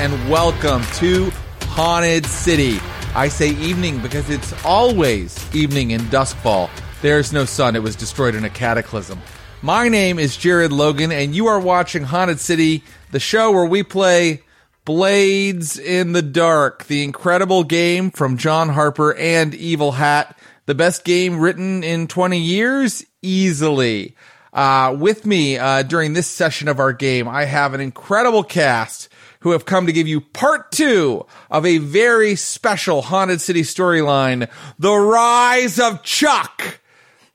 And welcome to Haunted City. I say evening because it's always evening in Duskfall. There's no sun, it was destroyed in a cataclysm. My name is Jared Logan, and you are watching Haunted City, the show where we play Blades in the Dark, the incredible game from John Harper and Evil Hat. The best game written in 20 years? Easily. Uh, with me uh, during this session of our game, I have an incredible cast who have come to give you part two of a very special Haunted City storyline, The Rise of Chuk.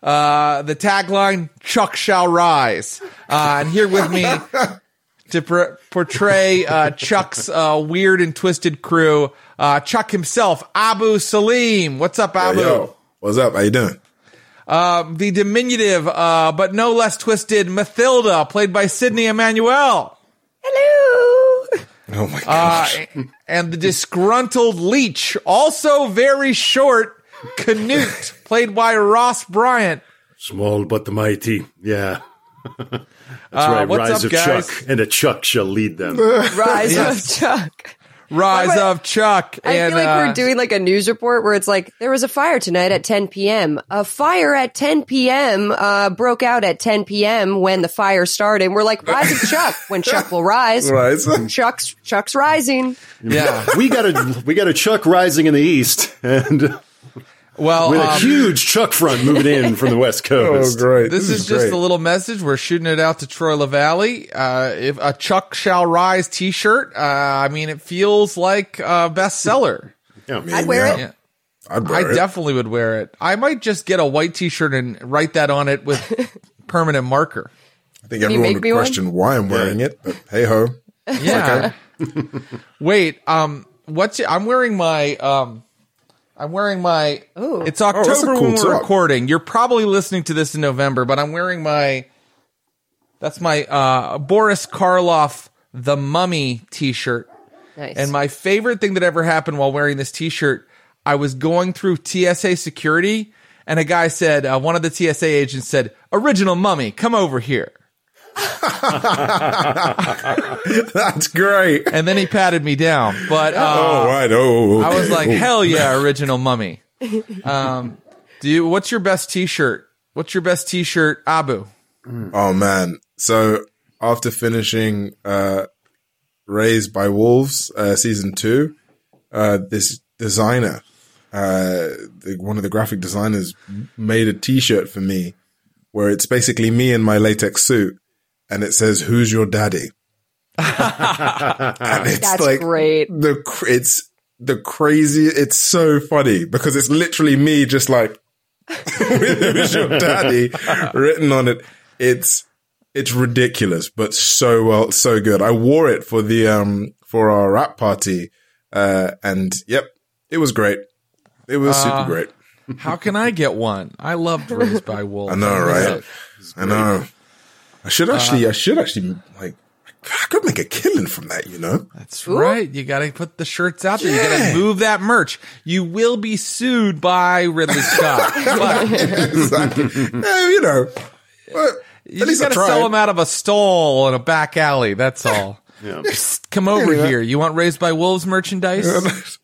Uh, the tagline, Chuk shall rise. Uh, and here with me to pr- portray uh, Chuk's uh, weird and twisted crew, uh, Chuk himself, Abu Salim. What's up, Abu? Yo, what's up? How you doing? Um, the diminutive, uh, but no less twisted Mathilda, played by Sydney Emmanuel. Hello. Oh my Uh, gosh. and the disgruntled leech, also very short, Canute, played by Ross Bryant. Small but the mighty. Yeah. That's Uh, right. what's Rise up, of guys? Chuk, and a Chuk shall lead them. Rise Yes. of Chuk. Rise Why- of Chuk. I and, feel like uh, we're doing like a news report where it's like there was a fire tonight at 10 p.m. A fire at 10 p.m. Uh, broke out at 10 p.m. when the fire started. And we're like, Rise of Chuk. When Chuk will rise. Rise. Chuk's Chuk's rising. yeah. we got a we got a Chuk rising in the east, and Well, with a um, huge Chuk front moving in from the west Coast. Oh, coast. great. This, is, just great. a little message. We're shooting it out to Troy Lavallee. Uh, if a Chuk shall rise T-shirt, uh, I mean, it feels like a bestseller. Yeah. I'd wear it. Yeah. I'd I it. definitely would wear it. I might just get a white T-shirt and write that on it with permanent marker. I think you everyone would me one? question why I'm wearing it, but hey ho. Yeah. Wait. Um. What's I'm wearing my um. I'm wearing my. Ooh. It's that's a October cool when we're top. recording. You're probably listening to this in November, but I'm wearing my. That's my uh Boris Karloff the Mummy T-shirt. Nice. And my favorite thing that ever happened while wearing this T-shirt, I was going through TSA security, and a guy said, uh, one of the TSA agents said, "Original Mummy, come over here." That's great. And then he patted me down. But uh, oh, right. Oh, I was like, Oh. "Hell yeah, Original Mummy." Um, do you? What's your best T-shirt? What's your best T-shirt, Abu? Oh man. So after finishing uh Raised by Wolves uh season 2, uh this designer uh the, one of the graphic designers made a t-shirt for me where it's basically me in my latex suit and it says who's your daddy? and it's That's like great. the cr- it's the crazy it's so funny because it's literally me just like who's your daddy written on it it's it's ridiculous but so well so good i wore it for the um for our wrap party uh and yep it was great it was Uh, super great How can I get one? I loved Raised by Wolves. i know right i know i should actually i should actually like i could make a killing from that you know That's right. You got to put the shirts out there. You gotta move that merch. You will be sued by Ridley Scott. but exactly Eh, you know but you just gotta sell tried. them out of a stall in a back alley. That's all. Yeah. Psst, come over Yeah. here. You want Raised by Wolves merchandise? It'd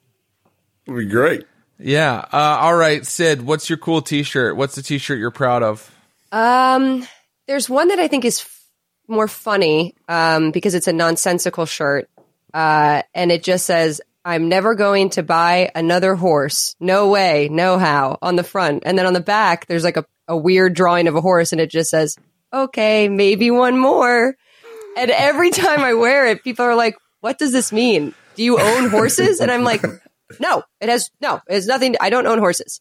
be great. yeah. Uh, all right, Sid. What's your cool T-shirt? What's the T-shirt you're proud of? Um, there's one that I think is f- more funny um, because it's a nonsensical shirt, uh, and it just says, "I'm never going to buy another horse. No way, no how." On the front, and then on the back, there's like a, a weird drawing of a horse, and it just says, "Okay, maybe one more." And every time I wear it, people are like, "What does this mean? Do you own horses?" And I'm like, "No, it has no, it has nothing. I don't own horses."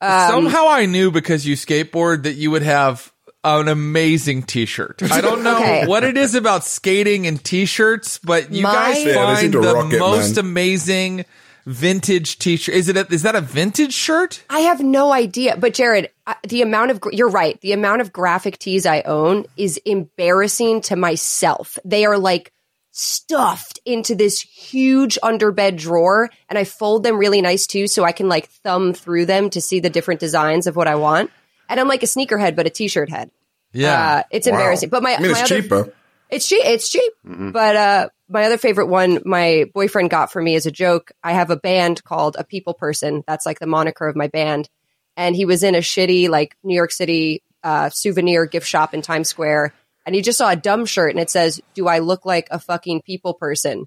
Um, Somehow I knew because you skateboard that you would have an amazing t-shirt. I don't know Okay. what it is about skating and t-shirts, but you My- guys Yeah, find the rock most man. amazing vintage t-shirt. Is it a, is that a vintage shirt? I have no idea. But Jared, uh, the amount of, you're right. The amount of graphic tees I own is embarrassing to myself. They are like stuffed into this huge underbed drawer and I fold them really nice too. So I can like thumb through them to see the different designs of what I want. And I'm like a sneakerhead, but a t-shirt head. Yeah, uh, it's Wow. embarrassing. But my, I mean, my it's other, cheaper. It's cheap. It's cheap. But uh, my other favorite one, my boyfriend got for me as a joke. I have a band called A People Person. That's like the moniker of my band. And he was in a shitty like New York City uh, souvenir gift shop in Times Square, and he just saw a dumb shirt and it says, "Do I look like a fucking people person?"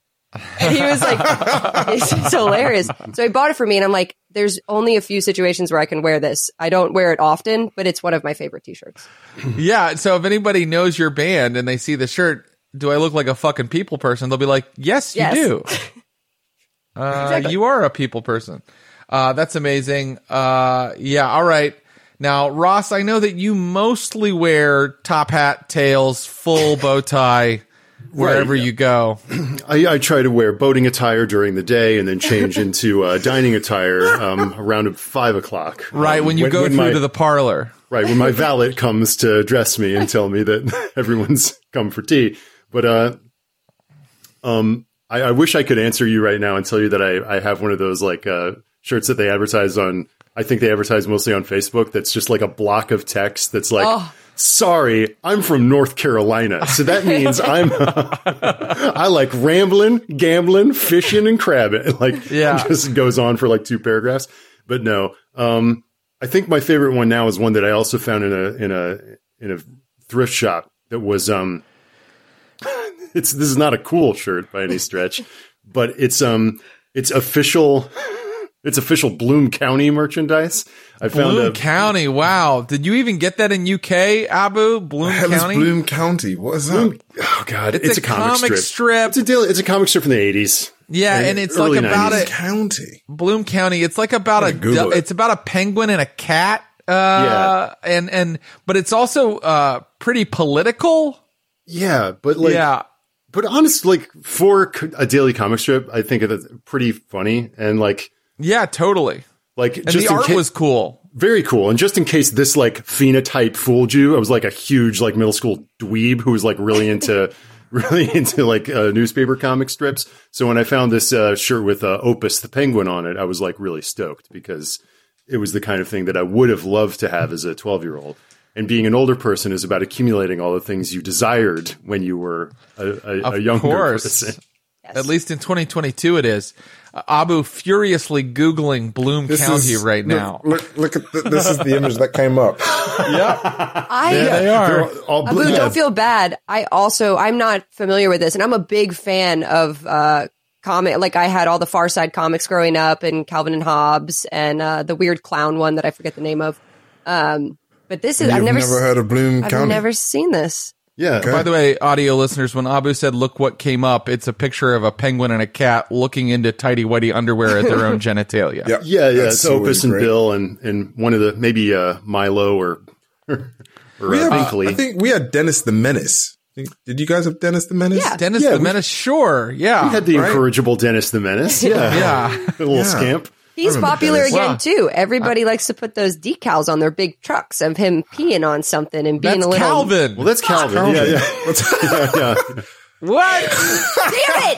And he was like, "It's, it's hilarious." So he bought it for me, and I'm like, "There's only a few situations where I can wear this. I don't wear it often, but it's one of my favorite T-shirts." Yeah. So if anybody knows your band and they see the shirt, do I look like a fucking people person? They'll be like, yes, you Yes. do. Uh, You are a people person. Uh, that's amazing. Uh, yeah. All right. Now, Ross, I know that you mostly wear top hat, tails, full bow tie wherever yeah. you go. I, I try to wear boating attire during the day and then change into uh, dining attire um, around five o'clock. Right. Um, when you go through my, to the parlor. right when my valet comes to dress me and tell me that everyone's come for tea. But uh, um, I, I wish I could answer you right now and tell you that I, I have one of those like uh, shirts that they advertise on. I think they advertise mostly on Facebook. That's just like a block of text that's like. Oh. Sorry, I'm from North Carolina, so that means I'm. I like rambling, gambling, fishing, and crabbing. Like, Yeah. just goes on for like two paragraphs. But no, um, I think my favorite one now is one that I also found in a in a in a thrift shop that was um it's this is not a cool shirt by any stretch, but it's um it's official it's official Bloom County merchandise. I found Bloom a County. Wow. Did you even get that in UK, Abu? Bloom Hell is County? Bloom County. What is that? Bloom, oh god, It's, a, comic, strip. It's a deal. It's a comic strip from the eighties. yeah, and it's like about 90s. it. County. Bloom County. It's like about a I'm gonna Google du- it. it's about a penguin and a cat. Uh, and and but it's also uh pretty political. Yeah, but like yeah, But honestly, like for a daily comic strip, I think it's pretty funny and like yeah, totally. Like And just the in art ca- was cool. very cool. And just in case this like phenotype fooled you, I was like a huge like middle school dweeb who was like really into really into like uh, newspaper comic strips. So when I found this uh, shirt with uh, Opus the penguin on it, I was like really stoked because it was the kind of thing that I would have loved to have as a twelve year old. And being an older person is about accumulating all the things you desired when you were a, a, a younger course. person. At least in 2022, it is. Uh, Abu furiously googling Bloom This County is- right look- now. Look, look at the, this is the image that came up. Yeah. I they are. They're all- all Abu, yeah. don't feel bad. I also I'm not familiar with this, and I'm a big fan of uh comic. Like I had all the Far Side comics growing up, and Calvin and Hobbes, and uh, the weird clown one that I forget the name of. Um, but this is You've I've never, never, heard of Bloom I've County. never seen this. Yeah. Okay. By the way, audio listeners, when Abu said, look what came up, it's a picture of a penguin and a cat looking into tidy whitey underwear at their own genitalia. Yep. Yeah, yeah. That's It's Opus and great. Bill and, and one of the maybe uh, Milo or or We uh, had- Binkley. I think we had Dennis the Menace. Did you guys have Dennis the Menace? Yeah. Dennis Yeah, the we- Menace, sure. Yeah. we had the right? incorrigible Dennis the Menace. Yeah, yeah. a little Yeah. scamp. He's popular Dennis. again Wow. too. Everybody likes to put those decals on their big trucks of him peeing on something and being That's a little. Calvin. Well, that's Calvin. Calvin. Yeah, yeah, yeah, yeah. what? Damn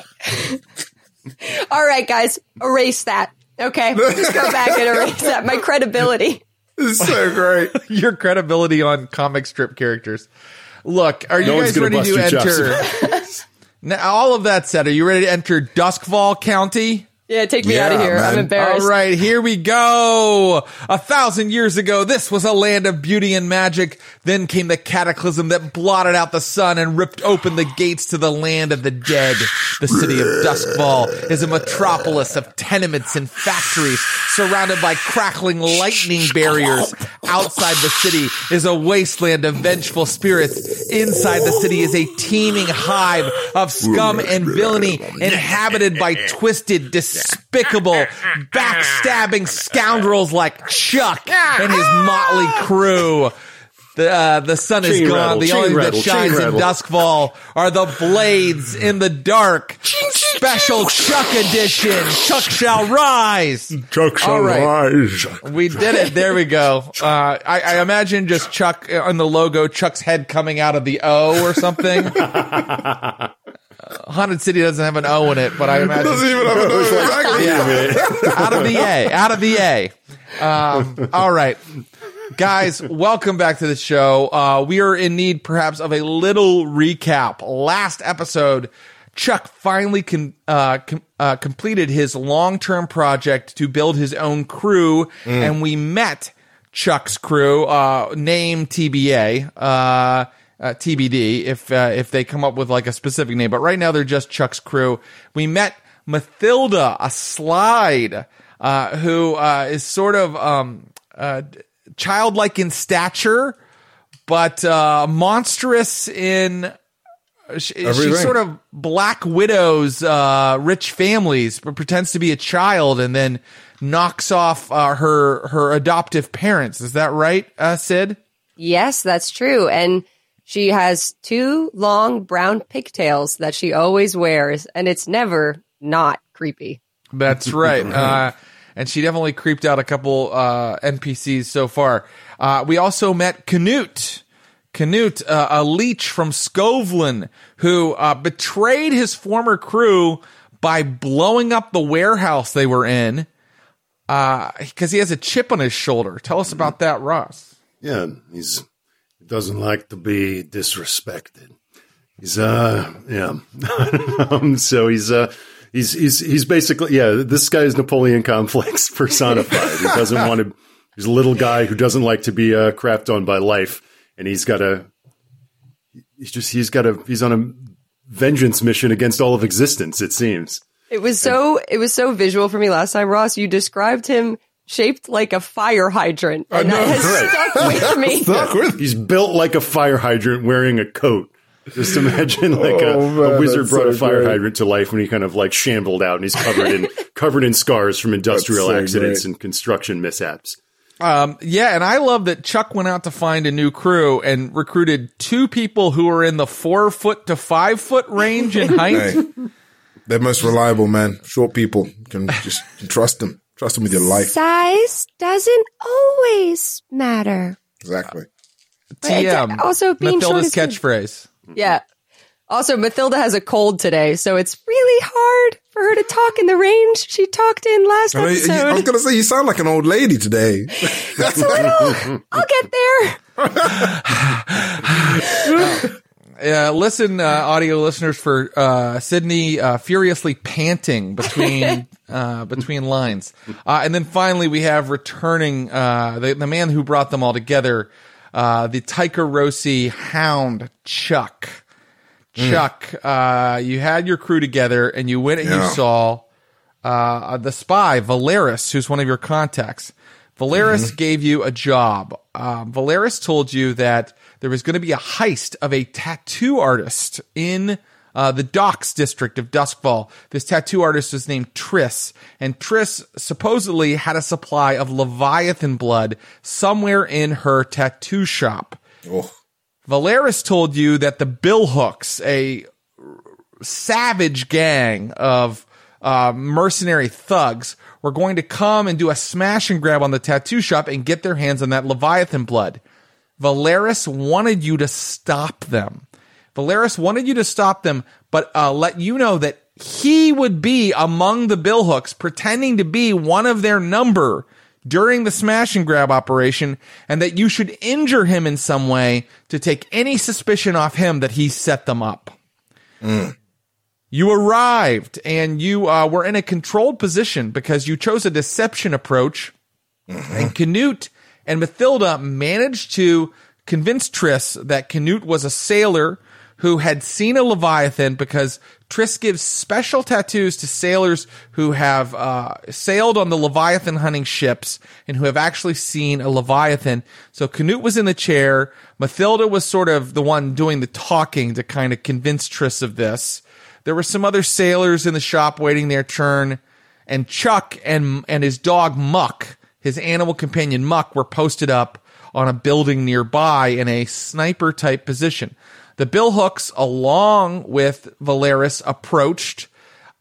it! All right, guys, erase that. Okay, just go back and erase that. My credibility. This is so great. Your credibility on comic strip characters. Look, are you No one's guys ready to enter? now, all of that said, are you ready to enter Duskfall County? Yeah, take me Yeah, out of here. I'm embarrassed. All right, here we go. A thousand years ago, this was a land of beauty and magic. Then came the cataclysm that blotted out the sun and ripped open the gates to the land of the dead. The city of Duskfall is a metropolis of tenements and factories surrounded by crackling lightning barriers. Outside the city is a wasteland of vengeful spirits. Inside the city is a teeming hive of scum and villainy inhabited by twisted, despicable, backstabbing scoundrels like Chuk and his motley crew. The uh, the sun is Chain gone. rattle, the only thing rattle, that shines in rattle. Duskfall are the blades in the dark. Special Chuk edition. Chuk shall rise. Chuk shall All right. rise. We did it. There we go. Uh, I, I imagine just Chuk uh, on the logo, Chuk's head coming out of the O or something. Uh, Haunted City doesn't have an O in it, but I imagine Doesn't even have an O. Exactly. yeah. out of the A, out of the A. Um, all right. Guys, welcome back to the show. Uh, we are in need perhaps of a little recap. Last episode, Chuk finally con- uh, com- uh, completed his long-term project to build his own crew, and we met Chuk's crew, uh, name TBA, uh, TBD, if, uh, if they come up with like a specific name, but right now they're just Chuk's crew. We met Mathilda, a slide, uh, who, uh, is sort of, um, uh, childlike in stature, but, uh, monstrous in, she, Everything. she's sort of Black Widow's uh, rich families, but pretends to be a child and then knocks off uh, her her adoptive parents. Is that right, uh, Sid? Yes, that's true. And she has two long brown pigtails that she always wears, and it's never not creepy. That's right. Uh, and she definitely creeped out a couple uh, NPCs so far. Uh, we also met Canute. Canute, uh, a leech from Skovlan, who uh, betrayed his former crew by blowing up the warehouse they were in because he has a chip on his shoulder. Tell us about that, Ross. Yeah, he's he doesn't like to be disrespected. He's uh yeah. um, so he's uh he's he's he's basically yeah, this guy is Napoleon complex personified. He doesn't want to he's a little guy who doesn't like to be uh crapped on by life and he's got a he's just he's got a he's on a vengeance mission against all of existence it seems. It was so it was so visual for me last time, Ross. You described him shaped like a fire hydrant, and know, that has right. stuck with me. Stuck with He's built like a fire hydrant wearing a coat. Just imagine like a, Oh, man, a wizard that's brought a fire great. hydrant to life when he kind of like shambled out and he's covered in covered in scars from industrial so accidents great. and construction mishaps. Um, yeah, and I love that Chuk went out to find a new crew and recruited two people who are in the four foot to five foot range in height. Hey, they're most reliable, man. Short people can just you trust them. Trust him with your life. Size doesn't always matter. Exactly. TM. Also, being short Mathilda's is good. catchphrase. Yeah. Also, Mathilda has a cold today, so it's really hard for her to talk in the range she talked in last I, mean, I was gonna say you sound like an old lady today. It's a little. I'll get there. Uh, listen, uh, audio listeners, for uh, Sydney uh, furiously panting between uh, between lines, uh, and then finally we have returning uh, the the man who brought them all together, uh, the Tycherosi Hound Chuk. Chuk, uh, you had your crew together, and you went and you Yeah. saw uh, the spy Valeris, who's one of your contacts. Valeris gave you a job. Um, Valeris told you that there was going to be a heist of a tattoo artist in uh, the docks district of Duskfall. This tattoo artist was named Triss, and Triss supposedly had a supply of Leviathan blood somewhere in her tattoo shop. Oh, Valeris told you that the Billhooks, a savage gang of uh, mercenary thugs, were going to come and do a smash and grab on the tattoo shop and get their hands on that Leviathan blood. Valeris wanted you to stop them. Valeris wanted you to stop them, but uh, let you know that he would be among the Billhooks, pretending to be one of their number during the smash and grab operation, and that you should injure him in some way to take any suspicion off him that he set them up. You arrived and you uh, were in a controlled position because you chose a deception approach. And Canute and Mathilda managed to convince Triss that Canute was a sailor who had seen a Leviathan because Triss gives special tattoos to sailors who have uh, sailed on the Leviathan hunting ships and who have actually seen a Leviathan. So Canute was in the chair. Mathilda was sort of the one doing the talking to kind of convince Triss of this. There were some other sailors in the shop waiting their turn, and Chuk and and his dog Muck, his animal companion Muck, were posted up on a building nearby in a sniper type position. The billhooks, along with Valeris, approached.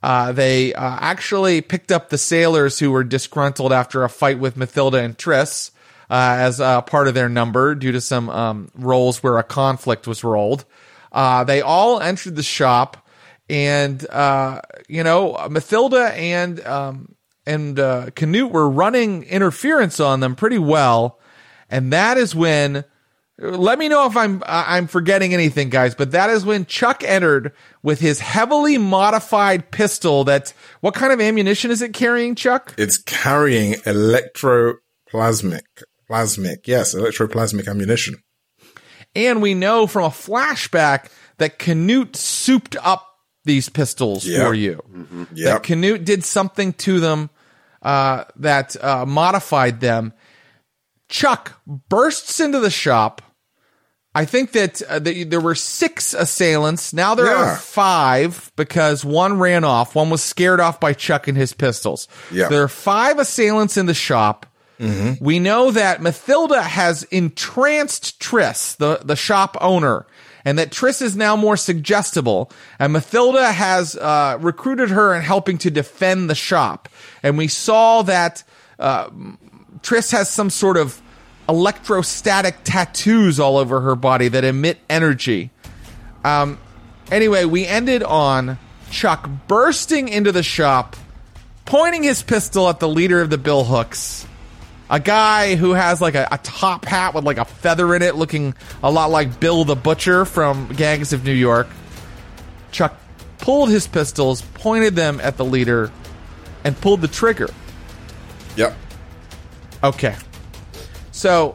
Uh, they uh, actually picked up the sailors who were disgruntled after a fight with Mathilda and Triss uh, as part of their number due to some um, rolls where a conflict was rolled. Uh, they all entered the shop, and uh, you know Mathilda and um, and Canute were running interference on them pretty well, and that is when. Let me know if I'm I'm forgetting anything, guys. But that is when Chuk entered with his heavily modified pistol. That what kind of ammunition is it carrying, Chuk? It's carrying electroplasmic, plasmic, yes, electroplasmic ammunition. And we know from a flashback that Canute souped up these pistols Yep. for you. That Yep. Canute did something to them uh, that uh, modified them. Chuk bursts into the shop. I think that, uh, that there were six assailants. Now there Yeah. are five because one ran off. One was scared off by Chuk and his pistols. Yeah. There are five assailants in the shop. We know that Mathilda has entranced Triss, the, the shop owner, and that Triss is now more suggestible. And Mathilda has uh, recruited her and helping to defend the shop. And we saw that uh, Triss has some sort of electrostatic tattoos all over her body that emit energy. Um, anyway, we ended on Chuk bursting into the shop, pointing his pistol at the leader of the Bill Hooks. A guy who has like a, a top hat with like a feather in it, looking a lot like Bill the Butcher from Gangs of New York. Chuk pulled his pistols, pointed them at the leader, and pulled the trigger. Yep. Okay. So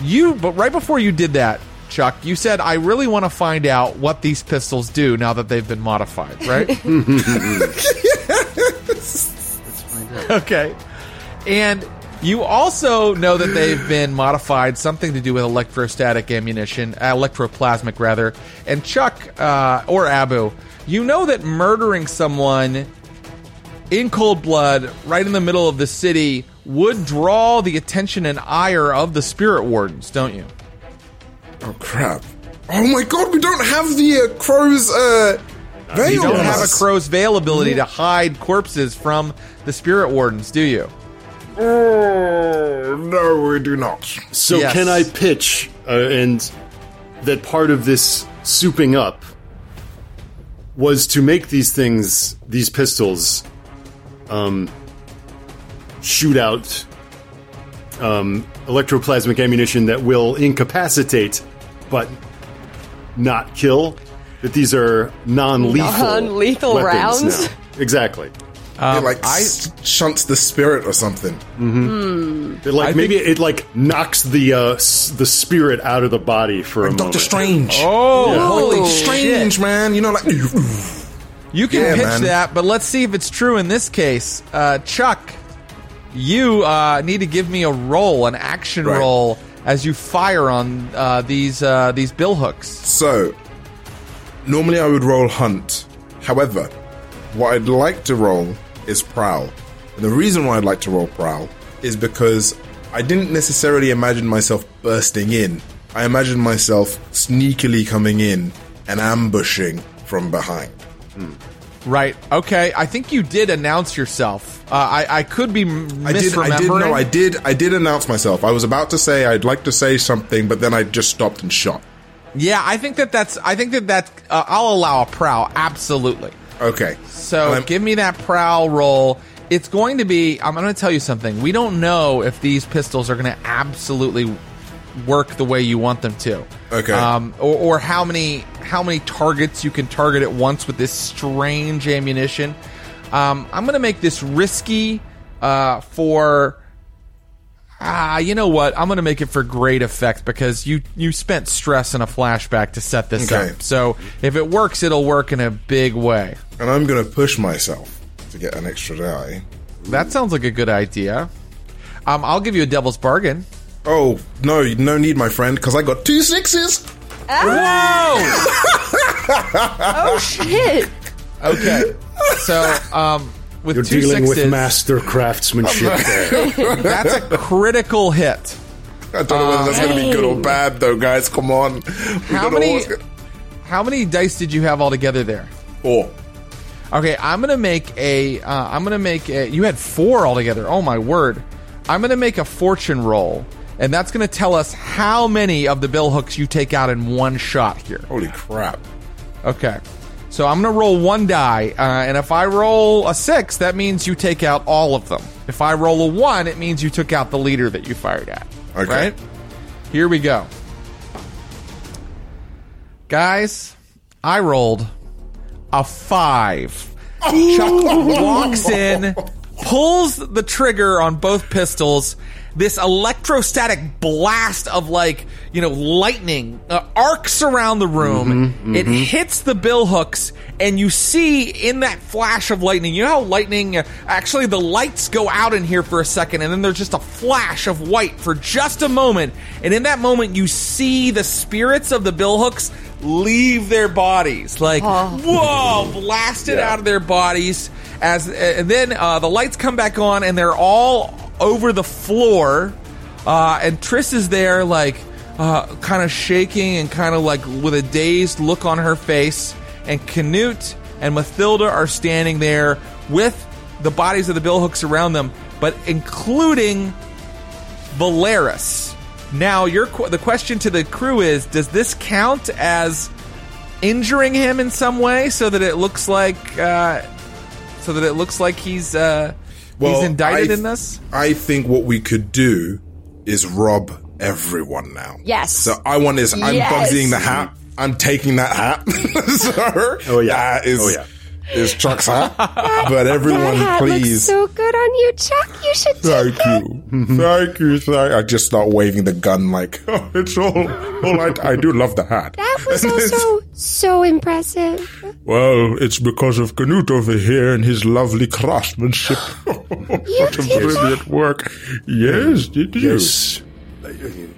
you but right before you did that, Chuk, you said I really want to find out what these pistols do now that they've been modified, right? okay. And you also know that they've been modified, something to do with electrostatic ammunition, electroplasmic rather. And Chuk uh, or Abu, you know that murdering someone in cold blood, right in the middle of the city, would draw the attention and ire of the spirit wardens, don't you? Oh crap! Oh my god, we don't have the uh, crow's uh, veil. You don't have a crow's veil ability to hide corpses from the spirit wardens, do you? Oh no, we do not. So Yes. can I pitch uh, and that part of this souping up was to make these things, these pistols, um, shoot out um, electroplasmic ammunition that will incapacitate, but not kill. That these are non-lethal, Non-lethal rounds? now. Exactly. it like I- s- shunts the spirit or something. It like I maybe it like knocks the uh, s- the spirit out of the body for a Doctor moment. Strange. Oh, Holy holy Strange, man! You know, like You can Yeah, pitch man. that, but let's see if it's true in this case. Uh, Chuk, you uh, need to give me a roll, an action Right. roll, as you fire on uh, these uh, these bill hooks. So, normally I would roll hunt. However, what I'd like to roll is prowl. And the reason why I'd like to roll prowl is because I didn't necessarily imagine myself bursting in. I imagined myself sneakily coming in and ambushing from behind. Right. Okay. I think you did announce yourself. Uh, I I could be m- I did. I did. No, I did. I did announce myself. I was about to say I'd like to say something, but then I just stopped and shot. Yeah, I think that that's. I think that that uh, I'll allow a prowl. Absolutely. Okay. So I'm- give me that prowl roll. It's going to be. I'm going to tell you something. We don't know if these pistols are going to absolutely work the way you want them to. Okay. Um, or, or how many how many targets you can target at once with this strange ammunition. Um, I'm going to make this risky uh, for. Ah, you know what? I'm going to make it for great effect because you you spent stress in a flashback to set this Okay. up. So if it works, it'll work in a big way. and I'm going to push myself to get an extra die. That sounds like a good idea. Um, I'll give you a devil's bargain. Oh no, no need, my friend, because I got two sixes. Whoa! Oh shit! okay, so um, with You're two dealing sixes, with master craftsmanship there. that's a critical hit. I don't know whether that's going to be good or bad, though, guys. Come on. We How don't many? gonna- How many dice did you have altogether there? Four. Okay, I'm gonna make a. Uh, I'm gonna make a. You had four altogether. Oh my word! I'm gonna make a fortune roll, and that's gonna tell us how many of the bill hooks you take out in one shot here. Holy crap. Okay, so I'm gonna roll one die, uh, and if I roll a six, that means you take out all of them. If I roll a one, it means you took out the leader that you fired at. Okay. Right? Here we go, guys. I rolled a five. Chuk walks in, pulls the trigger on both pistols. This electrostatic blast of like you know lightning uh, arcs around the room. It hits the bill hooks, and you see in that flash of lightning. You know how lightning uh, actually the lights go out in here for a second, and then there's just a flash of white for just a moment, and in that moment you see the spirits of the bill hooks leave their bodies like whoa blasted out of their bodies as and then uh, the lights come back on and they're all over the floor uh, and Triss is there like uh, kind of shaking and kind of like with a dazed look on her face and Canute and Mathilda are standing there with the bodies of the billhooks around them but including Valeris. Now, your the question to the crew is: Does this count as injuring him in some way, so that it looks like, uh, so that it looks like he's uh, he's indicted I- in this? I think what we could do is rob everyone now. Yes. So I want this. I'm Yes. Bugsying the hat. I'm taking that hat. so Oh, yeah. that is Oh, yeah. Is Chuk's hat. but everyone, that hat please. looks so good on you, Chuk. You should take Thank you. Thank you. Thank I just start waving the gun like, oh, it's all, all I, I do love the hat. That was also so impressive. Well, it's because of Canute over here and his lovely craftsmanship. what a brilliant work. Yes, did you? Yes.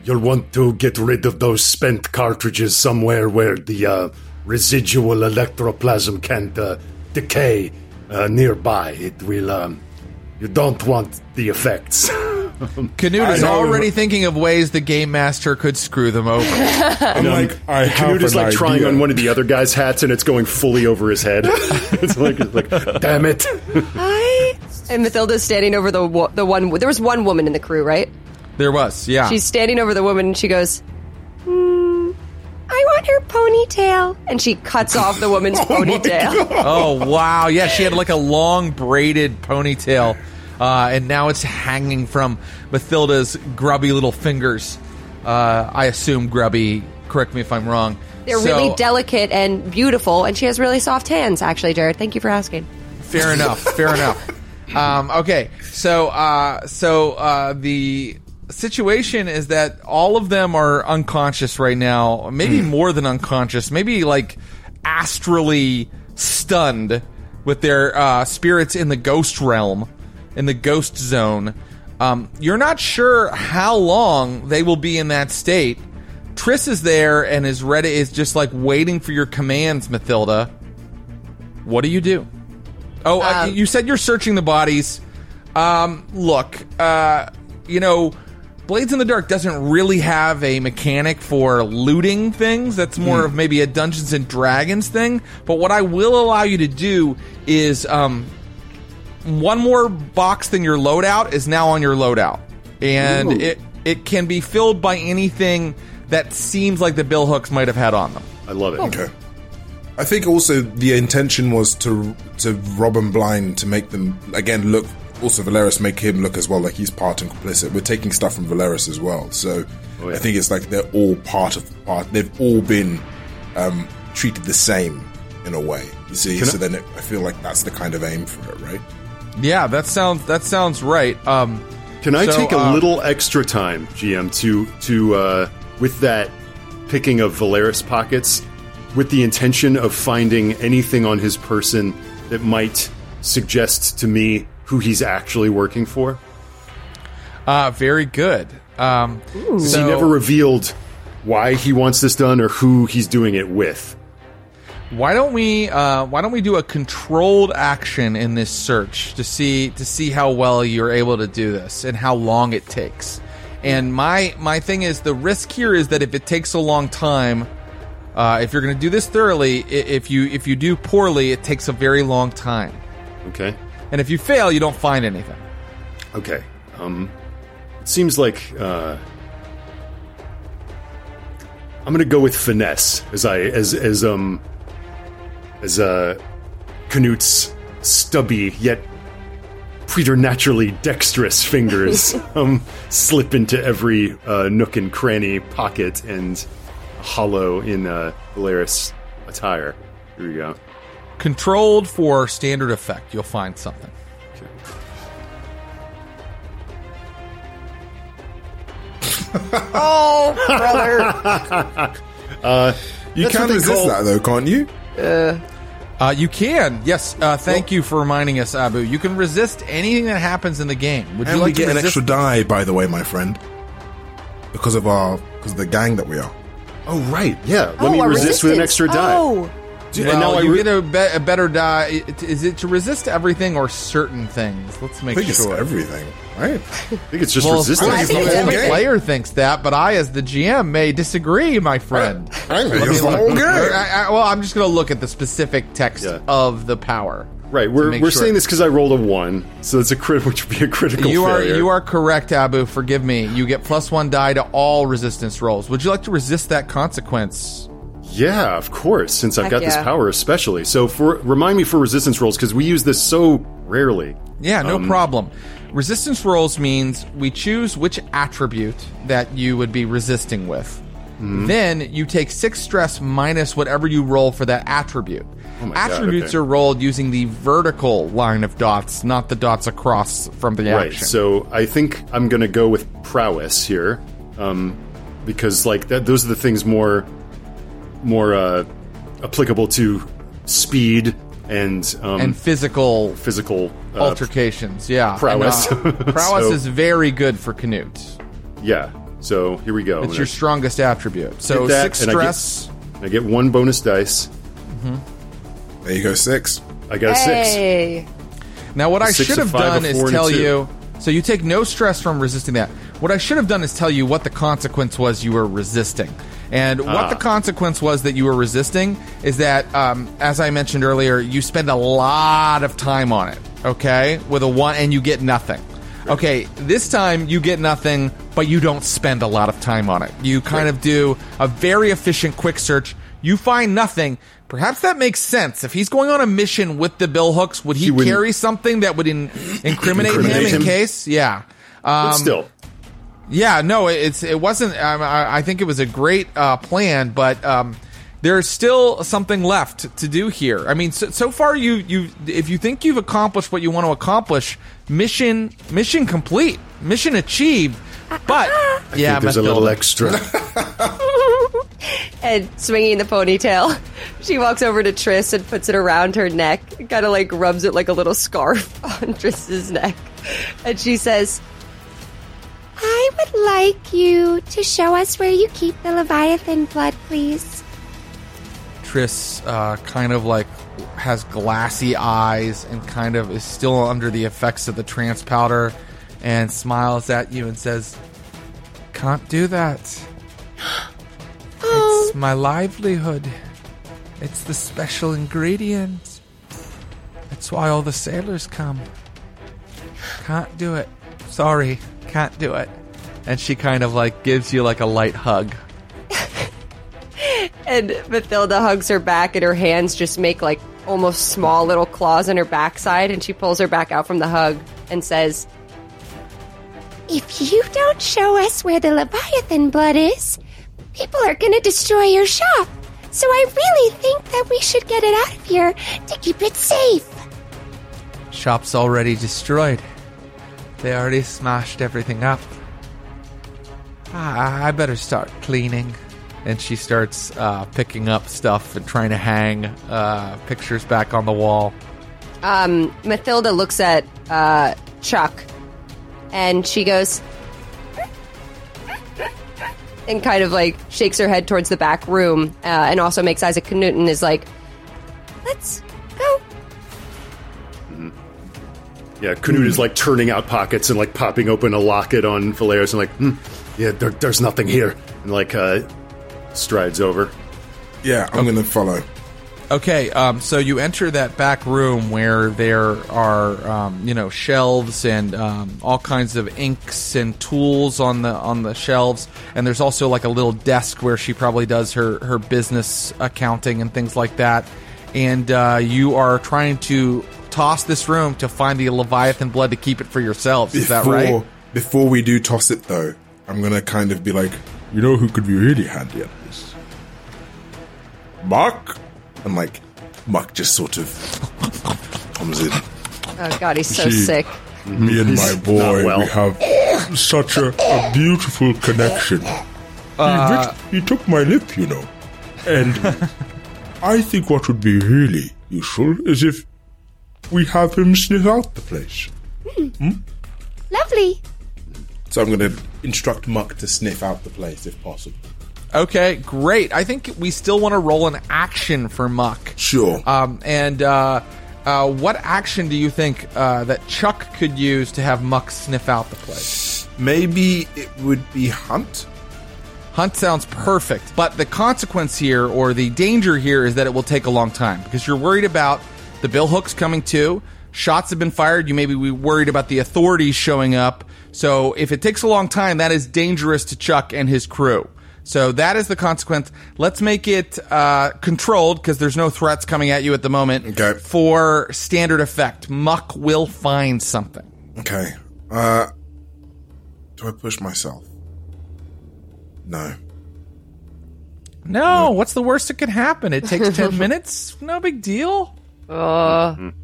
You'll want to get rid of those spent cartridges somewhere where the uh, residual electroplasm can't uh, decay uh, nearby. It will. Um, you don't want the effects. Canute is already thinking of ways the game master could screw them over. I'm like, I have Canute is an like trying on one of the other guy's hats, and it's going fully over his head. it's like, it's like, damn it! Hi. And Mathilda's standing over the the one. There was one woman in the crew, right? there was, yeah. She's standing over the woman, and she goes, "I want her ponytail," and she cuts off the woman's ponytail. oh wow, yeah, she had like a long braided ponytail, uh, and now it's hanging from Mathilda's grubby little fingers. Uh, I assume grubby. Correct me if I'm wrong. They're So- really delicate and beautiful, and she has really soft hands. Actually, Jared, thank you for asking. Fair enough. Fair enough. Um, okay, so uh, so uh, the situation is that all of them are unconscious right now. Maybe more than unconscious. Maybe like astrally stunned with their uh, spirits in the ghost realm, in the ghost zone. Um, you're not sure how long they will be in that state. Triss is there and is ready. Is just like waiting for your commands, Mathilda. What do you do? Oh, uh, you said you're searching the bodies. Um, look, uh, you know, Blades in the Dark doesn't really have a mechanic for looting things. That's more of maybe a Dungeons and Dragons thing. But what I will allow you to do is um, one more box than your loadout is now on your loadout, and it it can be filled by anything that seems like the bill hooks might have had on them. I love it. Okay. I think also the intention was to to rob them blind to make them again look. Also, Valeris make him look as well like he's part and complicit. We're taking stuff from Valeris as well, so Oh, yeah. I think it's like they're all part of part. They've all been um, treated the same in a way. You see, Can I- so then it, I feel like that's the kind of aim for it, right? Yeah, that sounds that sounds right. Um, Can I So, take a uh, little extra time, GM, to to uh, with that picking of Valeris pockets, with the intention of finding anything on his person that might suggest to me who he's actually working for? uh, very good. Um, so- he never revealed why he wants this done or who he's doing it with. Why don't we uh, Why don't we do a controlled action in this search to see to see how well you're able to do this and how long it takes. And my my thing is the risk here is that if it takes a long time, uh, if you're going to do this thoroughly, if you if you do poorly, it takes a very long time. Okay. And if you fail, you don't find anything. Okay. Um, it seems like uh, I'm going to go with finesse as I as as um as uh Canute's stubby yet preternaturally dexterous fingers um slip into every uh, nook and cranny, pocket, and hollow in uh, Valeris attire. Here we go. Controlled for standard effect, you'll find something. Oh, brother. You can resist that though, can't you? Uh, you can, yes. Uh, thank you for reminding us, Abu. You can resist anything that happens in the game. Would you And like we to get an extra die, by the way, my friend, because of our because of the gang that we are. Oh right, yeah. Let Oh, me a resist with an extra die. Oh, and Well, now I you re- get a, be- a better die. Is it to resist everything or certain things? Let's I make think it's sure. everything, right? I think it's just well, resistance. I I think think the okay. player thinks that, but I, as the GM, may disagree, my friend. I, I think it's the whole game. I, I, well, I'm just going to look at the specific text Yeah. of the power. Right, we're, we're sure. saying this because I rolled a one, so it's a crit, which would be a critical You are you are correct, Abu. Forgive me. You get plus one die to all resistance rolls. Would you like to resist that consequence? Yeah, of course, since I've Heck got this power, especially. So for remind me for resistance rolls because we use this so rarely. Yeah, no Um, problem. Resistance rolls means we choose which attribute that you would be resisting with. Mm-hmm. Then you take six stress minus whatever you roll for that attribute. Oh my God, Attributes okay. are rolled using the vertical line of dots, not the dots across from the Right. action. So I think I'm gonna go with prowess here, um, because like that, those are the things more more uh, applicable to speed and um, and physical physical uh, altercations, yeah. prowess. And, uh, prowess So- is very good for Canute. Yeah. So here we go. It's I'm your gonna strongest attribute. So that, six and I get- stress. I get one bonus dice. Mm-hmm. There you go, six. I got a six. hey. Now, what I should have done is four, and a tell you. So you take no stress from resisting that. What I should have done is tell you what the consequence was you were resisting. And what Ah. the consequence was that you were resisting is that, um, as I mentioned earlier, you spend a lot of time on it, okay? With a one, and you get nothing. Okay, this time you get nothing, but you don't spend a lot of time on it. You kind of do a very efficient quick search. You find nothing. Perhaps that makes sense. If he's going on a mission with the bill hooks, would he, He carry something that would in, incriminate, Incriminate him in him? case? Yeah. Um, But still, yeah, no, it's it wasn't. Um, I, I think it was a great uh, plan, but um, there's still something left to do here. I mean, so, so far you you if you think you've accomplished what you want to accomplish, mission mission complete, mission achieved. But yeah, there's a little Mathilda. extra. And swinging the ponytail, she walks over to Triss and puts it around her neck, kind of like rubs it like a little scarf on Triss's neck. And she says, I would like you to show us where you keep the Leviathan blood, please. Triss uh, kind of like has glassy eyes and kind of is still under the effects of the trance powder and smiles at you and says, Can't do that. It's my livelihood. It's the special ingredient. That's why all the sailors come. Can't do it. Sorry, can't do it. And she kind of like gives you like a light hug. and Mathilda hugs her back, and her hands just make like almost small little claws on her backside. And she pulls her back out from the hug and says, If you don't show us where the Leviathan blood is, people are going to destroy your shop. So I really think that we should get it out of here to keep it safe. Shop's already destroyed. They already smashed everything up. Ah, I better start cleaning. And she starts uh, picking up stuff and trying to hang uh, pictures back on the wall. um, Mathilda looks at uh, Chuk and she goes, and kind of like shakes her head towards the back room uh, and also makes Isaac and is like, Let's Yeah, Canute is like turning out pockets and like popping open a locket on Valeris and like, hmm, yeah, there, there's nothing here. And like uh, strides over. Yeah, I'm gonna follow. Okay, um, so you enter that back room where there are, um, you know, shelves and um, all kinds of inks and tools on the on the shelves, and there's also like a little desk where she probably does her her business accounting and things like that. And uh, you are trying to toss this room to find the Leviathan blood to keep it for yourselves. Is that right? before we do toss it, though, I'm gonna kind of be like, you know who could be really handy at this? Muck? And like, Muck just sort of comes in. Oh God, he's so She- sick. Me and my boy, well. we have such a, a beautiful connection. he, uh, licked- he took my lip, you know. And I think what would be really useful is if we have him sniff out the place. Lovely. So I'm going to instruct Muck to sniff out the place if possible. Okay, great. I think we still want to roll an action for Muck. Sure. Um, and uh, uh, what action do you think uh, that Chuk could use to have Muck sniff out the place? Maybe it would be Hunt? Hunt sounds perfect, but the consequence here, or the danger here, is that it will take a long time because you're worried about the Billhooks coming too. Shots have been fired. You may be worried about the authorities showing up. So if it takes a long time, that is dangerous to Chuk and his crew. So that is the consequence. Let's make it uh, controlled because there's no threats coming at you at the moment. Okay. For standard effect, Muck will find something. Okay. Uh, do I push myself? No. No, what's the worst that could happen? It takes 10 minutes. No big deal. I'm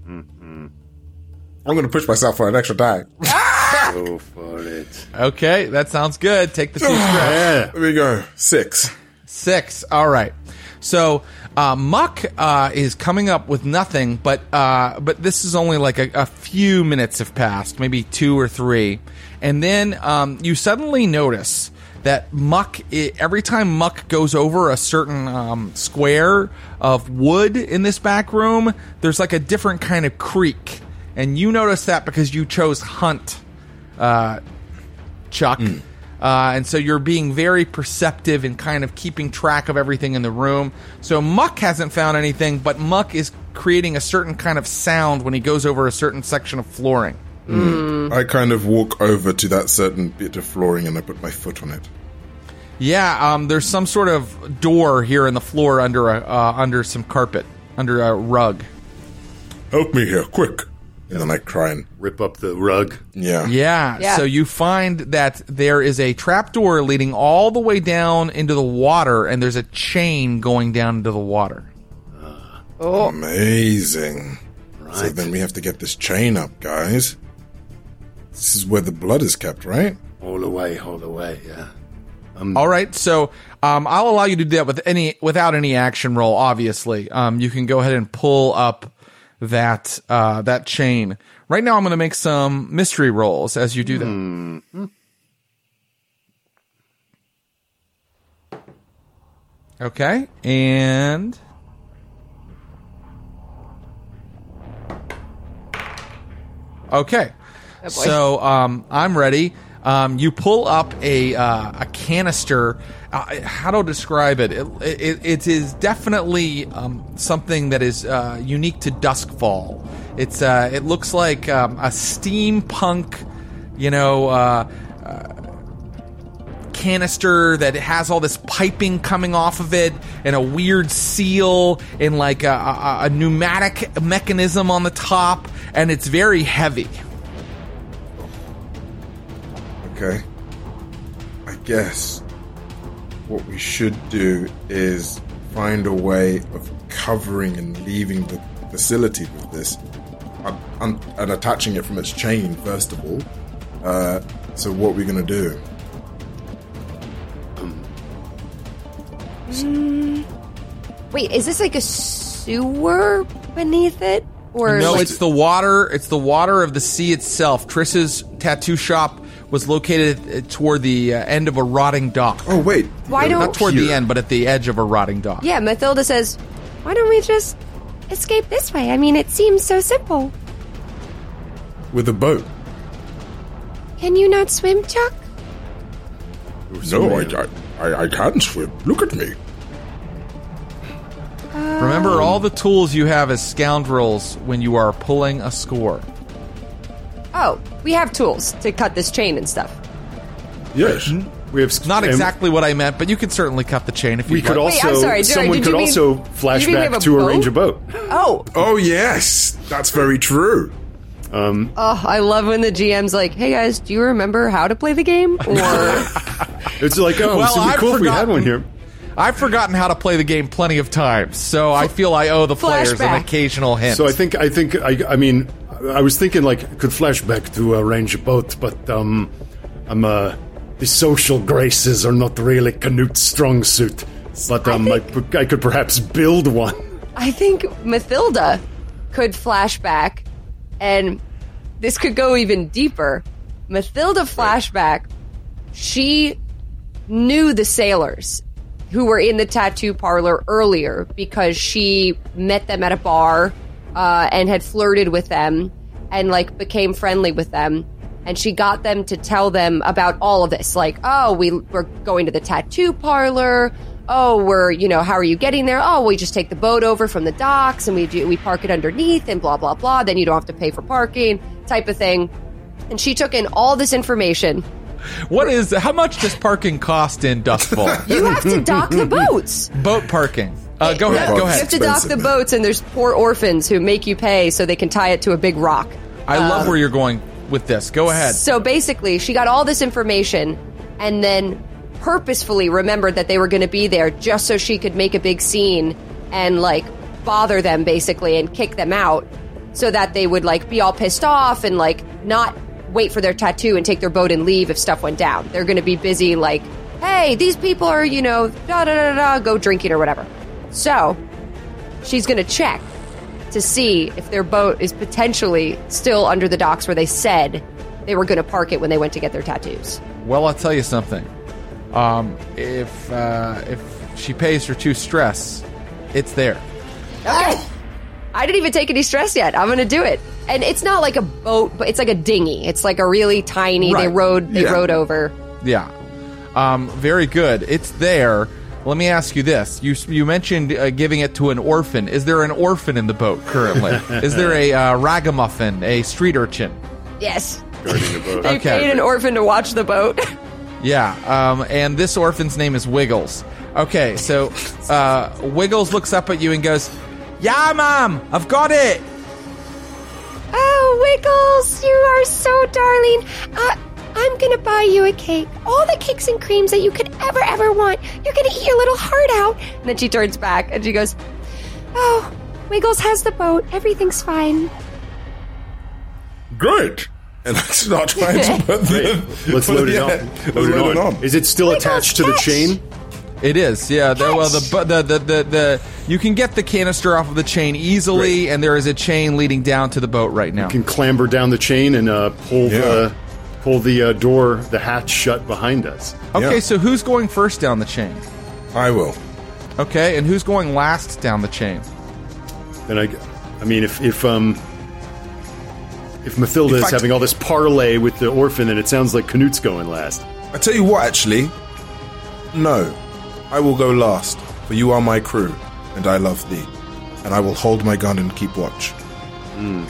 going to push myself for an extra die. Go for it. Okay, that sounds good. Take the two stretch. Yeah. There we go. Six. Six. All right. So uh, Muck uh, is coming up with nothing, but uh, but this is only like a, a few minutes have passed, maybe two or three, and then um, you suddenly notice that Muck. i every time Muck goes over a certain um, square of wood in this back room, there's like a different kind of creak, and you notice that because you chose Hunt. Uh, Chuk. Uh, and so you're being very perceptive and kind of keeping track of everything in the room. So Muck hasn't found anything, but Muck is creating a certain kind of sound when he goes over a certain section of flooring. I kind of walk over to that certain bit of flooring and I put my foot on it. Yeah, um, there's some sort of door here in the floor under a uh, under some carpet, under a rug. Help me here, quick. And then I try and, Rip up the rug. yeah. Yeah. Yeah. So you find that there is a trapdoor leading all the way down into the water, and there's a chain going down into the water. Oh. Amazing. So then we have to get this chain up, guys. This is where the blood is kept, right? All away, all away, yeah. All right, so um, I'll allow you to do that with any without any action roll. Obviously, um, you can go ahead and pull up that uh, that chain. Right now, I'm going to make some mystery rolls as you do that. Okay, and okay. So um, I'm ready. Um, you pull up a uh, a canister. Uh, how to describe it? It, it, it is definitely um, something that is uh, unique to Duskfall. It's uh, it looks like um, a steampunk, you know, uh, canister that has all this piping coming off of it and a weird seal and like a, a, a pneumatic mechanism on the top, and it's very heavy. Okay. I guess what we should do is find a way of covering and leaving the facility with this and, and, and attaching it from its chain, first of all. Uh, so, what we're going to do? Wait, is this like a sewer beneath it, or No, like- it's the water. It's the water of the sea itself. Triss's tattoo shop was located uh, toward the uh, end of a rotting dock. Oh, wait. Why don't- Not toward the end, but at the edge of a rotting dock. yeah? Mathilda says, Why don't we just escape this way? I mean, it seems so simple. with a boat. Can you not swim, Chuk? No, I, I, I can swim. Look at me. Remember all the tools you have as scoundrels when you are pulling a score. Oh, we have tools to cut this chain and stuff. Yes. Hmm? We have Not and exactly what I meant, but you can certainly cut the chain if you We could like. Wait, also I'm sorry, sorry, someone did could you mean- also you flash mean we have a to boat? arrange a boat. Oh, Oh yes, that's very true. oh, I love when the GM's like, "Hey guys, do you remember how to play the game?" Or It's like, oh, Well, this would be I've cool if we had forgotten- one here. I've forgotten how to play the game plenty of times, so I feel I owe the players an Flashback. occasional hint. So I think I think I, I mean I was thinking like could flashback to arrange a boat, but um, I'm uh the social graces are not really Canute's strong suit. But um, I, I could perhaps build one. I think Mathilda could flashback, and this could go even deeper. Mathilda flashback, she knew the sailors who were in the tattoo parlor earlier because she met them at a bar uh, and had flirted with them and like became friendly with them. And she got them to tell them about all of this like oh we, we're going to the tattoo parlor. Oh we're you know how are you getting there? Oh we just take the boat over from the docks and we do we park it underneath and blah blah blah. Then you don't have to pay for parking type of thing. And she took in all this information. What is how much does parking cost in Duskfall? you have to dock the boats. Boat parking. Uh, go ahead. Go You have to dock the boats, and there's poor orphans who make you pay so they can tie it to a big rock. I love where you're going with this. Go ahead. So basically, she got all this information and then purposefully remembered that they were going to be there just so she could make a big scene and like bother them basically and kick them out so that they would like be all pissed off and like not wait for their tattoo and take their boat and leave if stuff went down. They're going to be busy like, hey, these people are, you know, da da da da, go drinking or whatever. So she's going to check to see if their boat is potentially still under the docks where they said they were going to park it when they went to get their tattoos. Well, I'll tell you something. Um, if uh, if she pays for two stress, it's there. Okay. I didn't even take any stress yet. I'm going to do it. And it's not like a boat, but it's like a dinghy. It's like a really tiny. They rode. They Yeah. rode over. Yeah. Um, very good. It's there. Let me ask you this: you you mentioned uh, giving it to an orphan. Is there an orphan in the boat currently? Is there a uh, ragamuffin, a street urchin? Yes. Guarding the boat. They Okay. paid an orphan to watch the boat. Yeah, um, and this orphan's name is Wiggles. Okay, so uh, Wiggles looks up at you and goes, "Yeah, mom, I've got it." Oh, Wiggles, you are so darling. Uh, I'm gonna buy you a cake. All the cakes and creams that you could ever, ever want. You're gonna eat your little heart out. and then she turns back and she goes, Oh, Wiggles has the boat. Everything's fine. Great. And I not trying to put the. Let's load it the- on. let's Load it load on. Is it still attached to the catch. chain? It is, yeah. The, well, the, the the the the you can get the canister off of the chain easily, and there is a chain leading down to the boat right now. You can clamber down the chain and uh, pull Yeah. the pull the uh, door, the hatch shut behind us. Okay, Yeah. so who's going first down the chain? I will. Okay, and who's going last down the chain? Then I, I mean, if if um. If Mathilda In is fact- having all this parlay with the orphan, and it sounds like Canute's going last. I tell you what, actually. No. I will go last, for you are my crew, and I love thee. And I will hold my gun and keep watch.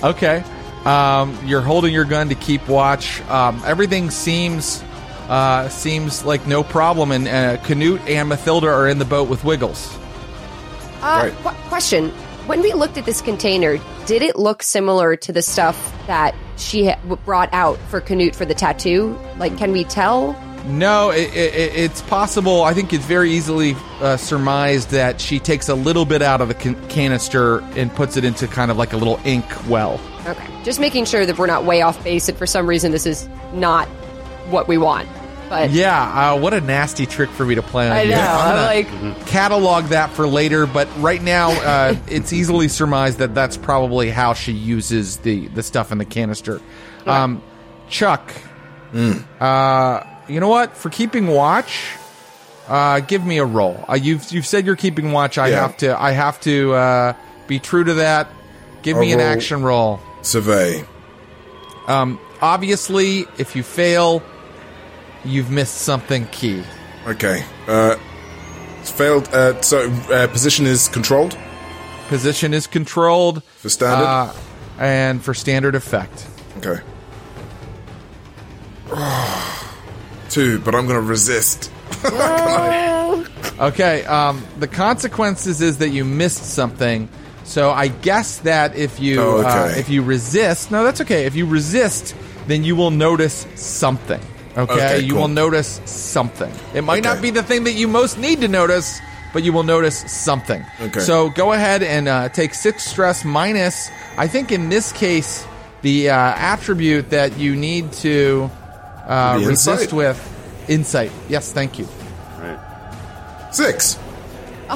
Okay, um, you're holding your gun to keep watch. Um, everything seems uh, seems like no problem, and uh, Canute and Mathilda are in the boat with Wiggles. uh, Right. qu- question. When we looked at this container, did it look similar to the stuff that she ha- brought out for Canute for the tattoo? Like, can we tell? No, it, it, it's possible. I think it's very easily uh, surmised that she takes a little bit out of the can- canister and puts it into kind of like a little ink well. Okay. Just making sure that we're not way off base and for some reason this is not what we want. But Yeah, uh, what a nasty trick for me to play on I you. know. I'm I'm like, catalog that for later, but right now uh, it's easily surmised that that's probably how she uses the, the stuff in the canister. Um, Chuk, uh, you know what? For keeping watch, uh, give me a roll. Uh, you've you've said you're keeping watch. I Yeah. have to I have to uh, be true to that. Give me an roll. action roll. Survey. Um, obviously, if you fail, you've missed something key. Okay. Uh, it's failed. Uh, so uh, position is controlled Position is controlled. for standard. Uh, and for standard effect. okay. Two, but I'm going to resist. Okay, um, the consequences is that you missed something. So I guess that if you Oh, okay. uh, if you resist, no, that's okay. If you resist, then you will notice something. Okay, Okay, you cool. will notice something. It might not be the thing that you most need to notice, but you will notice something. Okay. So go ahead and uh, take six stress minus. I think in this case, the uh, attribute that you need to uh, resist insight. with insight. Yes, thank you. Six.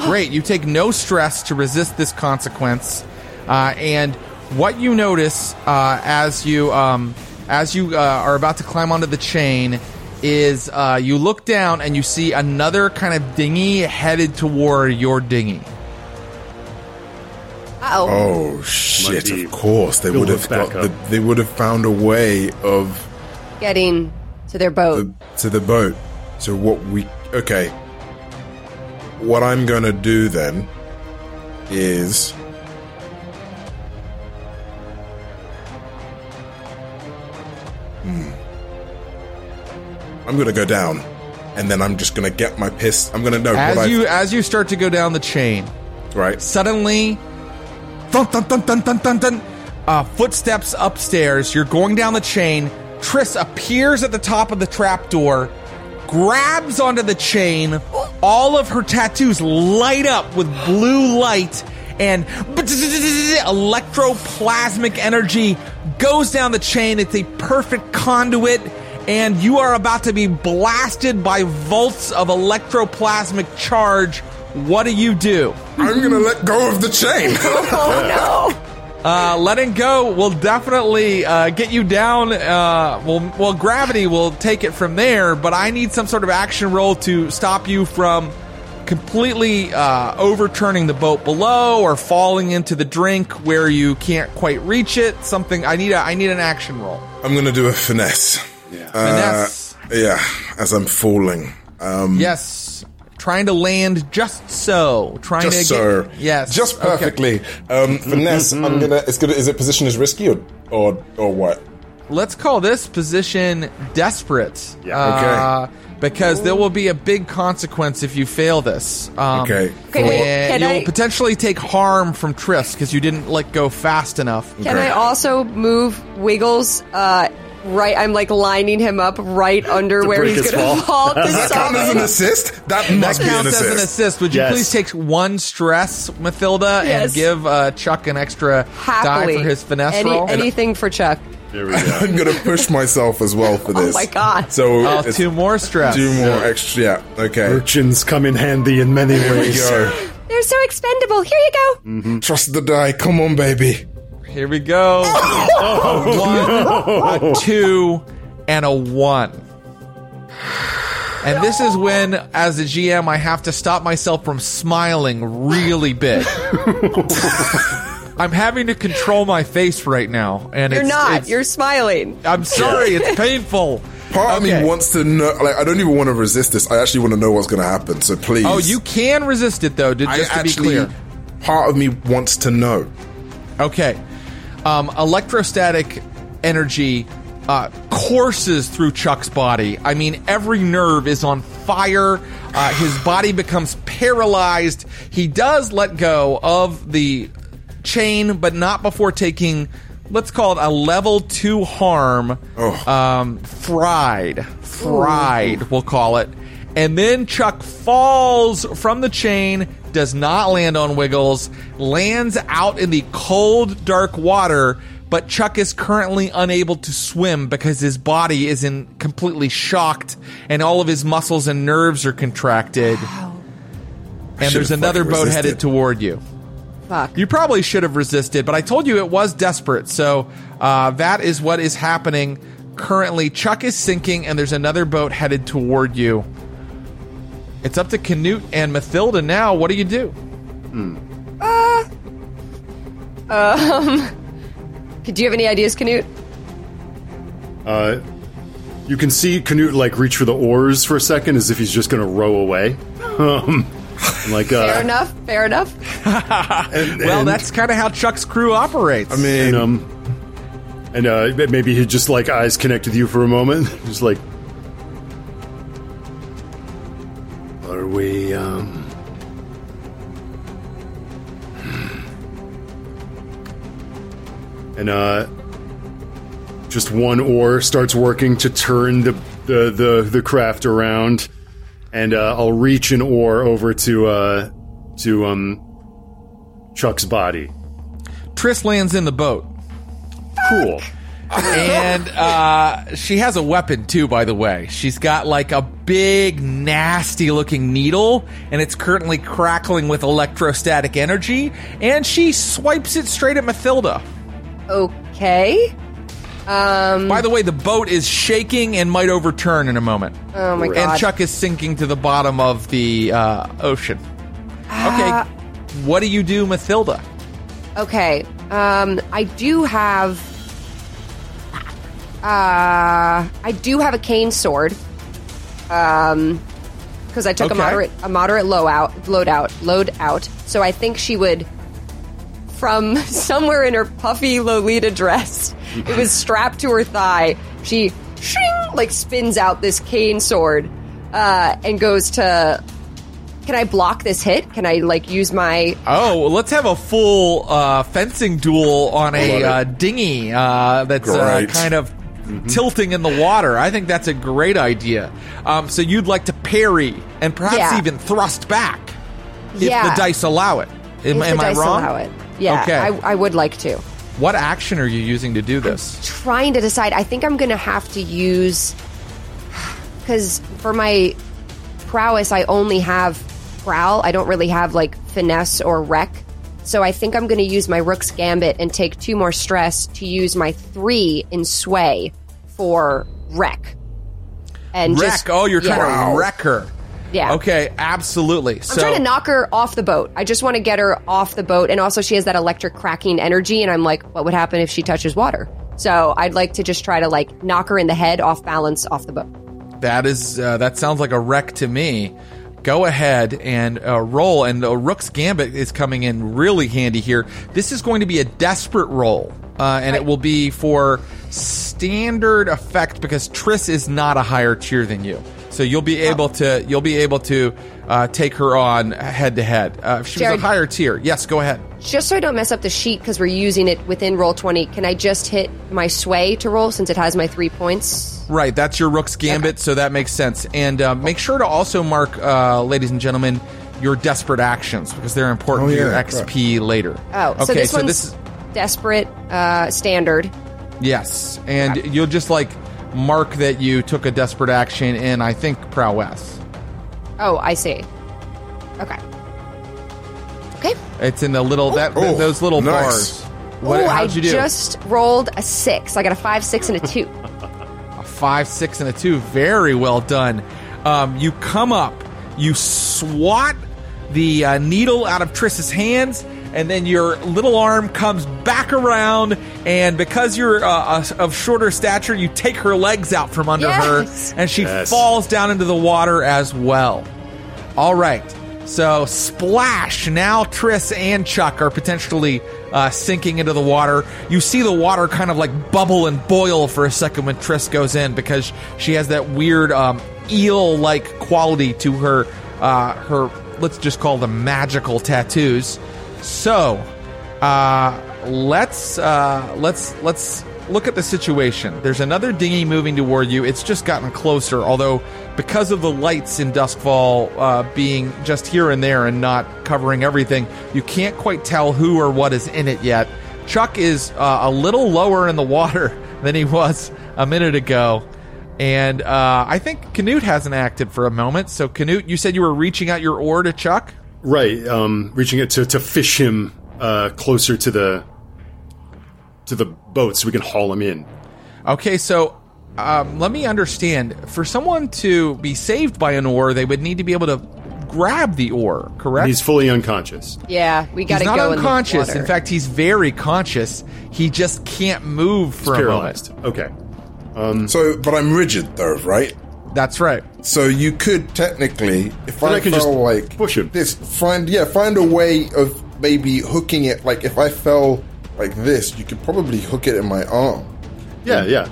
Great. You take no stress to resist this consequence, uh, and what you notice uh, as you um, as you uh, are about to climb onto the chain is uh, you look down and you see another kind of dinghy headed toward your dinghy. Oh, Oh shit! Of course, they would have with got the, they would have found a way of getting to their boat. the, to the boat. So what we okay? What I'm gonna do then is Hmm. I'm gonna go down, and then I'm just gonna get my piss. I'm gonna know what As I you as you start to go down the chain, right. suddenly, dun dun dun dun dun dun dun, uh, footsteps upstairs. You're going down the chain. Triss appears at the top of the trapdoor, grabs onto the chain. All of her tattoos light up with blue light, and electroplasmic energy goes down the chain. It's a perfect conduit. And you are about to be blasted by volts of electroplasmic charge. What do you do? I'm gonna let go of the chain. Oh, Uh, letting go will definitely uh, get you down. Uh, well, well, gravity will take it from there, but I need some sort of action roll to stop you from completely uh, overturning the boat below or falling into the drink where you can't quite reach it. Something I need. A, I need an action roll. I'm gonna do a finesse. Yeah. Finesse. Yeah, as I'm falling. Um, yes, trying to land just so. Trying just to so. get yes, Just okay. perfectly. Um, finesse. I'm gonna. It's gonna. Is it position is risky or or or what? let's call this position desperate. Yeah. Uh, because there will be a big consequence if you fail this. Um, Okay. Okay, wait, and can you'll I- potentially take harm from Triss because you didn't let go fast enough. Can Okay. I also move Wiggles? Uh, right, I'm like lining him up right under To where he's going to fall. fall? to Does that count as an assist? That That must be an counts assist. as an assist. Would you Yes. please take one stress, Mathilda, Yes. and give uh, Chuk an extra Happily. die for his finesse Any- roll? Anything for Chuk. There we go. I'm gonna push myself as well for this. Oh my God. So Oh, it's two more stress. two more extra. Yeah. Okay. Urchins come in handy in many Here we ways. go. They're so expendable. Here you go. Trust the die. Come on, baby. Here we go. One, a two, and a one. And this is when, as a GM, I have to stop myself from smiling really big. I'm having to control my face right now, and You're it's, not. it's- You're smiling. I'm sorry. It's painful. Part of Okay. me wants to know. Like, I don't even want to resist this. I actually want to know what's going to happen. So please. Oh, you can resist it though. Just I to be actually. clear. Part of me wants to know. Okay. Um, electrostatic energy uh, courses through Chuk's body. I mean, every nerve is on fire. Uh, his body becomes paralyzed. He does let go of the chain, but not before taking, let's call it a level two harm. Oh. Um, fried. Fried, we'll call it. And then Chuk falls from the chain, does not land on Wiggles, lands out in the cold, dark water, but Chuk is currently unable to swim because his body is in completely shocked and all of his muscles and nerves are contracted. And there's another boat resisted. headed toward you. Fuck. You probably should have resisted, but I told you it was desperate. So uh, that is what is happening currently. Chuk is sinking, and there's another boat headed toward you. It's up to Canute and Mathilda now. What do you do? Hmm. Uh, um. Do you have any ideas, Canute? Uh, you can see Canute like reach for the oars for a second, as if he's just going to row away. Um, like uh, Fair enough. Fair enough. and- Well, and- that's kind of how Chuk's crew operates. I mean, and um, and uh, maybe he just like eyes connect with you for a moment, just like, are we? um... And uh, just one oar starts working to turn the the the, the craft around, and uh, I'll reach an oar over to uh, to um Chuk's body. Triss lands in the boat. Cool. And uh, she has a weapon too. By the way, she's got like a big, nasty-looking needle, and it's currently crackling with electrostatic energy. And she swipes it straight at Mathilda. Okay. Um. By the way, the boat is shaking and might overturn in a moment. Oh my god! And. Chuk is sinking to the bottom of the uh, ocean. Okay, Uh, what do you do, Mathilda? Okay. Um, I do have. Uh, I do have a cane sword. Um, because I took Okay. a moderate a moderate low out load out load out. So I think she would, from somewhere in her puffy Lolita dress, it was strapped to her thigh. She shing, like spins out this cane sword, uh, and goes to. Can I block this hit? Can I like use my Oh, well, let's have a full uh, fencing duel on a Love uh, dinghy uh, that's uh, kind of tilting in the water. I think that's a great idea. Um, so you'd like to parry and perhaps Yeah. even thrust back if Yeah. the dice allow it. Am, am I wrong? Yeah, Okay. I, I would like to. What action are you using to do this? Trying to decide. I think I'm going to have to use because for my prowess, I only have prowl. I don't really have like finesse or wreck. So I think I'm going to use my rook's gambit and take two more stress to use my three in sway for wreck. And Wreck. just oh, you're trying to wreck her. Yeah. Okay, absolutely. I'm so trying to knock her off the boat. I just want to get her off the boat, and also she has that electric cracking energy, and I'm like, what would happen if she touches water? So I'd like to just try to like knock her in the head, off balance, off the boat. That is uh, that sounds like a wreck to me. Go ahead and uh, roll, and the Rook's Gambit is coming in really handy here. This is going to be a desperate roll, uh, and it will be for standard effect because Triss is not a higher tier than you, so you'll be able to you'll be able to uh, take her on head to head. Uh, If she was a higher tier, yes, go ahead. Just so I don't mess up the sheet because we're using it within roll twenty. Can I just hit my sway to roll since it has my three points? Right, that's your Rook's Gambit, so that makes sense. And uh, make sure to also mark, uh, ladies and gentlemen, your desperate actions because they're important Oh, to your yeah, XP later. Oh, okay. so this one's this is desperate, uh, standard. yes, and you'll just like mark that you took a desperate action in, I think, prowess. Oh, I see. Okay. Okay. It's in the little that Oh, those little nice. bars. What? Ooh, how'd I you do? just rolled a six. I got a five, six, and a two. a five, six, and a two. Very well done. Um, you come up, you swat the uh, needle out of Triss's hands, and then your little arm comes back around, and because you're uh, uh, of shorter stature, you take her legs out from under Yes. her, and she Yes. falls down into the water as well. All right. So splash. Now Triss and Chuk are potentially uh, sinking into the water. You see the water kind of like bubble and boil for a second when Triss goes in because she has that weird um, eel-like quality to her. Uh, her let's just call them magical tattoos. So uh, let's uh, let's let's look at the situation. There's another dinghy moving toward you. It's just gotten closer, although because of the lights in Duskfall uh, being just here and there and not covering everything, you can't quite tell who or what is in it yet. Chuk is uh, a little lower in the water than he was a minute ago. And uh, I think Canute hasn't acted for a moment. So, Canute, you said you were reaching out your oar to Chuk? Right, um, reaching it to, to fish him uh, closer to the to the boat so we can haul him in. Okay, so um, let me understand. For someone to be saved by an oar, they would need to be able to grab the oar, correct? He's fully unconscious. Yeah, we got He's to not go unconscious. In, the In, fact, he's very conscious. He just can't move for a moment. Paralyzed. Okay. So, but I'm rigid though, right? That's right. So you could technically, if Then I, I can fell just like push him. this, find yeah, find a way of maybe hooking it. Like if I fell like this, you could probably hook it in my arm, Yeah, yeah.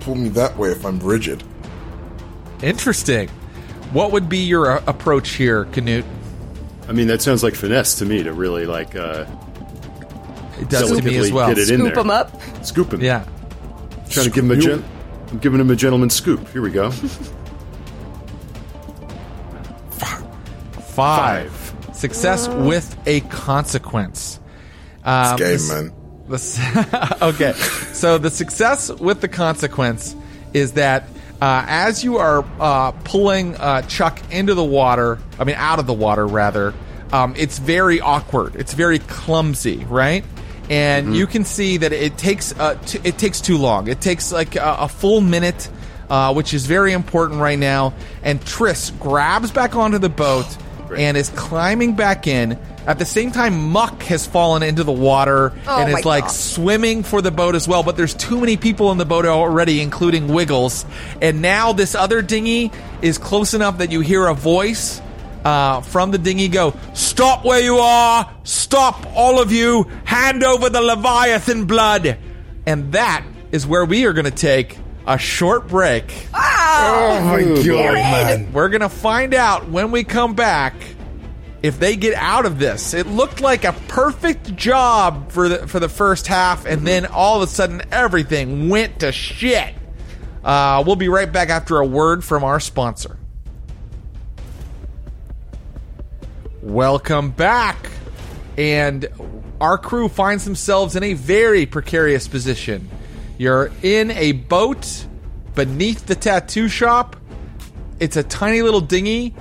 pull me that way if I'm rigid. Interesting. What would be your uh, approach here, Canute? I mean, that sounds like finesse to me to really like uh, It does to me delicately as well. get it in Scoop there. them up. Scoop him. Yeah. Trying to give him a gen- I'm giving him a gentleman's scoop. Here we go. Five. Success with a consequence. Um, Game this- man. the okay, so the success with the consequence is that uh, as you are uh, pulling uh, Chuk into the water, I mean out of the water rather, um, it's very awkward. It's very clumsy, right? And you can see that it takes uh, t- it takes too long. It takes like a, a full minute, uh, which is very important right now. And Triss grabs back onto the boat and is climbing back in. At the same time, Muck has fallen into the water Oh and my is like God. swimming for the boat as well. But there's too many people in the boat already, including Wiggles. And now this other dinghy is close enough that you hear a voice uh, from the dinghy go, Stop where you are! Stop, all of you! Hand over the Leviathan blood! And that is where we are going to take a short break. Oh my god, man! We're going to find out when we come back if they get out of this. It looked like a perfect job for the for the first half, and then all of a sudden everything went to shit. Uh, we'll be right back after a word from our sponsor. Welcome back. And our crew finds themselves in a very precarious position. You're in a boat beneath the tattoo shop. It's a tiny little dinghy.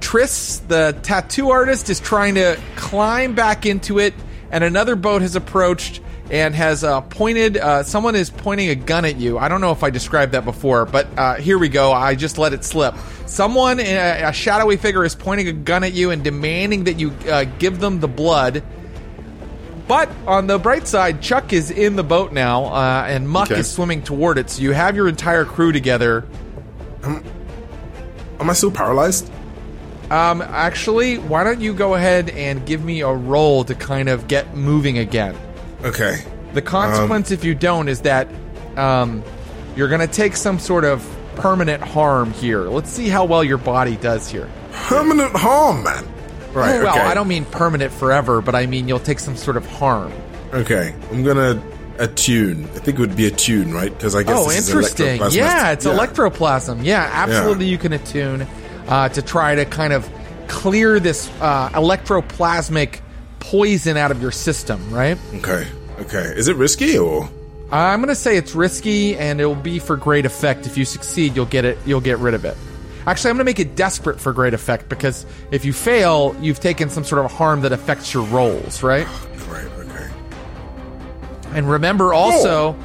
Triss, the tattoo artist, is trying to climb back into it, and another boat has approached and has uh, pointed. Uh, someone is pointing a gun at you. I don't know if I described that before, but uh, here we go. I just let it slip. Someone, a, a shadowy figure, is pointing a gun at you and demanding that you uh, give them the blood. But on the bright side, Chuk is in the boat now, uh, and Muck Okay. is swimming toward it. So you have your entire crew together. Am I still paralyzed? Um, actually, why don't you go ahead and give me a roll to kind of get moving again? Okay. The consequence, if you don't, is that um, you're going to take some sort of permanent harm here. Let's see how well your body does here. Permanent harm, man. Right. Oh, well, okay. I don't mean permanent forever, but I mean you'll take some sort of harm. Okay, I'm gonna attune. I think it would be a tune, right? Because I guess Oh, interesting. Yeah, it's Yeah. electroplasm. Yeah, absolutely. You can attune uh, to try to kind of clear this uh, electroplasmic poison out of your system, right? Okay. Okay. Is it risky or? I'm going to say it's risky, and it will be for great effect. If you succeed, you'll get it. You'll get rid of it. Actually, I'm going to make it desperate for great effect because if you fail, you've taken some sort of harm that affects your rolls, right? Right. Okay. And remember also,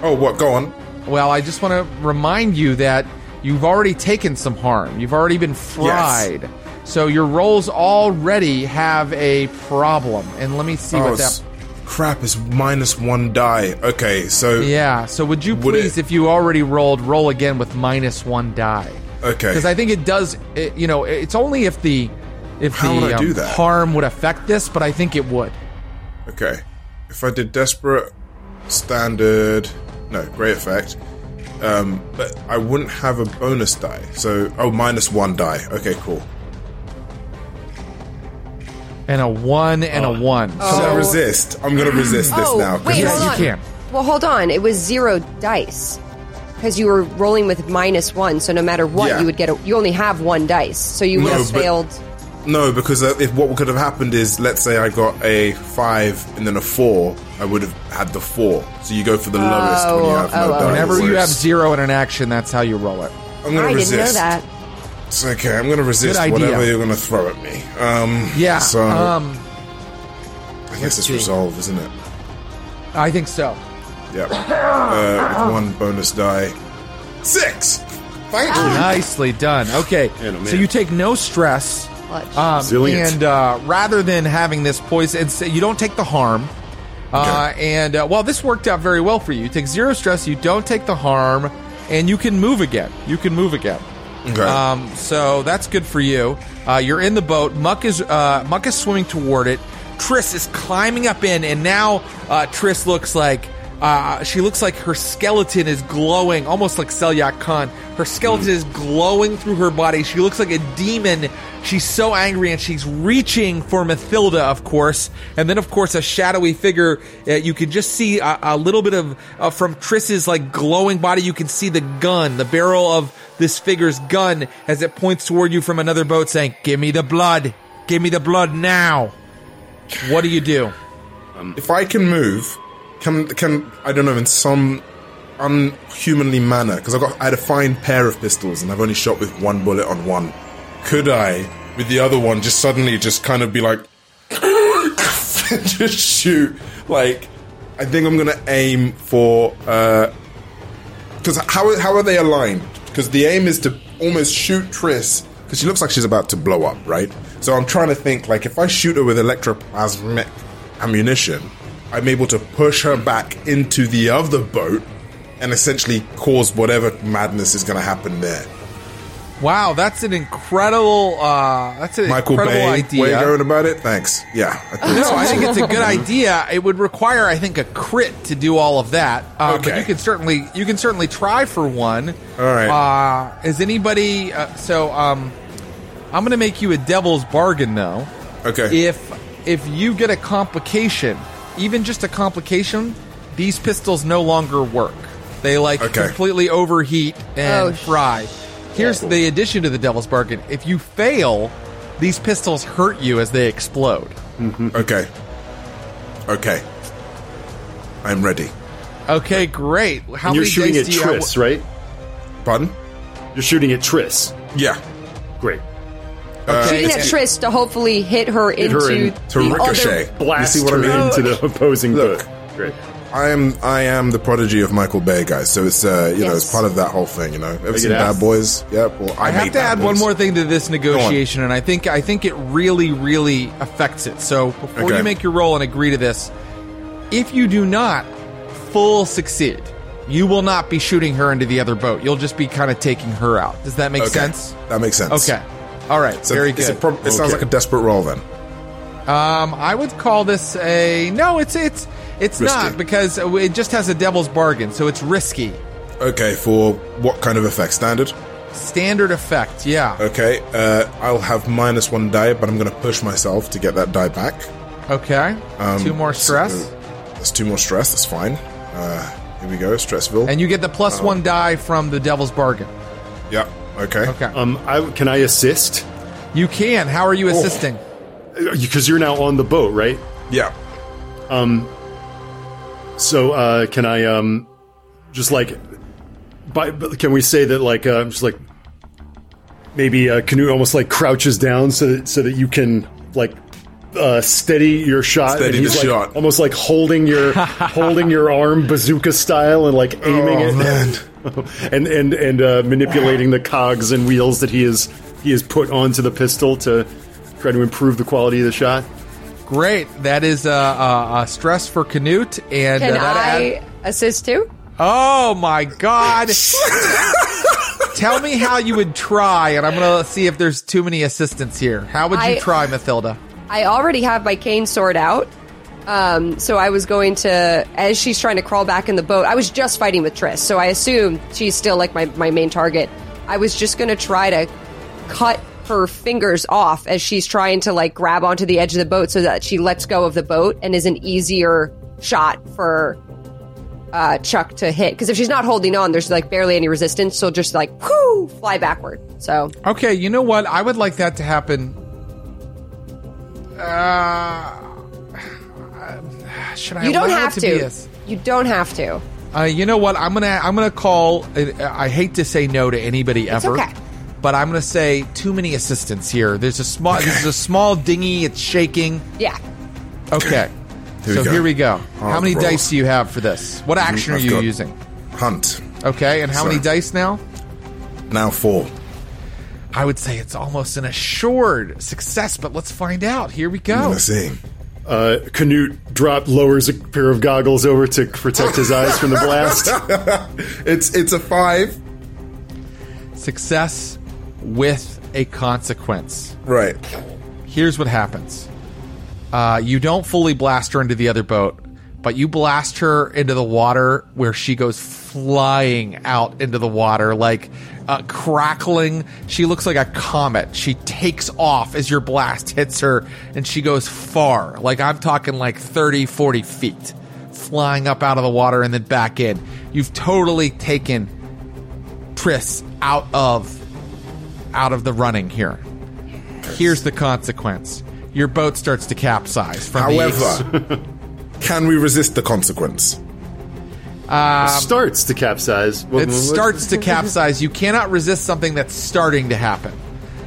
Oh, oh what? Go on. well, I just want to remind you that you've already taken some harm. You've already been fried. Yes. So your rolls already have a problem. And let me see Oh, what that. Crap! Is minus one die. Okay, so Yeah. So would you Would please, it- if you already rolled, roll again with minus one die? okay. Because I think it does. It, you know, it's only if the if How the would um, harm would affect this, but I think it would. Okay. If I did desperate, standard, no, great effect. Um, but I wouldn't have a bonus die. So, oh, minus one die. Okay, cool. And a one and a one. So I resist. I'm gonna resist this Oh, now. 'cause wait, Yeah, it's- hold you can. Well, hold on. It was zero dice because you were rolling with minus one. So no matter what, Yeah. you would get. A, you only have one dice, so you would No, have but- failed. No, because uh, if what could have happened is, let's say I got a five and then a four, I would have had the four. So you go for the lowest when you have no oh, oh. dice. Whenever you have zero in an action, that's how you roll it. I'm gonna I resist. didn't know that. It's okay. I'm gonna resist whatever you're gonna throw at me. Um, Yeah. So um, I guess it's see. resolve, isn't it? I think so. Yep. uh, with one bonus die. Six. Thank you. Nicely done. Okay, Man, oh, so you take no stress. Clutch. Um, and uh, rather than having this poison, it's, you don't take the harm. Uh, and uh, well, this worked out very well for you. You take zero stress, you don't take the harm, and you can move again. You can move again. Okay. Um, so that's good for you. Uh, you're in the boat. Muck is uh, Muck is swimming toward it. Triss is climbing up in, and now uh, Triss looks like uh, she looks like her skeleton is glowing, almost like Selyak Khan. Her skeleton is glowing through her body. She looks like a demon. She's so angry, and she's reaching for Mathilda, of course. And then, of course, a shadowy figure. Uh, you can just see a, a little bit of uh, from Triss's like glowing body. You can see the gun, the barrel of this figure's gun, as it points toward you from another boat, saying, "Give me the blood! Give me the blood now!" What do you do? Um, if I can move, can can I don't know in some unhumanly manner because I've got I had a fine pair of pistols and I've only shot with one bullet on one. Could I, with the other one, just suddenly just kind of be like, just shoot? Like, I think I'm gonna aim for uh, because how how are they aligned? Because the aim is to almost shoot Triss because she looks like she's about to blow up, right? So I'm trying to think like if I shoot her with electroplasmic ammunition, I'm able to push her back into the other boat and essentially cause whatever madness is going to happen there. Wow, that's an incredible. Uh, that's an Michael incredible Bay, idea. way going about it. Thanks. Yeah. I think No, so. I think it's a good idea. It would require, I think, a crit to do all of that. Uh, But you can certainly you can certainly try for one. All right. Uh, is anybody? Uh, so, um, I'm going to make you a devil's bargain, though. okay. If if you get a complication, even just a complication, these pistols no longer work. They like Okay. completely overheat and Oh, sh- fry. Here's the addition to the devil's bargain. If you fail, these pistols hurt you as they explode. Mm-hmm. okay. Okay. I'm ready. Okay, great. How And you're shooting dice at do you have? Triss, right? Pardon? You're shooting at Triss. Yeah. Great. Uh, shooting at Triss to hopefully hit her Hit into her in- To the ricochet. other. Blast you see what I mean? into the opposing Look. boat. Great. I am I am the prodigy of Michael Bay, guys. So it's uh, you know it's part of that whole thing. You know, ever seen Bad. Boys? Yeah. Well, I, I have to Bad add one more thing to this negotiation, and I think I think it really, really affects it. So before Okay. you make your roll and agree to this, if you do not full succeed, you will not be shooting her into the other boat. You'll just be kind of taking her out. Does that make Okay. sense? That makes sense. Okay. All right. So Very good. a prob- it sounds like a desperate roll then. Um, I would call this a no. It's it's it's Risky. not because it just has a devil's bargain, so it's risky. Okay, for what kind of effect? Standard. Standard effect, yeah. Okay, uh, I'll have minus one die, but I'm going to push myself to get that die back. Okay. Um, Two more stress, So, That's two more stress. That's fine. Uh, here we go. Stressville. and you get the plus one die from the devil's bargain. yeah. Okay. Okay. Um, I, can I assist? You can. How are you assisting? Because you're now on the boat, right? Yeah. So uh, can I um, just like, by, can we say that like uh, just like maybe uh, Canute almost like crouches down so that so that you can like uh, steady your shot. Steady and he's the like shot. almost like holding your holding your arm bazooka style and like aiming Oh, it man. and and and uh, manipulating the cogs and wheels that he is he has put onto the pistol to try to improve the quality of the shot. Great. That is a uh, uh, stress for Canute, and Can uh, that I assist too? oh my god! Tell me how you would try, and I'm gonna see if there's too many assistants here. How would you I- try, Mathilda? I already have my cane sword out. Um, so I was going to, as she's trying to crawl back in the boat, I was just fighting with Triss, so I assume she's still like my, my main target. I was just going to try to cut her fingers off as she's trying to like grab onto the edge of the boat so that she lets go of the boat and is an easier shot for uh, Chuk to hit. Because if she's not holding on, there's like barely any resistance, so just like whoo, fly backward. So Okay, you know what? I would like that to happen. Uh, should I? you don't have to. to. you don't have to. Uh, you know what? I'm gonna I'm gonna call. uh, I hate to say no to anybody ever, okay. But I'm gonna say too many assistants here. There's a small. There's a small dinghy. It's shaking. Yeah. Okay. Here so we go. here we go. On how many the rolls. dice do you have for this? What action are I've you using? Hunt. Okay, and how many dice now? Now four. I would say it's almost an assured success, but let's find out. Here we I'm go. gonna see. Uh, Canute drop lowers a pair of goggles over to protect his eyes from the blast. It's it's a five. Success with a consequence. Right. Here's what happens. Uh, you don't fully blast her into the other boat, but you blast her into the water where she goes flying out into the water, like uh, crackling. She looks like a comet. She takes off as your blast hits her, and she goes far. Like I'm talking like 30, 40 feet, flying up out of the water and then back in. You've totally taken Triss out of out of the running here. Here's the consequence. Your boat starts to capsize from the However, can we resist the consequence? It starts to capsize. It starts to capsize. You cannot resist something that's starting to happen.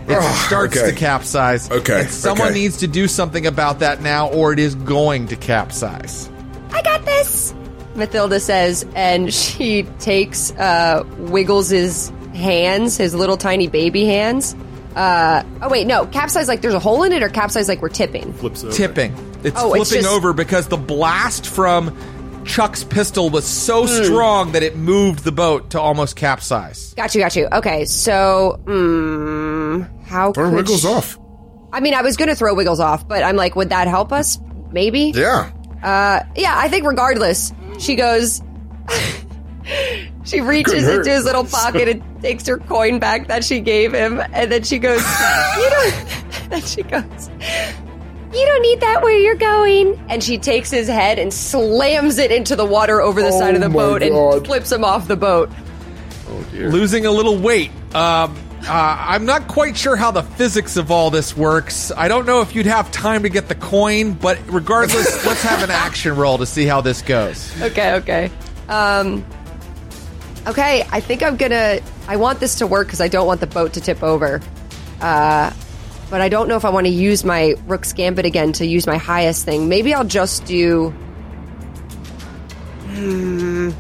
It Ah, starts okay. to capsize. Okay, And someone okay. needs to do something about that now, or it is going to capsize. I got this. Mathilda says, and she takes uh, Wiggles' hands, his little tiny baby hands. Uh, oh wait, no, capsize like there's a hole in it, or capsize like we're tipping. flips over. Tipping. It's Oh, flipping it's just- over because the blast from Chuk's pistol was so Hmm. strong that it moved the boat to almost capsize. Got you, got you. Okay, so, hmm, how Throw could Wiggles she- off. I mean, I was going to throw Wiggles off, but I'm like, would that help us? Maybe. Yeah. Uh, yeah, I think regardless, she goes. she reaches into his little pocket and takes her coin back that she gave him, and then she goes, "You don't." then she goes, You don't need that where you're going. and she takes his head and slams it into the water over the Oh side of the my boat and flips him off the boat. losing a little weight. Um, uh, I'm not quite sure how the physics of all this works. I don't know if you'd have time to get the coin, but regardless, let's have an action roll to see how this goes. Okay, okay. Um, okay, I think I'm gonna. I want this to work because I don't want the boat to tip over. Uh, but I don't know if I want to use my Rook's Gambit again to use my highest thing. Maybe I'll just do. Hmm.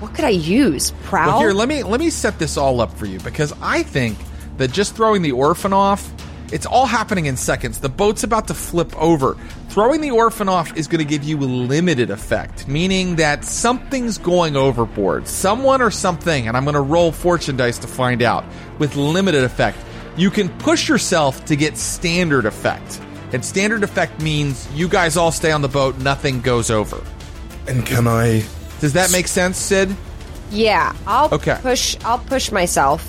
What could I use? Prowl? Well, here, let me let me set this all up for you because I think that just throwing the orphan off, it's all happening in seconds. The boat's about to flip over. Throwing the orphan off is going to give you limited effect, meaning that something's going overboard. Someone or something, and I'm going to roll fortune dice to find out, with limited effect. You can push yourself to get standard effect. And standard effect means you guys all stay on the boat, nothing goes over. And can I? Does that make sense, Sid? yeah, I'll Okay. push. I'll push myself.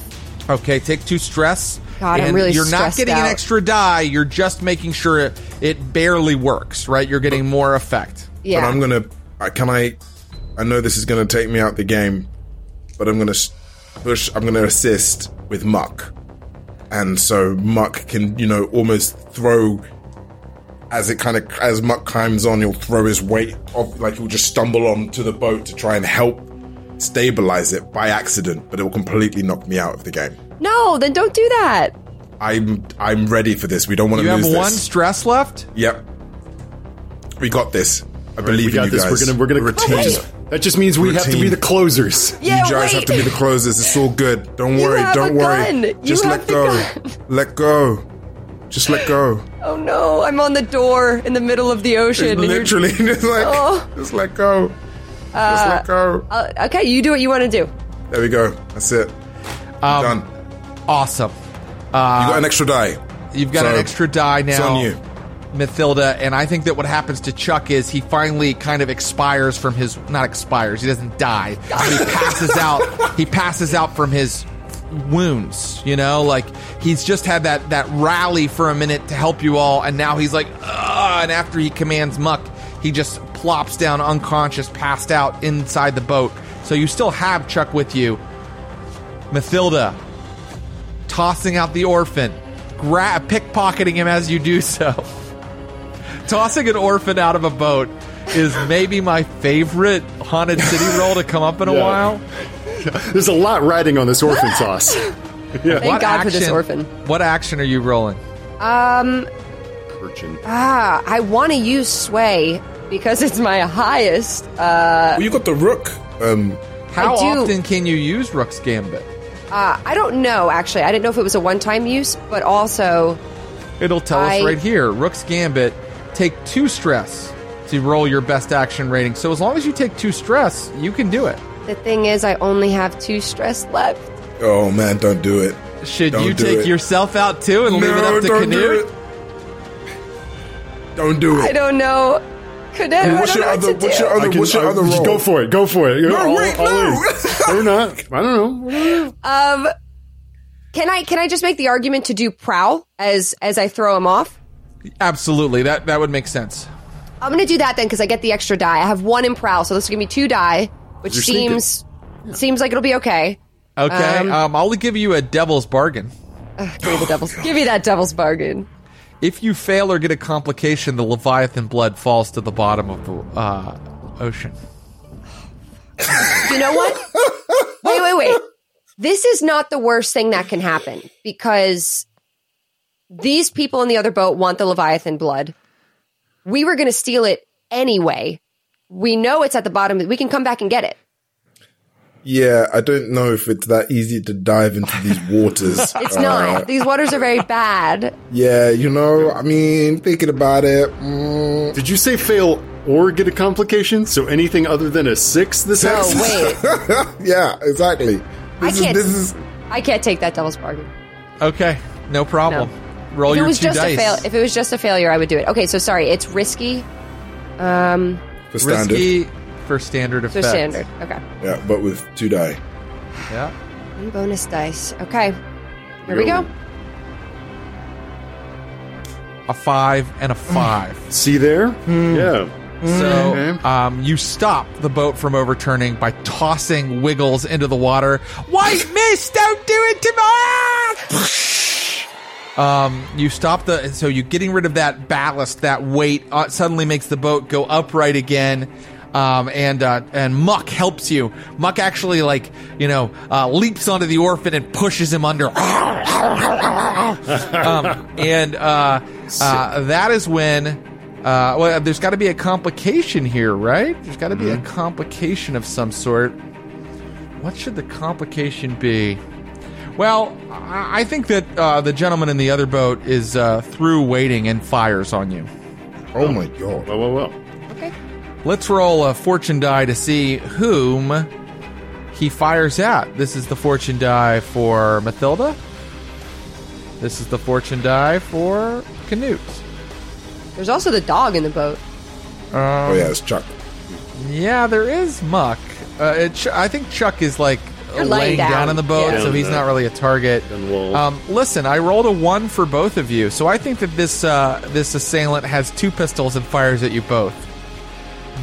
Okay, take two stress. God, I'm really You're not stressed getting an extra die. You're just making sure it, it barely works, right? You're getting more effect. Yeah, But I'm gonna. I Can I? I know this is gonna take me out the game, but I'm gonna push. I'm gonna assist with Muck, and so Muck can, you know, almost throw. As it kind of as Muck climbs on, he'll throw his weight off, like he'll just stumble onto the boat to try and help stabilize it by accident, but it will completely knock me out of the game. No, then don't do that. I'm I'm ready for this. We don't want to You to have lose one this. stress left. Yep, we got this. I believe we got in you this. guys. We're gonna we're gonna retain. That just, that just means we have to be Routine. the closers. Yeah, you guys wait. have to be the closers. It's all good. Don't You worry. have Don't a worry. gun. You Just have let the go. gun. Let go. Just let go. Oh no, I'm on the door in the middle of the ocean. and you're- Literally, just like, Oh. just let go. Just let go. Uh, okay, you do what you want to do. There we go. That's it. Um, Done. Awesome. Uh, you got an extra die. You've got So, an extra die It's now, on you. Mathilda. And I think that what happens to Chuk is he finally kind of expires from his not expires. He doesn't die. But he passes out. He passes out from his wounds. You know, like he's just had that that rally for a minute to help you all, and now he's like, Ugh, and after he commands Muck, he just plops down unconscious, passed out inside the boat. So you still have Chuk with you. Mathilda tossing out the orphan, grab pickpocketing him as you do so. Tossing an orphan out of a boat is maybe my favorite haunted city roll to come up in a Yeah. while. There's a lot riding on this orphan toss. Thank God for this orphan. What action are you rolling? Urchin. Ah, I want to use sway because it's my highest. Uh, Well, you got the rook. Um, How I do- often can you use Rook's Gambit? Uh, I don't know actually. I didn't know if it was a one-time use, but also It'll tell I- us right here. Rook's Gambit take two stress to roll your best action rating. So as long as you take two stress, you can do it. The thing is, I only have two stress left. Oh man, don't do it. Should Don't you take it. yourself out too and leave it up to don't Canute? do it. Don't do it. I don't know. Cadet, I What's your other? What's your other? can- What's your I- other just role? Go for it. Go for it. No, I'll- wait, I'll no. leave. or not. I don't know. Um, can I can I just make the argument to do prowl as as I throw him off? Absolutely, that that would make sense. I'm gonna do that then because I get the extra die. I have one in prowl, so this will give me two die, which You're sneaking. seems seems like it'll be okay. Okay, Um, um, I'll give you a devil's bargain. Give me the devil's. give me that devil's bargain. If you fail or get a complication, the Leviathan blood falls to the bottom of the uh, ocean. You know what? wait, wait, wait. This is not the worst thing that can happen because these people in the other boat want the Leviathan blood. We were going to steal it anyway. We know it's at the bottom. We can come back and get it. Yeah, I don't know if it's that easy to dive into these waters. It's Uh, not. These waters are very bad. Yeah, you know, I mean, thinking about it, mm, Did you say fail or get a complication? So anything other than a six this Oh episode? wait, yeah, exactly. I This is, can't. this is I can't take that devil's bargain. Okay, no problem. Roll If it your was two just dice. a fail, if it was just a failure, I would do it. Okay, so sorry, it's risky. Um, for standard. Risky for standard so standard. Okay, Yeah, but with two die. Yeah. One bonus dice. Okay, here we go. A five and a five. See there? Hmm. Yeah. So Okay. um, you stop the boat from overturning by tossing Wiggles into the water. White mist, don't do it to me! um, you stop the so you getting rid of that ballast, that weight uh, suddenly makes the boat go upright again. Um, and uh, and Muck helps you. Muck actually like you know uh, leaps onto the orphan and pushes him under. um, and uh, uh, that is when uh, well, there's got to be a complication here, right? There's got to be a complication of some sort. What should the complication be? Well, I I think that uh, the gentleman in the other boat is uh, through waiting and fires on you. Oh my god. Well, well, well. Okay. Let's roll a fortune die to see whom he fires at. This is the fortune die for Mathilda. This is the fortune die for Canute. There's also the dog in the boat. Oh yeah, it's Chuk. Yeah, there is Muck. Uh, it, I think Chuk is like You're laying laying down. down. in the boat, Yeah. so he's not really a target. Um, listen, I rolled a one for both of you, so I think that this uh, this assailant has two pistols and fires at you both.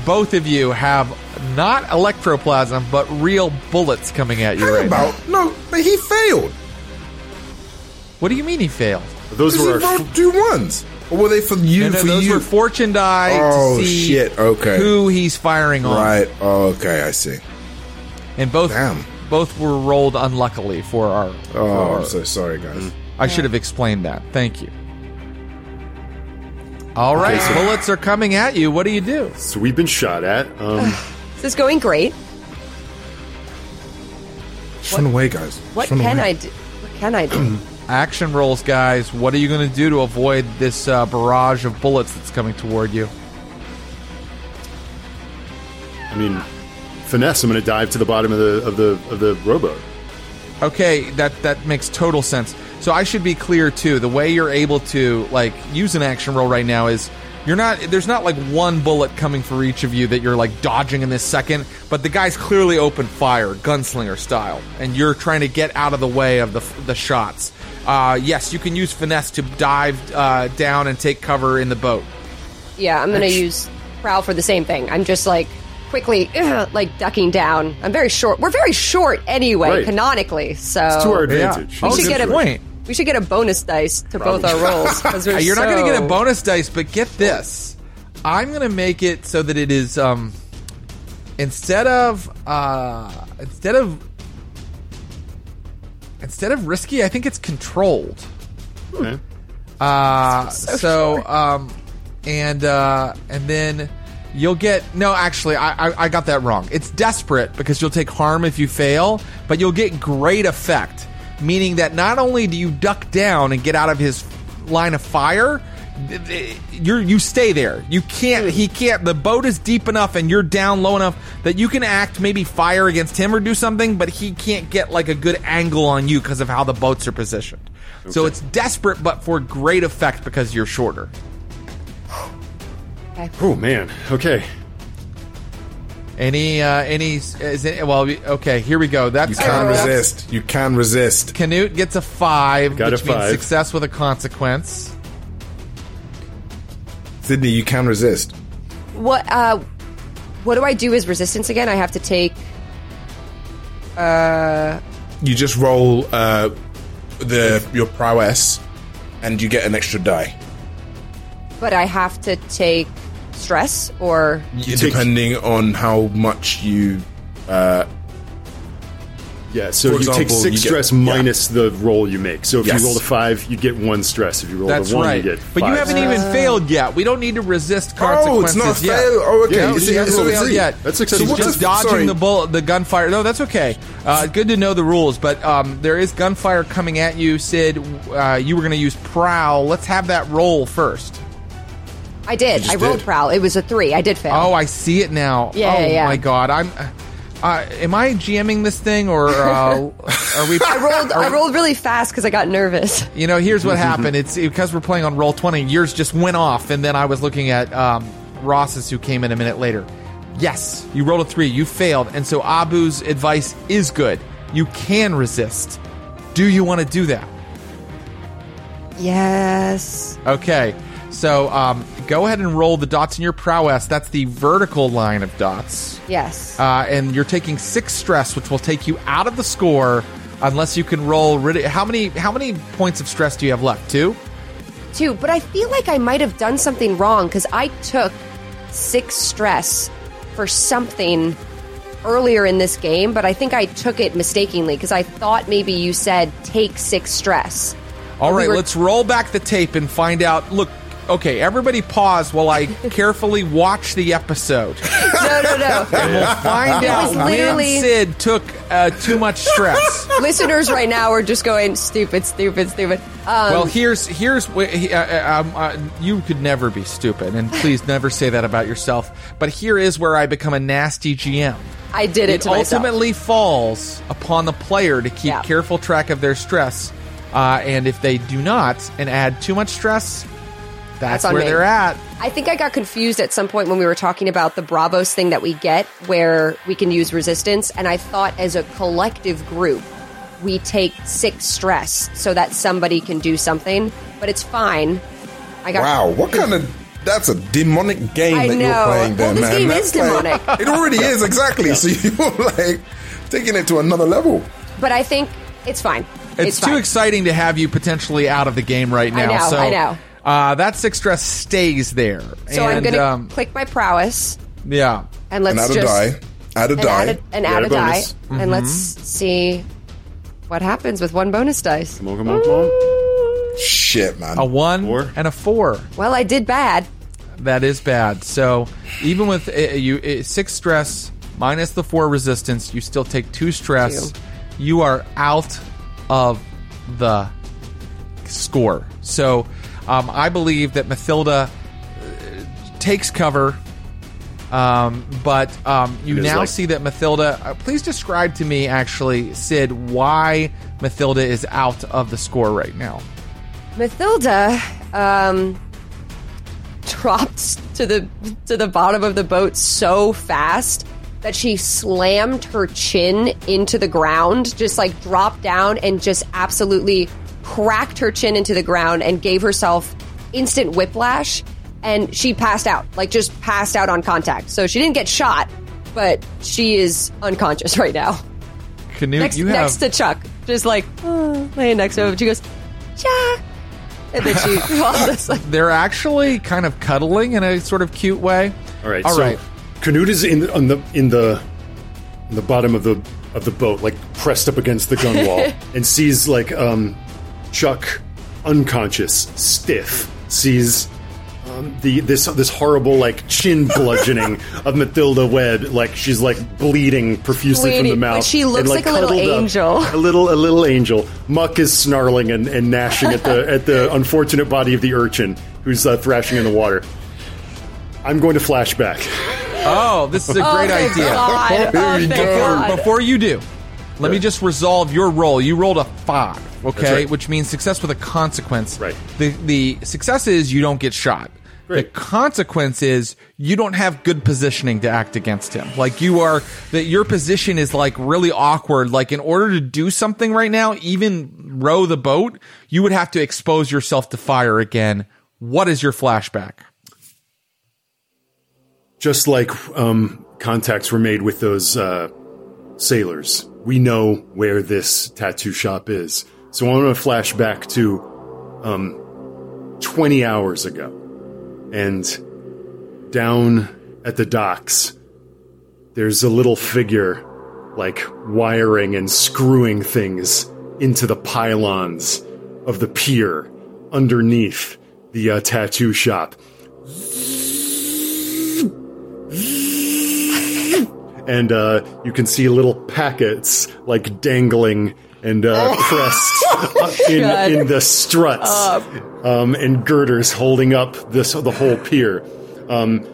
Both of you have not electroplasm, but real bullets coming at you right now. About no, but he failed. What do you mean he failed? Those were he our rolled two ones. Or were they for you? And then for those you? were fortune die Oh, to see shit, okay. who he's firing on. right. Oh, okay, I see. And both Damn. both were rolled unluckily for our. Oh, for I'm so sorry, guys. I should have explained that. Thank you. All right, so- bullets are coming at you. What do you do? So we've been shot at. Um, This is going great. Just run away, guys. What Just run can away. I do? What can I do? Action rolls, guys. What are you going to do to avoid this uh, barrage of bullets that's coming toward you? I mean, finesse. I'm going to dive to the bottom of the of the of the rowboat. Okay, that that makes total sense. So I should be clear too. The way you're able to like use an action roll right now is you're not there's not like one bullet coming for each of you that you're like dodging in this second, but the guy's clearly open fire, gunslinger style, and you're trying to get out of the way of the the shots. Uh, yes, you can use finesse to dive uh, down and take cover in the boat. Yeah, I'm gonna use prowl for the same thing. I'm just like quickly like ducking down. I'm very short. We're very short anyway, Right. canonically. So To our Yeah. advantage. Oh, we should get a point. We should get a bonus dice to both our rolls because You're not going to get a bonus dice, but get this. I'm going to make it so that it is um instead of uh instead of instead of risky, I think it's controlled. Okay. Uh so, um and uh and then you'll get no actually I, I I got that wrong. It's desperate because you'll take harm if you fail, but you'll get great effect. Meaning that not only do you duck down and get out of his line of fire, you're you stay there. You can't. He can't. The boat is deep enough, and you're down low enough that you can act maybe fire against him or do something, but he can't get like a good angle on you because of how the boats are positioned. So it's desperate, but for great effect because you're shorter. Oh man. Okay. Any uh any is it well okay here we go that's You can that's- resist. You can resist. Canute gets a five Got a which means five. success with a consequence Sydney, you can resist. What uh what do I do as resistance again? I have to take uh, You just roll uh, the your prowess, and you get an extra die. but I have to take stress or depending on how much you. Uh, Yeah. So For you take six you get- stress yeah. minus the roll you make. So if Yes. you roll a five, you get one stress. If you roll that's a one, right you get Five. but you haven't stress. even failed yet we don't need to resist consequences. oh, consequences it's not a yet. fail. Oh, okay. Yeah, You he see, hasn't so failed it's- yet. That's He's successful. just What's the- dodging sorry. the bullet, the gunfire. No, that's okay. Uh, good to know the rules, but um, there is gunfire coming at you, Sid. Uh, you were going to use prowl. Let's have that roll first. I did. I rolled did. prowl. It was a three. I did fail. Oh, I see it now. Yeah, oh yeah, yeah. my god, I'm. Uh, am I GMing this thing or uh, are we? I rolled I rolled really fast because I got nervous. You know, here's what happened. It's because we're playing on Roll20. Yours just went off, and then I was looking at um, Ross's, who came in a minute later. Yes, you rolled a three. You failed, and so Abu's advice is good. You can resist. Do you want to do that? Yes. Okay, so um, go ahead and roll the dots in your prowess. That's the vertical line of dots. Yes. uh, and you're taking six stress, which will take you out of the score unless you can roll. Rid- how many how many points of stress do you have left? Two. Two. But I feel like I might have done something wrong because I took six stress for something earlier in this game, but I think I took it mistakenly because I thought maybe you said take six stress. All right, We were- let's roll back the tape and find out. Look, okay, everybody pause while I carefully watch the episode. No, no, no. We'll find It out was when Sid took uh, too much stress. Listeners right now are just going stupid, stupid, stupid. Um, well, here's here's wh- he- uh, uh, um, uh, you could never be stupid, and please never say that about yourself. But here is where I become a nasty GM. I did it, it to myself. ultimately falls upon the player to keep Yeah. careful track of their stress. Uh, and if they do not and add too much stress, that's, That's on where me. they're at. I think I got confused at some point when we were talking about the Bravos thing that we get where we can use resistance. And I thought as a collective group, we take six stress so that somebody can do something. But it's fine. I got Wow, what kind of. That's a demonic game I that you're playing there, Well, this man. game That's is demonic. Like, it already is, exactly. So you're like taking it to another level. But I think it's fine. It's, too fine. exciting to have you potentially out of the game right I now. know, so I know. Uh, that six stress stays there. So I'm going to um, click my prowess yeah. and let's and add a die. Add a and die. add a, and Yeah, add a a die, bonus. and let's see what happens with one bonus dice. Come on, come on, come on. Shit, man. A one Four. and a four. Well, I did bad. That is bad. So even with uh, you uh, six stress minus the four resistance, you still take two stress. Two. You are out of the score. So um, I believe that Mathilda uh, takes cover. Um, but um, you now like- see that Mathilda. Uh, please describe to me, actually, Sid, why Mathilda is out of the score right now. Mathilda um, dropped to the to the bottom of the boat so fast that she slammed her chin into the ground, just like dropped down and just absolutely cracked her chin into the ground and gave herself instant whiplash and she passed out, like just passed out on contact. So she didn't get shot, but she is unconscious right now. Canute, Next, you have next to Chuk, just like oh, laying next to him. She goes, Chuk. And then she well, this, they're actually kind of cuddling in a sort of cute way. All right. All so right. Canute is in on the in the in the bottom of the of the boat, like pressed up against the gun wall, and sees like um, Chuk unconscious, stiff. Sees um, the this this horrible like chin bludgeoning of Mathilda Wed, like she's like bleeding profusely from the mouth. but she looks and, like a little cuddled up. angel. a little a little angel. Muck is snarling and, and gnashing at the at the unfortunate body of the urchin, who's uh, thrashing in the water. I'm going to flashback. Oh, this is a great thank idea. God. Here Oh, we thank go. God. Before you do, let me just resolve your roll. You rolled a five, okay, right. which means success with a consequence. Right. The the success is you don't get shot. Great. The consequence is you don't have good positioning to act against him. Like you are that your position is like really awkward. Like in order to do something right now, even row the boat, you would have to expose yourself to fire again. What is your flashback? Just like um, contacts were made with those uh, sailors, we know where this tattoo shop is. So I'm going to flash back to um, 20 hours ago. And down at the docks, there's a little figure like wiring and screwing things into the pylons of the pier underneath the uh, tattoo shop. and uh, you can see little packets like dangling and uh, pressed in, in the struts um, and girders holding up this the whole pier. Um,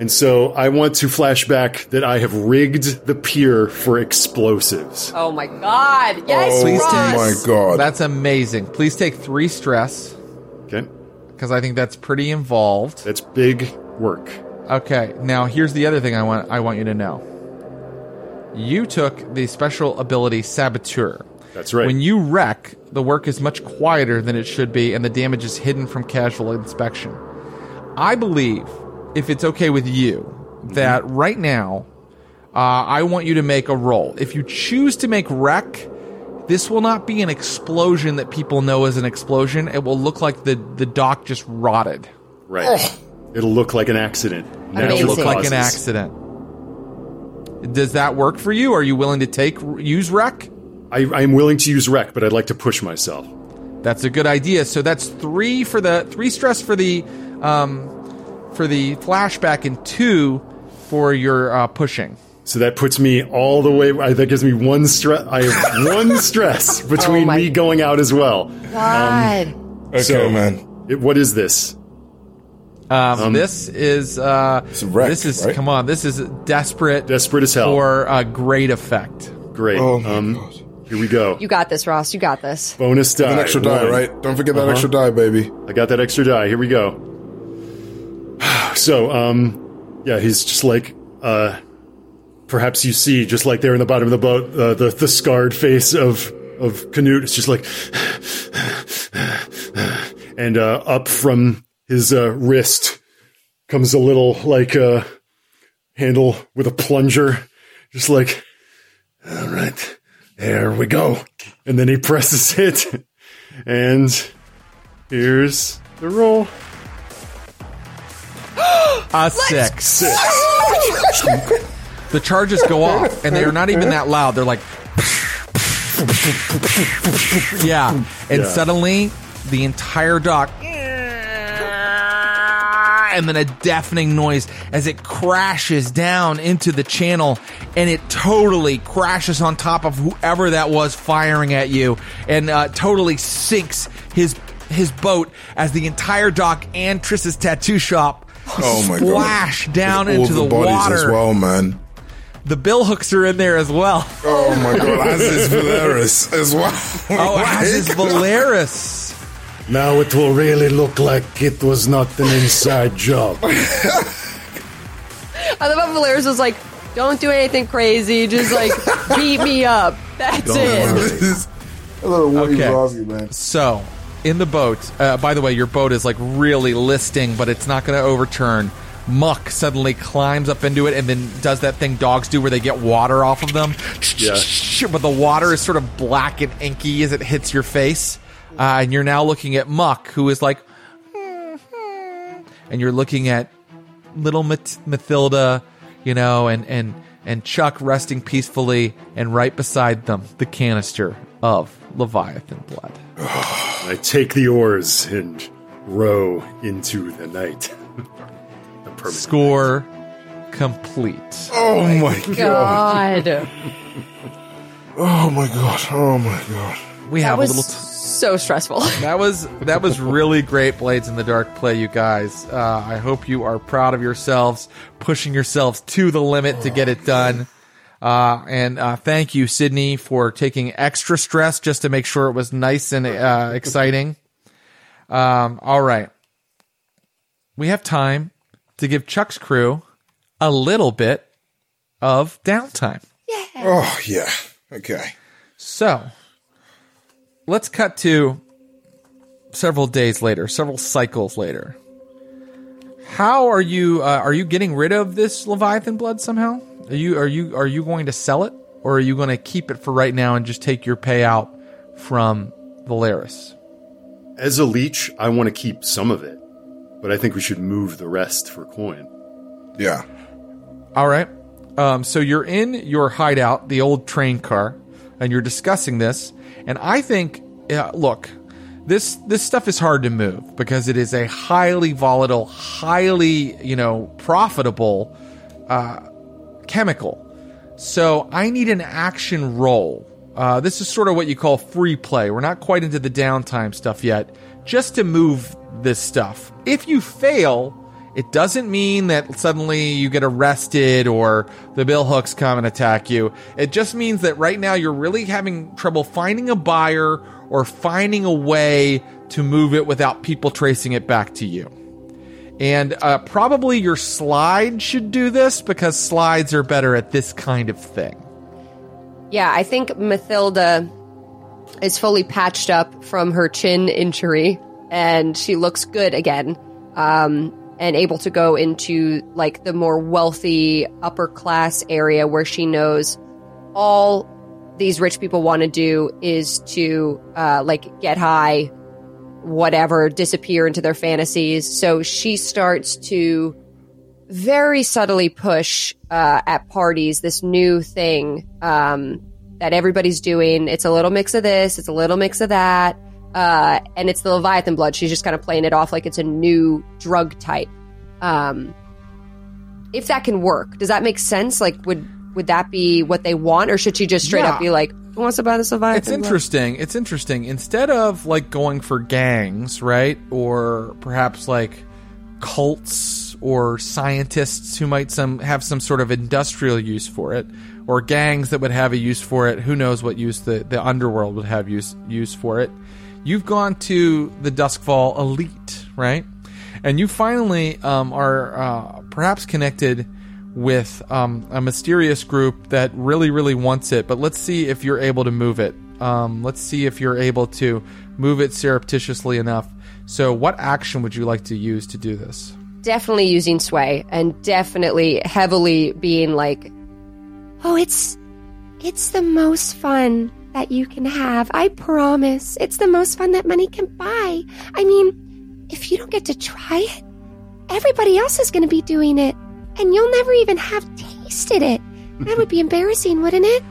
and so I want to flash back that I have rigged the pier for explosives. Oh my God! Yes, Please Ross. Oh my god. That's amazing. Please take three stress Okay, because I think that's pretty involved. that's big work. Okay, now here's the other thing I want I want you to know. You took the special ability Saboteur. That's right. When you wreck, the work is much quieter than it should be, and the damage is hidden from casual inspection. I believe, if it's okay with you, that right now, uh, I want you to make a roll. If you choose to make wreck, this will not be an explosion that people know as an explosion. It will look like the, the dock just rotted. Right. It'll look like an accident. It'll Amazing. look like an accident. Does that work for you? Are you willing to take use wreck? I, I'm willing to use wreck, but I'd like to push myself. That's a good idea. So that's three for the three stress for the um, for the flashback and two for your uh, pushing. So that puts me all the way. That gives me one stress. I have one stress between Oh me going out as well. God. okay, so- man. It, what is this? Um, this is uh, wreck, this is right? come on. This is desperate, Desperate as hell. for a great effect. Great. Oh my um, god. Here we go. You got this, Ross. You got this. Bonus die. An extra die, One. right? Don't forget that Uh-huh. extra die, baby. I got that extra die. Here we go. So, um, yeah, he's just like, uh, perhaps you see, just like there in the bottom of the boat, uh, the the scarred face of of Canute. It's just like, and uh, up from his uh, wrist comes a little like uh, handle with a plunger, just like, all right, there we go. And then he presses it, and here's the roll. A ah, six. the charges go off, and they are not even that loud. They're like, yeah. And Yeah. suddenly, the entire dock, and then a deafening noise as it crashes down into the channel, and it totally crashes on top of whoever that was firing at you, and uh, totally sinks his his boat as the entire dock and Triss's tattoo shop Oh splash down All into the, bodies water. as well, man. The Billhooks are in there as well. Oh my god, as is Valeris as well. Oh, as is Valeris. Now it will really look like it was not an inside job. I love how Valeris was like, "Don't do anything crazy. Just like beat me up. That's it." This is a little wave Okay. off man. So, in the boat, uh, by the way, your boat is like really listing, but it's not going to overturn. Muck suddenly climbs up into it and then does that thing dogs do where they get water off of them. Yeah. But the water is sort of black and inky as it hits your face. Uh, and you're now looking at Muck, who is like, and you're looking at little Mat- Mathilda, you know, and, and, and Chuk resting peacefully, and right beside them, the canister of Leviathan blood. I take the oars and row into the night. the permanent Score complete. Oh my god. God, Oh my god. Oh my god. We that have was a little. T- so stressful. That was that was really great Blades in the Dark play, you guys. Uh, I hope you are proud of yourselves, pushing yourselves to the limit to get it done. Uh, and uh, thank you, Sydney, for taking extra stress just to make sure it was nice and uh, exciting. Um, all right, we have time to give Chuk's crew a little bit of downtime. Yeah. Oh yeah. Okay. So let's cut to several days later, several cycles later. How are you? Uh, are you getting rid of this Leviathan blood somehow? Are you are you are you going to sell it, or are you going to keep it for right now and just take your payout from Valeris? As a leech, I want to keep some of it, but I think we should move the rest for coin. Yeah. All right. Um, so you're in your hideout, the old train car, and you're discussing this. And I think, uh, look, this this stuff is hard to move because it is a highly volatile, highly you know profitable uh, chemical. So I need an action roll. Uh, this is sort of what you call free play. We're not quite into the downtime stuff yet. Just to move this stuff. If you fail, it doesn't mean that suddenly you get arrested or the Billhooks come and attack you. It just means that right now you're really having trouble finding a buyer or finding a way to move it without people tracing it back to you. And uh, probably your slide should do this because slides are better at this kind of thing. Yeah, I think Mathilda is fully patched up from her chin injury and she looks good again. Um, and able to go into like the more wealthy upper class area where she knows all these rich people want to do is to uh, like get high, whatever, disappear into their fantasies. So she starts to very subtly push uh, at parties this new thing um, that everybody's doing. It's a little mix of this, it's a little mix of that. Uh, and it's the Leviathan blood. She's just kind of playing it off like it's a new drug type. Um, if that can work, does that make sense? Like, would would that be what they want, or should she just straight Yeah. up be like, "Who wants to buy this Leviathan?" It's blood?" interesting. It's interesting. Instead of like going for gangs, right? Or perhaps like cults or scientists who might some have some sort of industrial use for it, or gangs that would have a use for it. Who knows what use the, the underworld would have use use for it. You've gone to the Duskfall elite, right? And you finally um, are uh, perhaps connected with um, a mysterious group that really, really wants it. But let's see if you're able to move it. Um, let's see if you're able to move it surreptitiously enough. So, what action would you like to use to do this? Definitely using sway, and definitely heavily being like, Oh, it's it's the most fun that you can have. I promise. It's the most fun that money can buy. I mean, if you don't get to try it, everybody else is going to be doing it, and you'll never even have tasted it. That would be embarrassing, wouldn't it?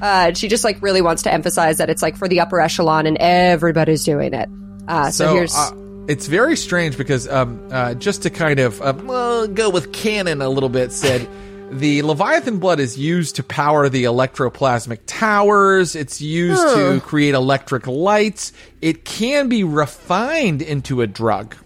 uh, she just like really wants to emphasize that it's like for the upper echelon and everybody's doing it. Uh, so, here's uh, it's very strange because um, uh, just to kind of uh, well, go with canon a little bit, said the Leviathan blood is used to power the electroplasmic towers. It's used to create electric lights. It can be refined into a drug.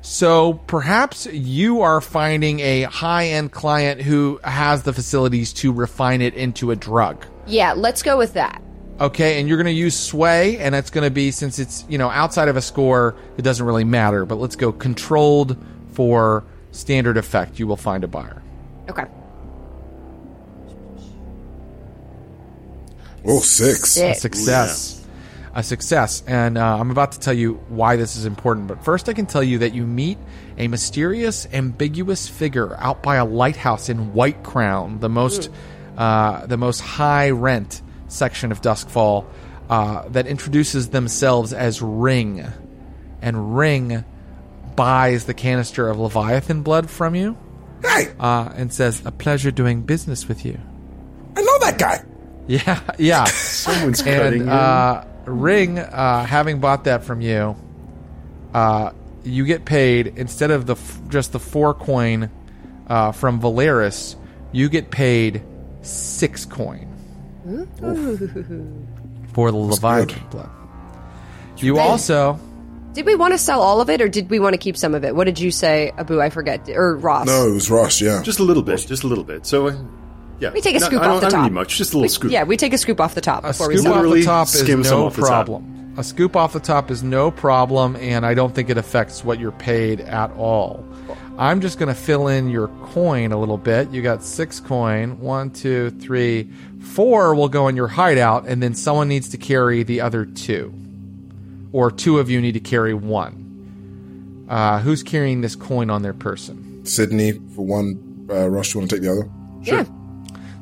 So perhaps you are finding a high end client who has the facilities to refine it into a drug. yeah, let's go with that. Okay, and you're going to use sway, and it's going to be since it's you know outside of a score, it doesn't really matter. But let's go controlled for standard effect. You will find a buyer. Okay, Oh, six. A Six. success, a success, and uh, I'm about to tell you why this is important. But first, I can tell you that you meet a mysterious, ambiguous figure out by a lighthouse in White Crown, the most uh, the most high rent section of Duskfall, uh, that introduces themselves as Ring, and Ring buys the canister of Leviathan blood from you Hey, uh, and says, "A pleasure doing business with you." I know that guy. Yeah, yeah. Someone's cutting and uh, Ring, uh, having bought that from you, uh, you get paid instead of the f- just the four coin uh, from Valeris. You get paid six coin for the Leviathan blood. You also Did we want to sell all of it, or did we want to keep some of it? What did you say, Abu? I forget, or Ross? No, it was Ross. Yeah. Just a little bit, just a little bit. So, uh, yeah, We take a No, scoop I off the I don't top. need much, just a little scoop. Yeah, we take a scoop off the top a before we scoop sell. off the top is no off the top. problem. A scoop off the top is no problem, and I don't think it affects what you're paid at all. I'm just going to fill in your coin a little bit. You got six coin. One, two, three, four will go in your hideout, and then someone needs to carry the other two, or two of you need to carry one. Uh, who's carrying this coin on their person? Sydney for one. Uh, Ross, you want to take the other? Yeah.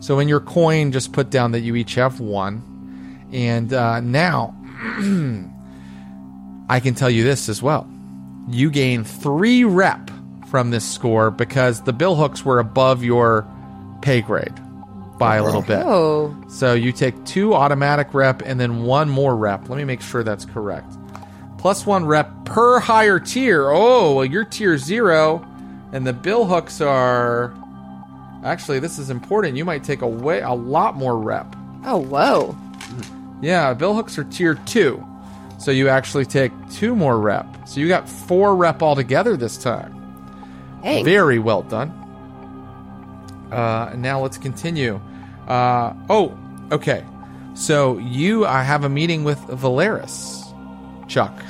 So in your coin, just put down that you each have one. And uh, now, I can tell you this as well. You gain three rep from this score because the Billhooks were above your pay grade by a little oh. bit. Oh, So you take two automatic rep and then one more rep. Let me make sure that's correct. Plus one rep per higher tier. Oh, well, you're tier zero, and the Billhooks are. Actually, this is important. You might take away a lot more rep. oh, whoa! Yeah, Billhooks are tier two, so you actually take two more rep. So you got four rep altogether this time. Dang. Very well done. Uh, now let's continue. Uh, oh, okay. So you I have a meeting with Valeris, Chuk.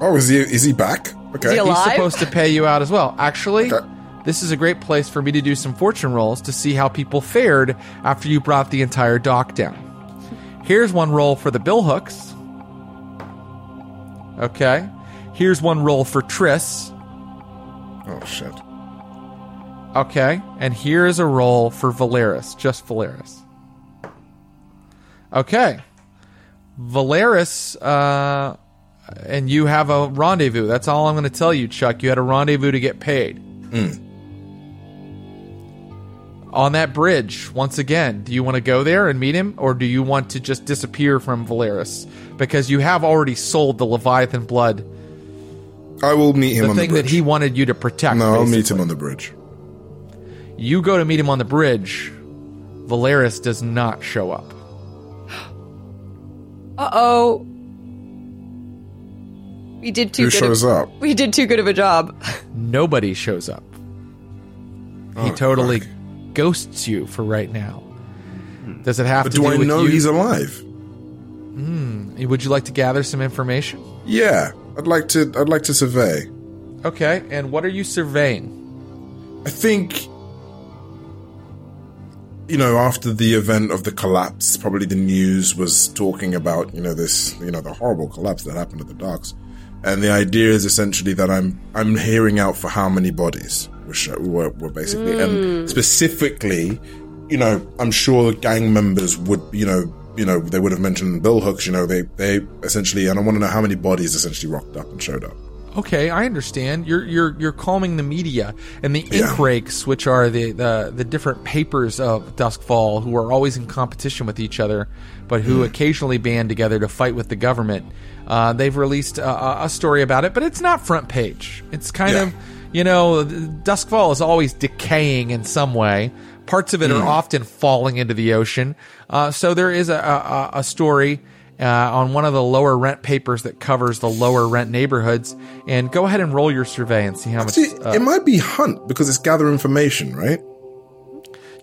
Oh, is he? Is he back? Okay. he alive? He's supposed to pay you out as well. Actually, Okay. this is a great place for me to do some fortune rolls to see how people fared after you brought the entire dock down. Here's one roll for the bill hooks. Okay. Here's one roll for Triss. Oh shit. Okay, and here is a roll for Valeris, just Valeris. Okay, Valeris, uh, and you have a rendezvous. That's all I'm going to tell you, Chuk. You had a rendezvous to get paid. On that bridge, once again, do you want to go there and meet him, or do you want to just disappear from Valeris? Because you have already sold the Leviathan blood, I will meet him the on thing the that he wanted you to protect. no, I'll meet him on the bridge. You go to meet him on the bridge. Valeris does not show up. Uh oh. We did too Who good. shows of, up? We did too good of a job. Nobody shows up. he Oh, totally fuck. ghosts you for right now. Does it have But to do do I with know you? he's alive? Would you like to gather some information? Yeah, I'd like to. I'd like to survey. Okay, and what are you surveying? I think, you know, after the event of the collapse, probably the news was talking about, you know, this, you know, the horrible collapse that happened at the docks, and the idea is essentially that I'm I'm hearing out for how many bodies which were, were basically, and hmm. specifically, you know, I'm sure gang members would, you know. You know, they would have mentioned Billhooks. You know, they they essentially, and I want to know how many bodies essentially rocked up and showed up. Okay, I understand. You're you're you're calming the media and the ink Yeah. rakes, which are the, the the different papers of Duskfall, who are always in competition with each other, but who Hmm. occasionally band together to fight with the government. Uh, they've released a, a- story about it, but it's not front page. It's kind Yeah. of you know, Duskfall is always decaying in some way. Parts of it Hmm. are often falling into the ocean. Uh, so there is a, a, a story uh, on one of the lower rent papers that covers the lower rent neighborhoods. And go ahead and roll your survey and see how much. See, uh, it might be hunt because it's gather information, right?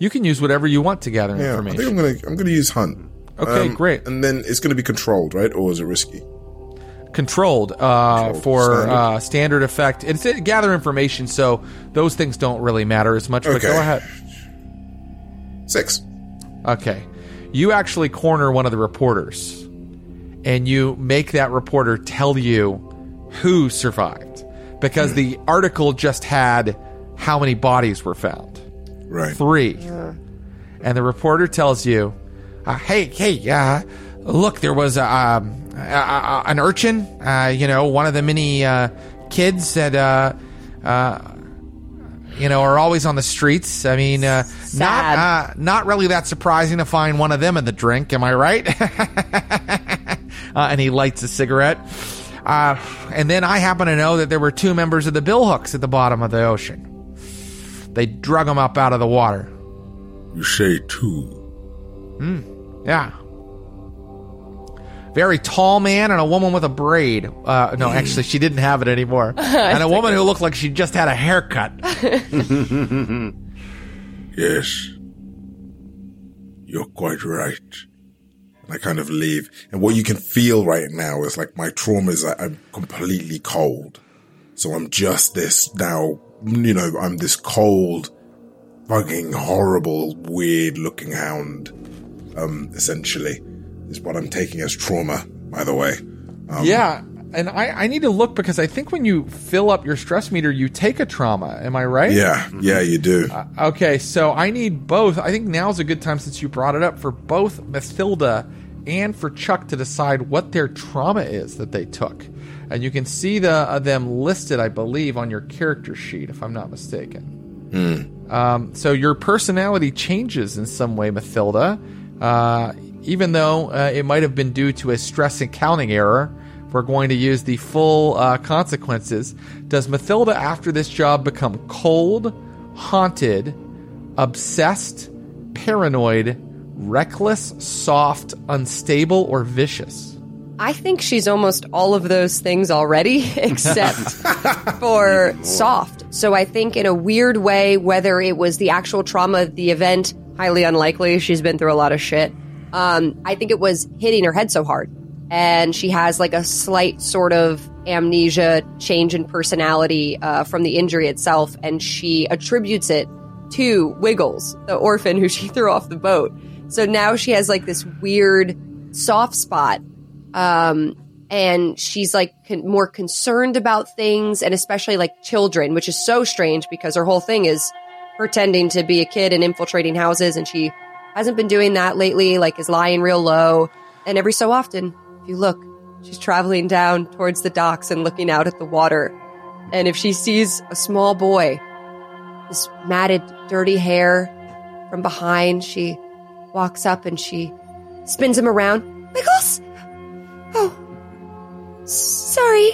you can use whatever you want to gather Yeah, I think information. I'm gonna I'm gonna use hunt. Um, Okay, great. And then it's gonna be controlled, right? Or is it risky? Controlled uh, Controlled. for Standard. uh, standard effect. It's uh, gather information, so those things don't really matter as much. But go ahead. Six. Okay. You actually corner one of the reporters and you make that reporter tell you who survived because the article just had how many bodies were found. Right. Three. And the reporter tells you, uh, hey, hey, uh, look, there was a, um, a, a, an urchin, uh, you know, one of the many uh, kids that, uh, uh, you know, are always on the streets. I mean, uh, not uh, not really that surprising to find one of them in the drink. Am I right? uh, and he lights a cigarette. Uh, and then I happen to know that there were two members of the billhooks at the bottom of the ocean. They drug them up out of the water. You say two. Hmm. Yeah. very tall man and a woman with a braid. Uh, no, actually, she didn't have it anymore. and a woman who looked like she just had a haircut. Yes. You're quite right. And I kind of leave. And what you can feel right now is like my trauma is that I'm completely cold. So I'm just this now, you know, I'm this cold, fucking horrible, weird looking hound, um, essentially, is what I'm taking as trauma, by the way. yeah. And I, I need to look because I think when you fill up your stress meter, you take a trauma. Am I right? Yeah, yeah, you do. Okay, so I need both. I think now's a good time since you brought it up for both Mathilda and for Chuk to decide what their trauma is that they took. And you can see the uh, them listed, I believe, on your character sheet, if I'm not mistaken. Um, so your personality changes in some way, Mathilda, uh, even though uh, it might have been due to a stress accounting error. We're going to use the full uh, consequences. Does Mathilda, after this job, become cold, haunted, obsessed, paranoid, reckless, soft, unstable, or vicious? I think she's almost all of those things already, except for soft. So I think in a weird way, whether it was the actual trauma of the event, highly unlikely. She's been through a lot of shit. Um, I think it was hitting her head so hard. And she has like a slight sort of amnesia, change in personality uh, from the injury itself. And she attributes it to Wiggles, the orphan who she threw off the boat. So now she has like this weird soft spot um, and she's like con- more concerned about things and especially like children, which is so strange because her whole thing is pretending to be a kid and infiltrating houses, and she hasn't been doing that lately. Like is lying real low, and every so often, if you look, she's traveling down towards the docks and looking out at the water, and if she sees a small boy, this matted, dirty hair from behind, she walks up and she spins him around. Wiggles. Oh, sorry.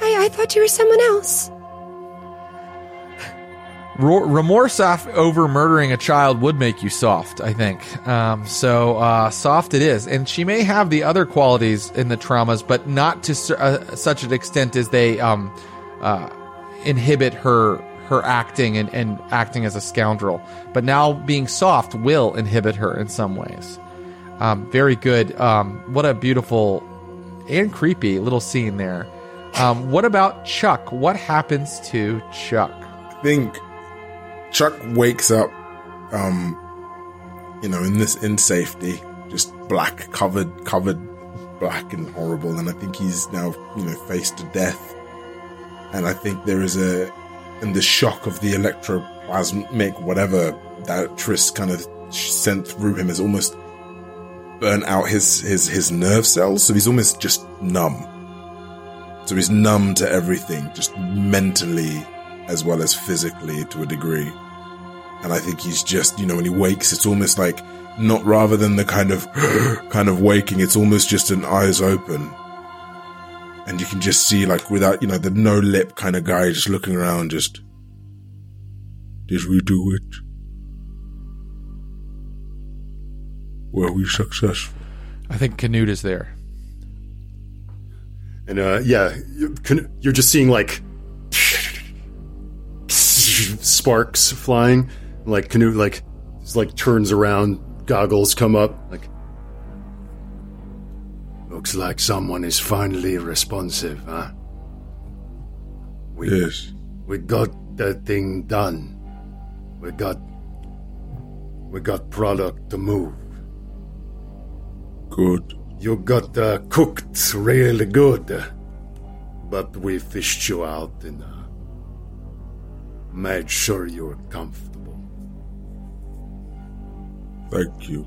I, I thought you were someone else. Remorse over murdering a child would make you soft, I think. Um, so uh, soft it is, and she may have the other qualities in the traumas, but not to su- uh, such an extent as they um, uh, inhibit her her acting and, and acting as a scoundrel. But now being soft will inhibit her in some ways. Um, very good. Um, what a beautiful and creepy little scene there. Um, what about Chuk? What happens to Chuk? I think Chuk wakes up, um, you know, in this in safety, just black covered, covered black and horrible, and I think he's now, you know, faced to death. And I think there is a, in the shock of the electroplasmic whatever that Triss kind of sent through him has almost burnt out his his his nerve cells, so he's almost just numb. So he's numb to everything, just mentally as well as physically to a degree. And I think he's just, you know, when he wakes, it's almost like not rather than the kind of kind of waking, it's almost just an eyes open. And you can just see like without, you know, the no lip kind of guy just looking around just Did we do it? Were we successful? I think Canute is there. And uh, yeah, you- can- you're just seeing like sparks flying. Like Canute, like just like turns around, goggles come up. Like looks like someone is finally responsive, huh? We Yes. we got the thing done. We got we got product to move. Good. You got uh, cooked really good, but we fished you out and uh, made sure you were comfortable. Thank you.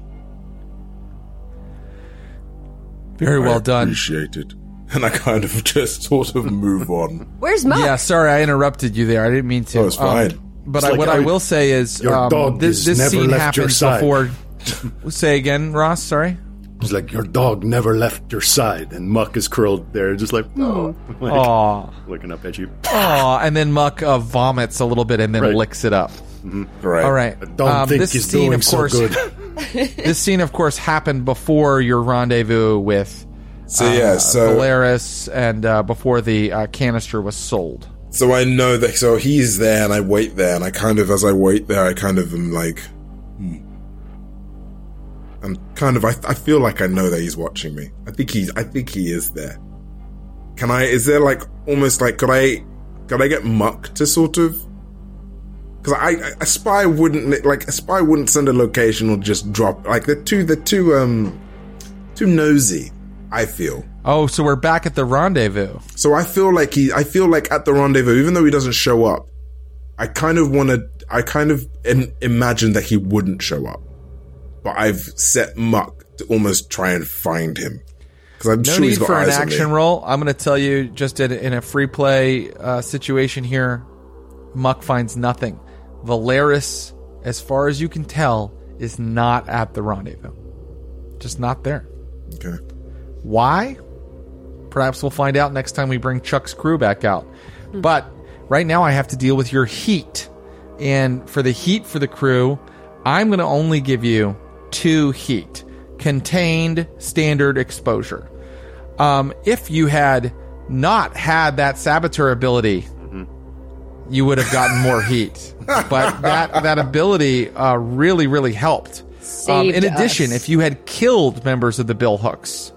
Very well I done. Appreciate it. And I kind of just sort of move on. Where's Muck? Yeah, sorry, I interrupted you there. I didn't mean to. Oh, it's fine. Um, but It's I, like, what oh, I will say is, your um, dog this, this never scene left your happens side. before. say again, Ross. Sorry. It's like your dog never left your side, and Muck is curled there, just like, oh, like, Aw, looking up at you. aw, and then Muck uh, vomits a little bit and then Right. licks it up. Right. All right. I don't Um, think this he's scene, doing of so course, good. this scene, of course, happened before your rendezvous with So yeah, so Valeris, and uh, before the uh, canister was sold. so I know that. So he's there, and I wait there, and I kind of, as I wait there, I kind of am like, hmm. I'm kind of, I, I feel like I know that he's watching me. I think he's, I think he is there. Can I? Is there like almost like could I, could I get Muck to sort of? Because I, I- a spy wouldn't like a spy wouldn't send a location or just drop like they're too they're too um too nosy. I feel. Oh, so we're back at the rendezvous. So I feel like he, I feel like at the rendezvous, even though he doesn't show up, I kind of want to, I kind of in, imagine that he wouldn't show up. But I've set Muck to almost try and find him. Because I'm No sure he's need got for an action roll. I'm going to tell you just in, in a free play uh, situation here. Muck finds nothing. Valeris, as far as you can tell, is not at the rendezvous. Just not there. Okay. Why? Perhaps we'll find out next time we bring Chuk's crew back out. But right now, I have to deal with your heat. And for the heat for the crew, I'm going to only give you two heat contained standard exposure. Um, if you had not had that saboteur ability, you would have gotten more heat. But that, that ability uh, really, really helped. Um, in addition, us. if you had killed members of the Billhooks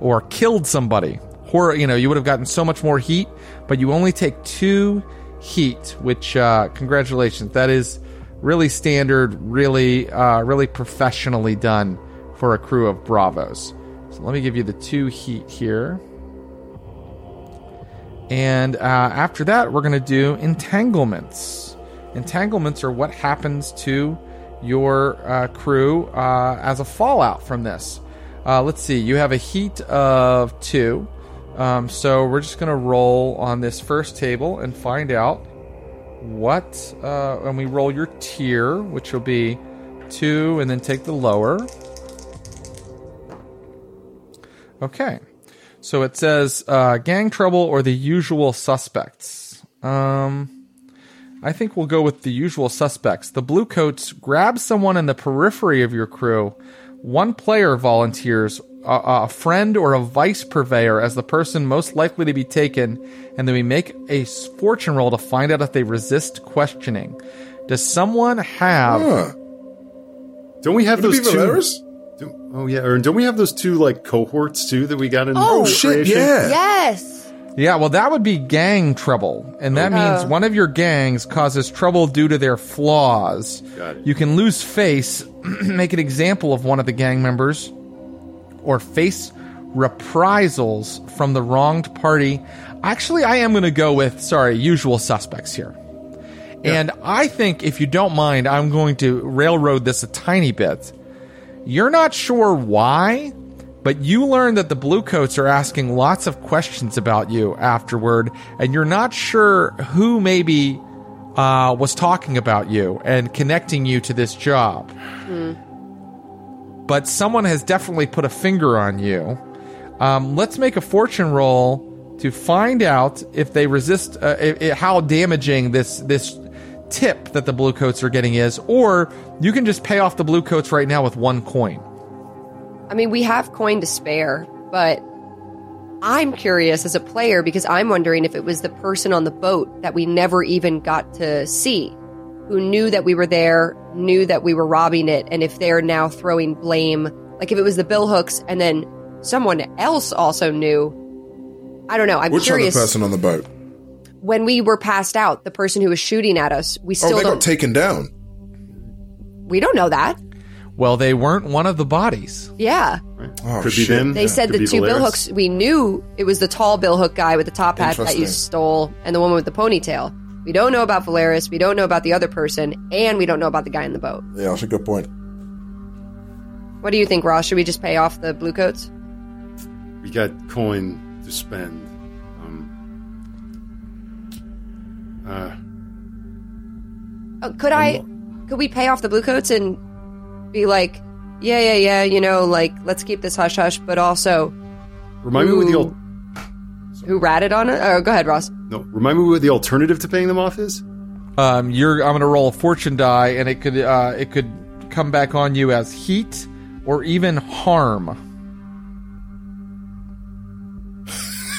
or killed somebody, horror, you know, you would have gotten so much more heat. But you only take two heat, which uh, congratulations, that is really standard, really, uh, really professionally done for a crew of Bravos. So let me give you the two heat here. And uh, after that, we're going to do entanglements. Entanglements are what happens to your uh, crew uh, as a fallout from this. Uh, let's see, you have a heat of two. Um, so we're just going to roll on this first table and find out what. Uh, and we roll your tier, which will be two, and then take the lower. Okay. So it says uh, gang trouble or the usual suspects. Um, I think we'll go with the usual suspects. The Bluecoats grab someone in the periphery of your crew. One player volunteers a, a friend or a vice purveyor as the person most likely to be taken, and then we make a fortune roll to find out if they resist questioning. Does someone have? Huh. Don't we have Would those two? Valeris? Do- oh yeah, or don't we have those two like cohorts too that we got in? Oh, shit, creation? yeah. Yes. Yeah, well, that would be gang trouble, and that oh. means oh. one of your gangs causes trouble due to their flaws. Got it. You can lose face, make an example of one of the gang members, or face reprisals from the wronged party. Actually, I am going to go with sorry, usual suspects here. And I think, if you don't mind, I'm going to railroad this a tiny bit. You're not sure why, but you learn that the Bluecoats are asking lots of questions about you afterward, and you're not sure who maybe uh, was talking about you and connecting you to this job. But someone has definitely put a finger on you. Um, let's make a fortune roll to find out if they resist, uh, how damaging this this tip that the Bluecoats are getting is, or you can just pay off the Bluecoats right now with one coin. I mean, we have coin to spare, but I'm curious as a player because I'm wondering if it was the person on the boat that we never even got to see, who knew that we were there, knew that we were robbing it, and if they're now throwing blame, like if it was the Billhooks and then someone else also knew. I don't know. I'm Which curious. other person on the boat? When we were passed out, the person who was shooting at us, we oh, still oh, they don't. got taken down. we don't know that. Well, they weren't one of the bodies. Yeah. Oh, Could be them. They said Could the be two Billhooks. We knew it was the tall Billhook guy with the top hat that you stole, and the woman with the ponytail. We don't know about Valeris. We don't know about the other person, and we don't know about the guy in the boat. Yeah, that's a good point. What do you think, Ross? Should we just pay off the blue coats? We got coin to spend. Uh, Uh, could I? Could we pay off the blue coats and be like, yeah, yeah, yeah, you know, like let's keep this hush hush, but also remind me what the old al- who ratted on it? Oh, go ahead, Ross. no. Remind me what the alternative to paying them off is. Um, you're I'm going to roll a fortune die, and it could uh, it could come back on you as heat or even harm.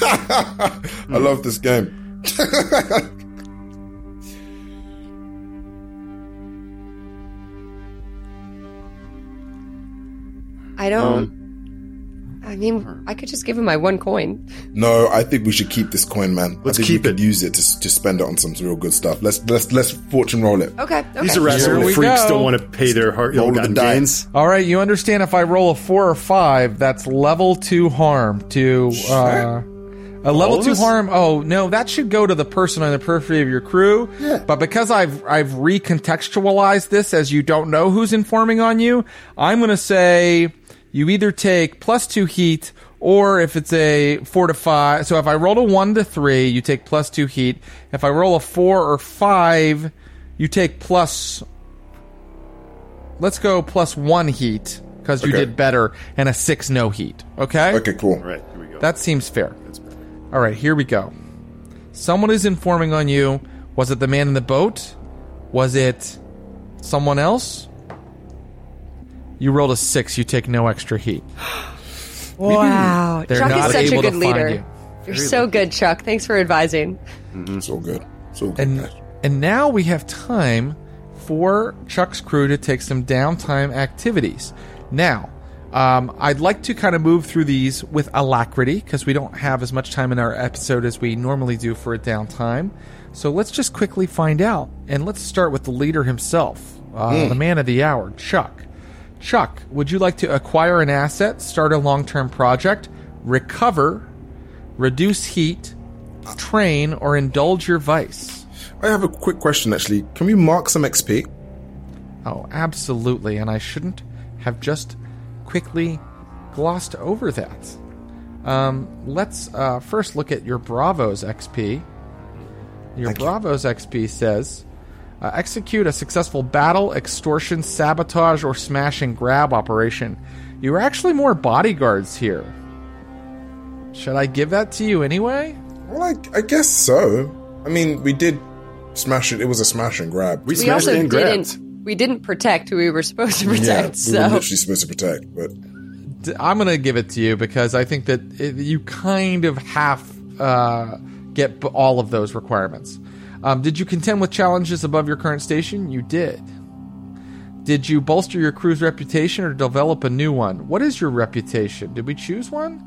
I love this game. I don't. I mean, I could just give him my one coin. No, I think we should keep this coin, man. Let's I think keep we could it. use it to, to spend it on some real good stuff. Let's let's let's fortune roll it. Okay. okay. These Here irascible we freaks go. don't want to pay their hard Roll the dice. gains. All right, you understand if I roll a four or five, that's level two harm to uh, a level two harm. Oh no, that should go to the person on the periphery of your crew. But because I've I've recontextualized this as you don't know who's informing on you, I'm going to say you either take plus two heat. Or if it's a four to five, so if I roll a one to three, you take plus two heat. If I roll a four or five, you take plus let's go plus one heat because you Okay. did better and a six no heat. Okay? Okay, cool. All right, here we go. That seems fair. All right, here we go. Someone is informing on you. Was it the man in the boat? Was it someone else? You rolled a six. You take no extra heat. Wow. They're Chuk not is such a able to good leader. you. You're so good, Chuk. Thanks for advising. It's all good. It's all good. And and now we have time for Chuk's crew to take some downtime activities. Now, um, I'd like to kind of move through these with alacrity because we don't have as much time in our episode as we normally do for a downtime. So let's just quickly find out, and let's start with the leader himself, uh, the man of the hour, Chuk. Chuk, would you like to acquire an asset, start a long-term project, recover, reduce heat, train, or indulge your vice? I have a quick question actually. Can we mark some XP? Oh, absolutely. And I shouldn't have just quickly glossed over that. Um, let's uh, first look at your Bravos XP. Your Thank you. Bravos XP says uh, execute a successful battle, extortion, sabotage, or smash and grab operation. You are actually more bodyguards here. Should I give that to you anyway? Well, I, I guess so. I mean, we did smash it. It was a smash and grab. we We smashed also and grabbed. didn't. We didn't protect who we were supposed to yeah, protect. we were so literally supposed to protect, but I'm going to give it to you because I think that it, you kind of half uh, get b- all of those requirements. Um, did you contend with challenges above your current station? You did. Did you bolster your crew's reputation or develop a new one? What is your reputation? Did we choose one?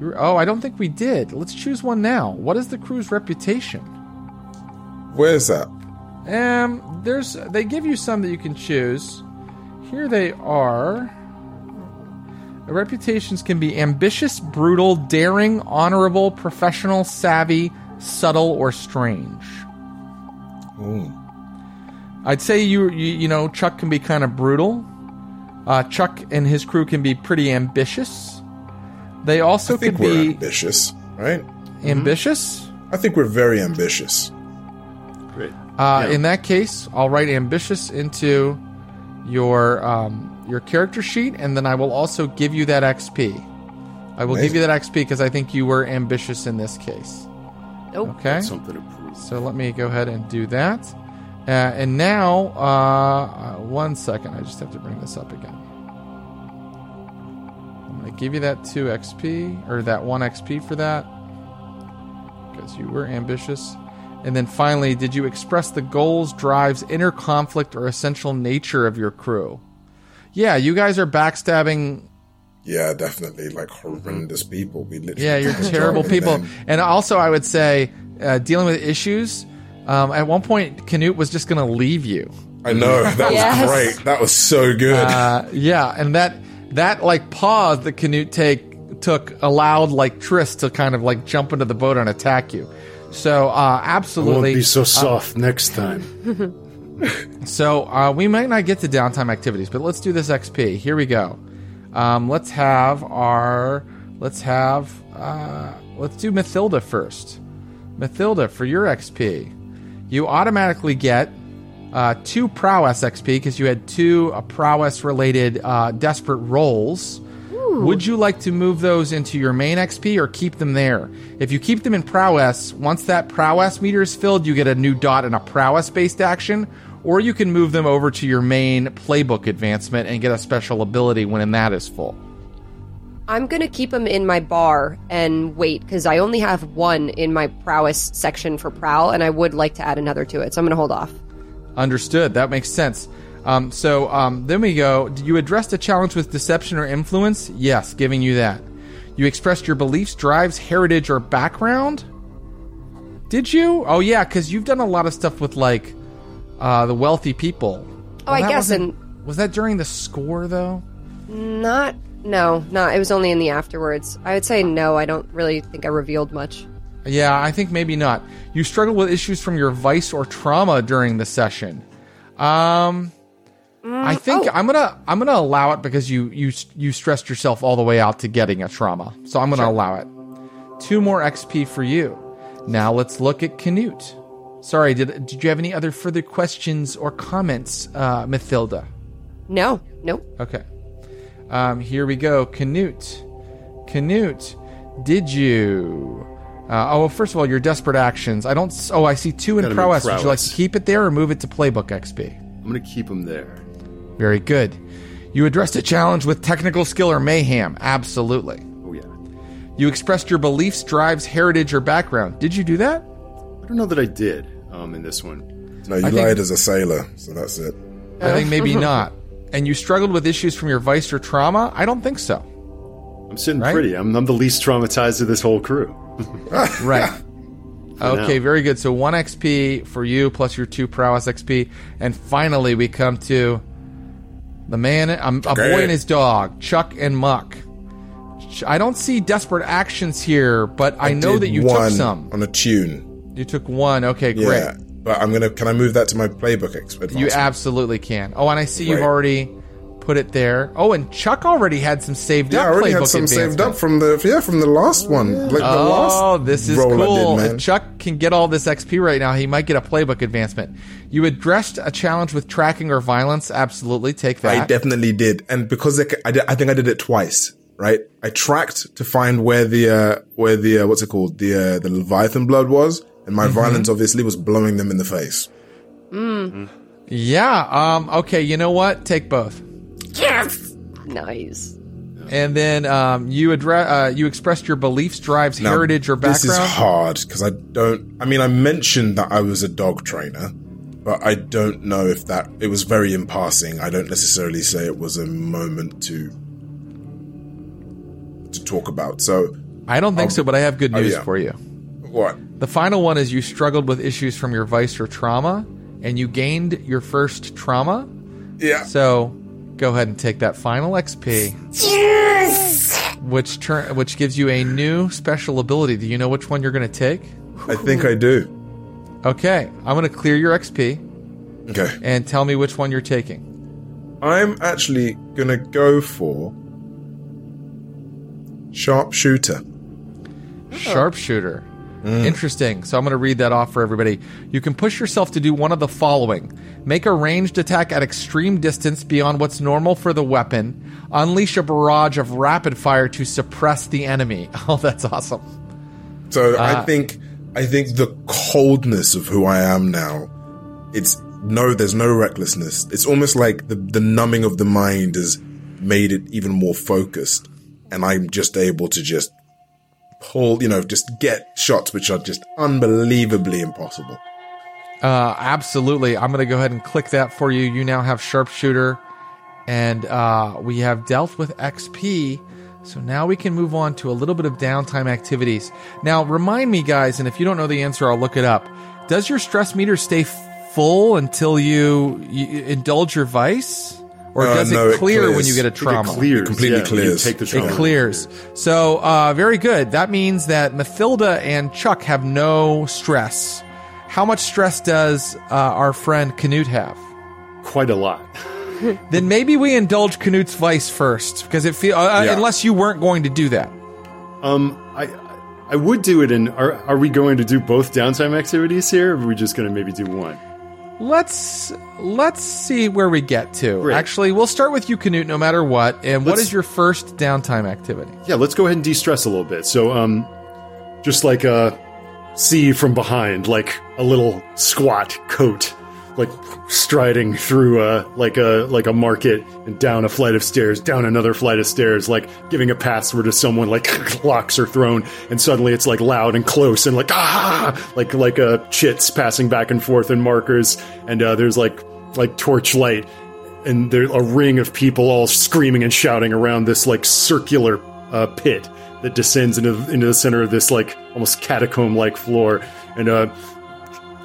You're, oh, I don't think we did. Let's choose one now. What is the crew's reputation? where's that? Um, there's they give you some that you can choose. Here they are. The reputations can be ambitious, brutal, daring, honorable, professional, savvy, subtle, or strange. I'd say you, you you know Chuk can be kind of brutal. Uh, Chuk and his crew can be pretty ambitious. They also I think could we're be ambitious, right? ambitious. I think we're very ambitious. Great. Uh, Yeah. In that case, I'll write ambitious into your um, your character sheet, and then I will also give you that XP. I will give you that XP because I think you were ambitious in this case. Nope. Okay, Something to prove. So let me go ahead and do that. Uh, and now, uh, uh, one second, I just have to bring this up again. I'm going to give you that 2 XP, or that 1 XP for that, because you were ambitious. And then finally, did you express the goals, drives, inner conflict, or essential nature of your crew? Yeah, you guys are backstabbing Yeah, definitely. Like horrendous people. We literally. yeah, you're terrible people. And also, I would say, uh, dealing with issues. Um, at one point, Canute was just going to leave you. I know that Yes. was great. That was so good. Uh, yeah, and that that like pause that Canute take took allowed like Triss to kind of like jump into the boat and attack you. So uh, Won't absolutely. be so soft next time. So uh, we might not get to downtime activities, but let's do this XP. Here we go. Um, let's have our. Let's have. Uh, let's do Mathilda first. Mathilda, for your XP, you automatically get uh, two prowess XP because you had two uh, prowess related uh, desperate rolls. Would you like to move those into your main XP or keep them there? If you keep them in prowess, once that prowess meter is filled, you get a new dot and a prowess based action, or you can move them over to your main playbook advancement and get a special ability when that is full. I'm gonna keep them in my bar and wait because I only have one in my prowess section for prowl, and I would like to add another to it. So I'm gonna hold off. Understood. That makes sense. Um, so um, then we go. Did you address the challenge with deception or influence? Yes, giving you that. You expressed your beliefs, drives, heritage, or background. Did you? Oh yeah, because you've done a lot of stuff with like uh, the wealthy people. Oh, I guess, and was that during the score though? not no, not. It was only in the afterwards. I would say no. I don't really think I revealed much. Yeah, I think maybe not. You struggled with issues from your vice or trauma during the session. Um, I think oh. I'm gonna I'm gonna allow it because you you you stressed yourself all the way out to getting a trauma, so I'm gonna allow it. Two more XP for you. Now let's look at Canute. Sorry, did did you have any other further questions or comments, uh, Mathilda? No, nope. Okay. Um, here we go. Canute. Canute, did you? Uh, oh, well, first of all, your desperate actions. I don't. Oh, I see two in Gotta prowess. Would you like to keep it there or move it to playbook XP? I'm going to keep them there. Very good. You addressed a challenge with technical skill or mayhem. Absolutely. Oh, yeah. You expressed your beliefs, drives, heritage, or background. Did you do that? I don't know that I did um, in this one. No, you I think- lied as a sailor, so that's it. I think maybe not. And you struggled with issues from your vice or trauma. I don't think so. I'm sitting Right? pretty. I'm, I'm the least traumatized of this whole crew. Right. okay, now. very good. So one XP for you plus your two prowess XP, and finally we come to the man, um, a boy and his dog, Chuk and Muck. I don't see desperate actions here, but I, know that you one took some. on a tune. You took one. Okay, Yeah, great. But I'm gonna. Can I move that to my playbook? Ex- You absolutely can. Oh, and I see you've already put it there. Oh, and Chuk already had some saved Yeah, up I already playbook had some saved up from the yeah from the last one. Like the Oh, last this is cool. Did, if man. Chuk can get all this XP right now, he might get a playbook advancement. You addressed a challenge with tracking or violence. Absolutely, take that. I definitely did, and because I, c- I, did, I think I did it twice. Right, I tracked to find where the uh, where the uh, what's it called the uh, the Leviathan blood was, and my violence obviously was blowing them in the face. yeah. Um. Okay. You know what? Take both. Yes! Nice. And then um, you address uh, you expressed your beliefs, drives, Now, heritage, or background. This is hard because I don't. I mean, I mentioned that I was a dog trainer, but I don't know if that. It was very in passing. I don't necessarily say it was a moment to to talk about. So, I don't think so, but I have good Oh, news yeah. for you. what? The final one is you struggled with issues from your vice or trauma, and you gained your first trauma. Yeah, So go ahead and take that final XP. Yes! which turn which gives you a new special ability. Do you know which one you're going to take? I think I do. Okay, I'm going to clear your XP Okay, and tell me which one you're taking. I'm actually gonna go for sharpshooter. Sharpshooter. Interesting. So I'm going to read that off for everybody. You can push yourself to do one of the following make a ranged attack at extreme distance beyond what's normal for the weapon, unleash a barrage of rapid fire to suppress the enemy. Oh, that's awesome. So Ah. I think I think the coldness of who I am now, it's no, there's no recklessness. It's almost like the the numbing of the mind has made it even more focused, and I'm just able to just pull, you know, just get shots which are just unbelievably impossible. Uh, absolutely. I'm going to go ahead and click that for you. You now have sharpshooter, and uh, we have dealt with XP. So now we can move on to a little bit of downtime activities. Now, remind me, guys, and if you don't know the answer, I'll look it up. Does your stress meter stay full until you, you indulge your vice, or Uh, does no, it it clear when you get a trauma? It clears. completely yeah, when you clears. take the It clears. So, uh, very good. That means that Mathilda and Chuk have no stress. How much stress does uh, our friend Canute have? Quite a lot. Then maybe we indulge Canute's vice first, because it feel uh, Yeah. unless you weren't going to do that. Um, I I would do it. In are are we going to do both downtime activities here? Or are we just going to maybe do one? Let's let's see where we get to. Great. Actually, we'll start with you, Canute, no matter what. And what Let's- is your first downtime activity? Yeah, let's go ahead and de-stress a little bit. So, um, just like uh, see from behind, like a little squat coat like striding through a like a like a market and down a flight of stairs, down another flight of stairs, like giving a password to someone, like locks are thrown, and suddenly it's like loud and close and like ah, like like uh, chits passing back and forth and markers, and uh, there's like like torchlight, and there's a ring of people all screaming and shouting around this like circular uh, pit that descends into into the center of this like almost catacomb like floor, and uh,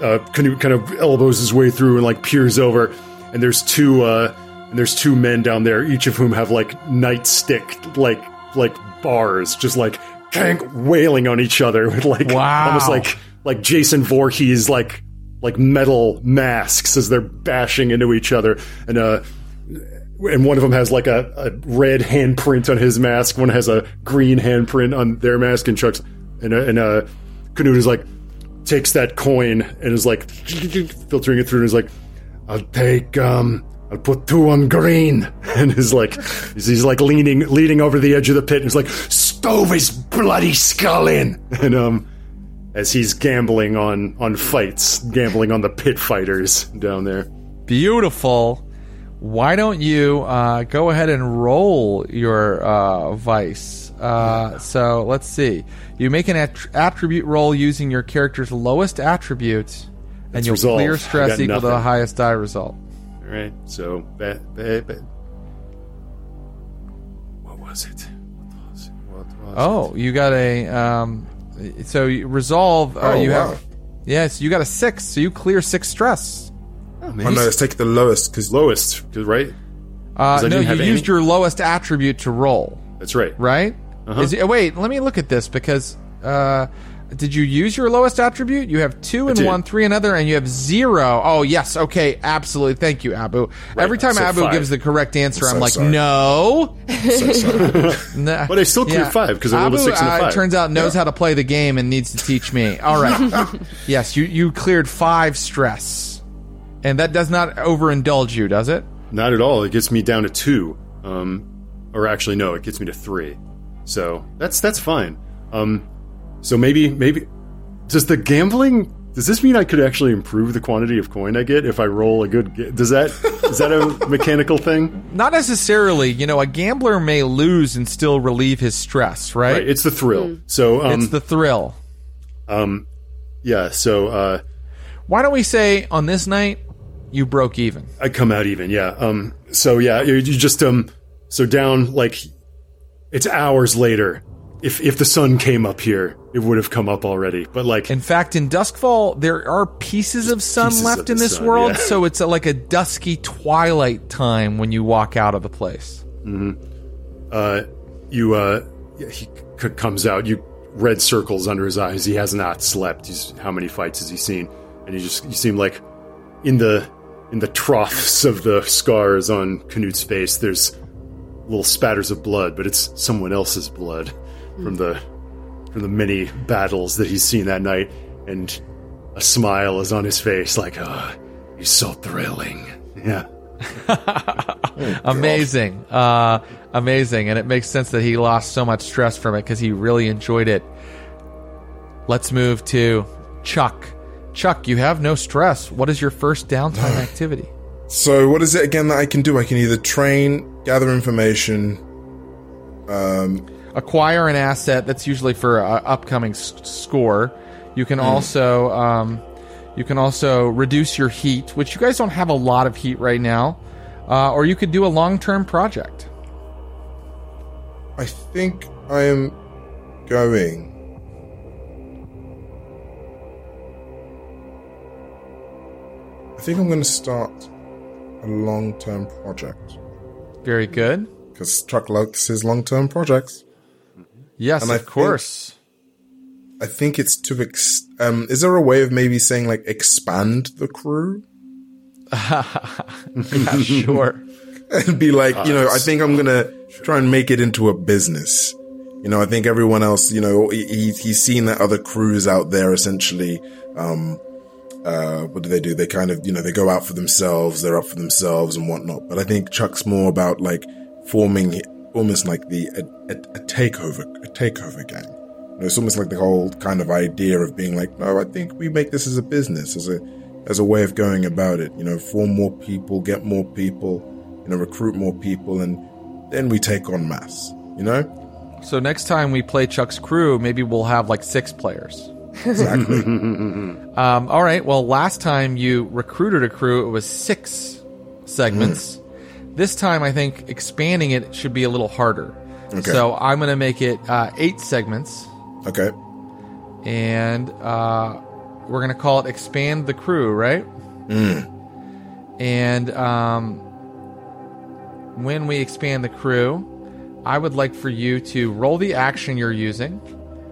uh, Canute kind of elbows his way through and like peers over, and there's two uh, and there's two men down there, each of whom have like nightstick like like bars, just like kank wailing on each other with like Wow. almost like like Jason Voorhees like like metal masks as they're bashing into each other, and uh and one of them has like a, a red handprint on his mask. One has a green handprint on their mask. And Chuk's and uh, and uh, Canute is like takes that coin and is like filtering it through and is like, "I'll take um, I'll put two on green." And is like he's, like leaning leaning over the edge of the pit and he's like, "Stove his bloody skull in." And um, as he's gambling on on fights, gambling on the pit fighters down there. Beautiful. Why don't you uh, go ahead and roll your uh, vice? Uh, so let's see. You make an att- attribute roll using your character's lowest attribute, and That's you'll resolve. clear I stress got equal to the nothing. highest die result. All right. So, ba- ba- ba- what was it? What was it? What was Oh, you got a. Um, so you resolve. Uh, Oh, you wow. have. Yes, you got a six. So you clear six stress. it? Oh no, let's take the lowest because lowest, 'cause- right? Uh, I no, didn't you have used any? your lowest attribute to roll. That's right. right? Uh-huh. Is it, wait, let me look at this because uh, did you use your lowest attribute? You have two and one, three another, and you have zero. Oh yes, okay, absolutely. Thank you, Abu. Every time so Abu five. gives the correct answer, I'm so like, sorry. no. so. But I still cleared five 'cause I rolled a six and a uh, turns out knows how to play the game and needs to teach me. All right. yes, you you cleared five stress, and that does not overindulge you, does it? Not at all. It gets me down to two. Um, or actually, no, it gets me to three. So that's that's fine. Um, so maybe maybe does the gambling? Does this mean I could actually improve the quantity of coin I get if I roll a good? ga- Does that is that a mechanical thing? Not necessarily. You know, a gambler may lose and still relieve his stress, right? Right, it's the thrill. So um, it's the thrill. um, yeah. So uh, Why don't we say on this night you broke even? I come out even, yeah. Um, so yeah, you, you just um, so down like it's hours later. If if the sun came up here, it would have come up already. But like, In fact, in Duskfall, there are pieces of sun pieces left of in this sun, world, yeah. so it's a, like a dusky twilight time when you walk out of the place. uh, you uh, he c- comes out. You red circles under his eyes. He has not slept. He's how many fights has he seen? And you just you seem like in the in the troughs of the scars on Canute's face. There's little spatters of blood, but it's someone else's blood from the from the many battles that he's seen that night. And a smile is on his face, like, "Oh, he's so thrilling." Yeah. Amazing. Uh, amazing. And it makes sense that he lost so much stress from it because he really enjoyed it. Let's move to Chuk. Chuk, you have no stress. What is your first downtime activity? So what is it again that I can do? I can either train, gather information. Um, acquire an asset that's usually for an upcoming s- score. You can also um, you can also reduce your heat, which you guys don't have a lot of heat right now, uh, or you could do a long term project. I think I am going. I think I'm going to start a long-term project Very good. because Chuk likes his long-term projects. Yes, And I of think- course. I think it's to ex- um. Is there a way of maybe saying like expand the crew Yeah, sure. and be like, you know, I think I'm gonna try and make it into a business. You know, I think everyone else, you know, he, he- he's seen that other crews out there essentially. Um, uh, what do they do? They kind of, you know, they go out for themselves, they're up for themselves and whatnot. But I think Chuk's more about like forming almost like the a, a, a takeover, a takeover gang. You know, it's almost like the whole kind of idea of being like, no, I think we make this as a business, as a as a way of going about it. You know, form more people, get more people, you know, recruit more people, and then we take on mass. You know, So next time we play Chuk's crew, maybe we'll have like six players. Exactly. Um, all right. Well, last time you recruited a crew, it was six segments. This time, I think expanding it should be a little harder. Okay. So I'm going to make it uh, eight segments, okay. and uh, we're going to call it expand the crew, right? And um, when we expand the crew, I would like for you to roll the action you're using,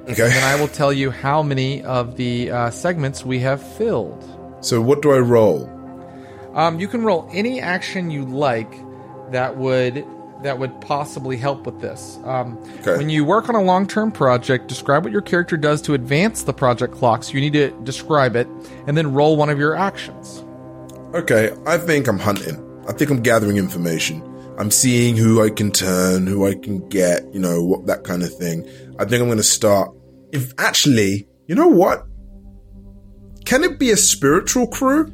Okay. and I will tell you how many of the uh, segments we have filled. So what do I roll? Um, you can roll any action you like that would that would possibly help with this. Um, Okay. When you work on a long term project, describe what your character does to advance the project clocks. You need to describe it and then roll one of your actions. Okay, I think I'm hunting. I think I'm gathering information. I'm seeing who I can turn, who I can get, you know, what that kind of thing. I think I'm going to start. If actually, you know what? Can it be a spiritual crew?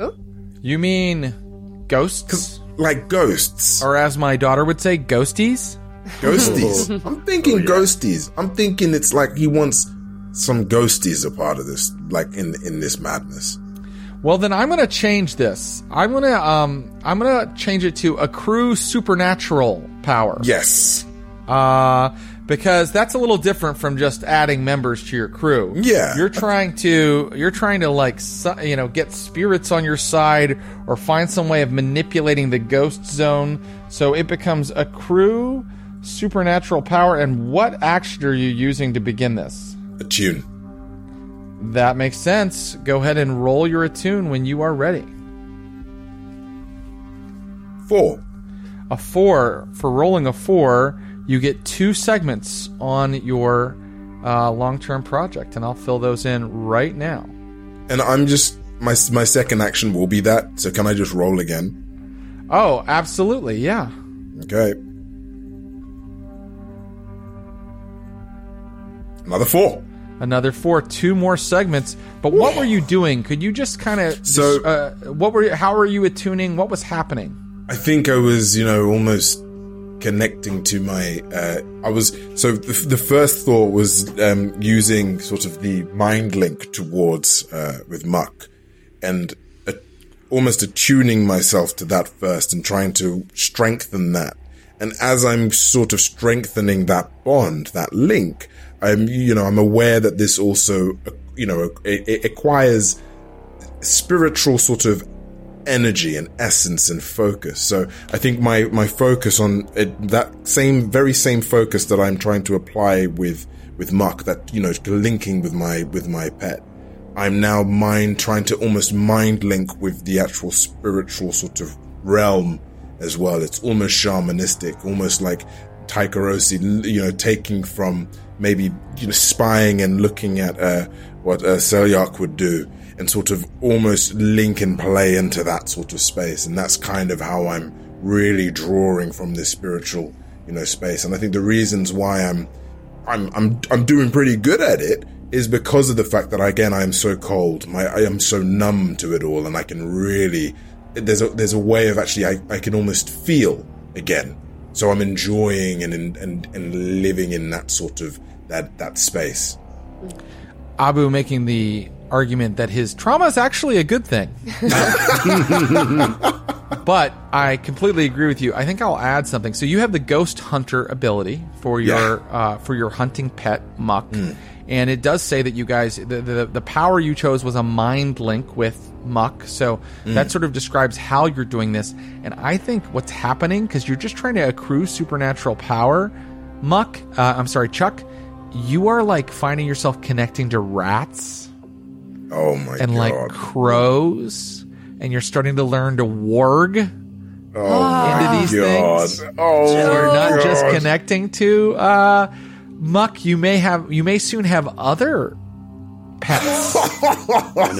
Oh. You mean ghosts, Like ghosts? or as my daughter would say, ghosties? Ghosties. I'm thinking oh, ghosties. I'm thinking it's like he wants some ghosties a part of this, like in in this madness. Well, then I'm going to change this. I'm going to um I'm going to change it to a crew supernatural power. Yes. uh, because that's a little different from just adding members to your crew. Yeah. you're trying to you're trying to like you know get spirits on your side or find some way of manipulating the ghost zone so it becomes a crew supernatural power. And what action are you using to begin this? Attune. That makes sense. Go ahead and roll your attune when you are ready. Four. A four for rolling a four, you get two segments on your uh, long-term project, and I'll fill those in right now. And I'm just my my second action will be that. So can I just roll again? Oh, absolutely, yeah. Okay. Another four. Another four, two more segments. But what were you doing? Could you just kind of So- uh, what were you, how were you attuning? What was happening? I think I was, you know, almost connecting to my. Uh, I was so the, the first thought was um, using sort of the mind link towards uh, with Muck, and uh, almost attuning myself to that first and trying to strengthen that. And as I'm sort of strengthening that bond, that link, I'm, you know, I'm aware that this also, uh, you know, it, it acquires spiritual sort of energy and essence and focus. So I think my my focus on it, that same very same focus that I'm trying to apply with with Muck, that you know, linking with my with my pet. I'm now mind trying to almost mind link with the actual spiritual sort of realm as well. It's almost shamanistic, almost like Tycherosi, you know, taking from maybe you know spying and looking at uh, what uh, would do, and sort of almost link and play into that sort of space. And that's kind of how I'm really drawing from this spiritual, you know, space. And I think the reasons why I'm I'm I'm I'm doing pretty good at it is because of the fact that again I am so cold. My I am so numb to it all, and I can really there's a there's a way of actually I, I can almost feel again. So I'm enjoying and and and living in that sort of that that space. Abu making the argument that his trauma is actually a good thing. but I completely agree with you. I think I'll add something. So you have the ghost hunter ability for your uh, for your hunting pet muck, and it does say that you guys the, the the power you chose was a mind link with muck. So that sort of describes how you're doing this. And I think what's happening because you're just trying to accrue supernatural power. Muck, uh, I'm sorry, Chuk. You are like finding yourself connecting to rats Oh my god. and god! like crows, and you're starting to learn to warg oh into these god! things. oh so you're not god! just connecting to uh, muck. You may have, you may soon have other pets.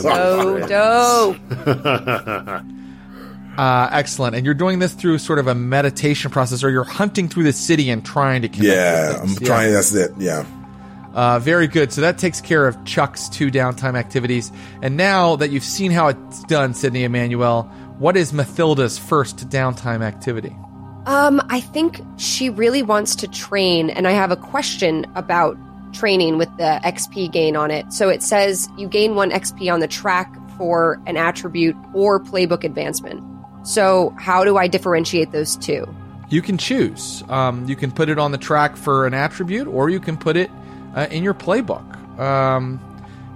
So dope. uh, excellent, and you're doing this through sort of a meditation process, or you're hunting through the city and trying to connect. yeah, I'm things. trying. That's it. Yeah. Uh, very good. So that takes care of Chuk's two downtime activities. And now that you've seen how it's done, Sydney Emmanuel, what is Mathilda's first downtime activity? Um, I think she really wants to train, and I have a question about training with the XP gain on it. So it says you gain one XP on the track for an attribute or playbook advancement. So how do I differentiate those two? You can choose. Um, you can put it on the track for an attribute, or you can put it uh, in your playbook. Um,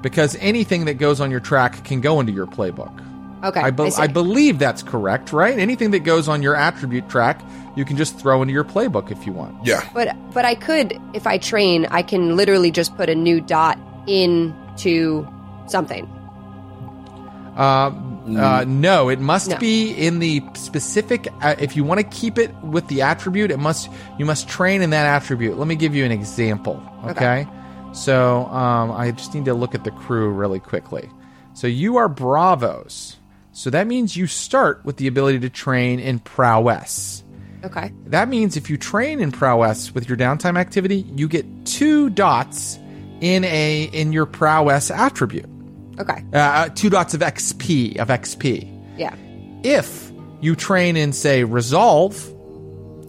because anything that goes on your track can go into your playbook. Okay, I, be- I see. I believe that's correct, right? Anything that goes on your attribute track, you can just throw into your playbook if you want. Yeah. But but I could, if I train, I can literally just put a new dot into something. Uh, uh, no, it must No. be in the specific. Uh, if you want to keep it with the attribute, it must you must train in that attribute. Let me give you an example. Okay, so um, I just need to look at the crew really quickly. So you are bravos. So that means you start with the ability to train in prowess. Okay. That means if you train in prowess with your downtime activity, you get two dots in a in your prowess attribute. Okay. Uh, two dots of XP of XP. Yeah. If you train in say resolve,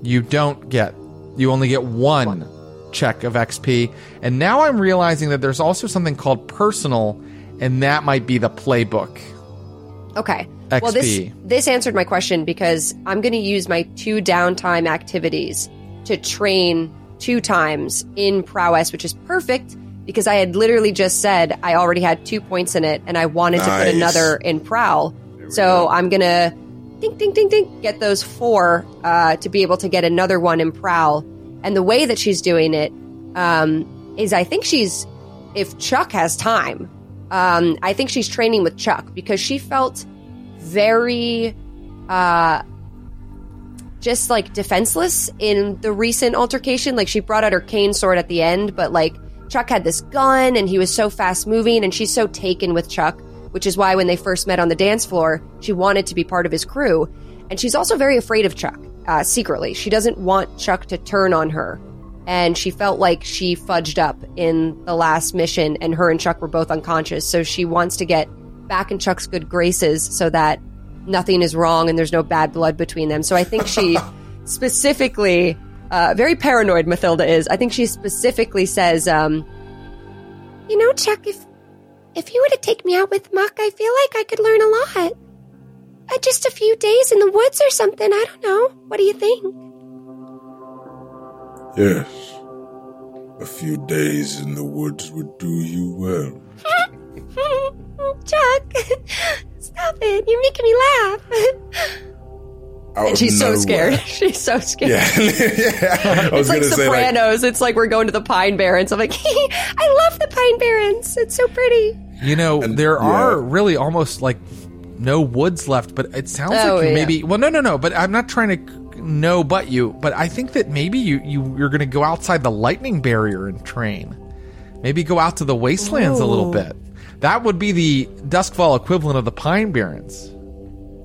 you don't get you only get one check of XP. And now I'm realizing that there's also something called personal, and that might be the playbook. Okay. Well, this this answered my question because I'm going to use my two downtime activities to train two times in prowess, which is perfect because I had literally just said I already had two points in it and I wanted to put another in prowl. So I'm going to ding, ding, ding, ding, get those four uh, to be able to get another one in prowl. And the way that she's doing it um, is I think she's, if Chuk has time, um, I think she's training with Chuk because she felt very uh just like defenseless in the recent altercation. Like she brought out her cane sword at the end but like Chuk had this gun and he was so fast moving and she's so taken with Chuk which is why when they first met on the dance floor she wanted to be part of his crew. And she's also very afraid of Chuk uh, secretly. She doesn't want Chuk to turn on her and she felt like she fudged up in the last mission and her and Chuk were both unconscious so she wants to get back in Chuk's good graces so that nothing is wrong and there's no bad blood between them so I think she specifically uh, very paranoid Mathilda is I think she specifically says um, You know, Chuk, if if you were to take me out with Muck, I feel like I could learn a lot. Uh, just a few days in the woods or something. I don't know. What do you think? Yes. A few days in the woods would do you well. Chuk, stop it. You're making me laugh. Out and of she's so nowhere. scared she's so scared Yeah. yeah. I was it's like gonna like Sopranos. it's like we're going to the Pine Barrens. I'm like, I love the Pine Barrens. It's so pretty. You know, And- there yeah. are really almost like no woods left, but it sounds Oh, like you yeah. maybe. Well, no, no, no. But I'm not trying to know, but you. But I think that maybe you you you're going to go outside the lightning barrier and train. Maybe go out to the wastelands a little bit. That would be the Duskfall equivalent of the Pine Barrens.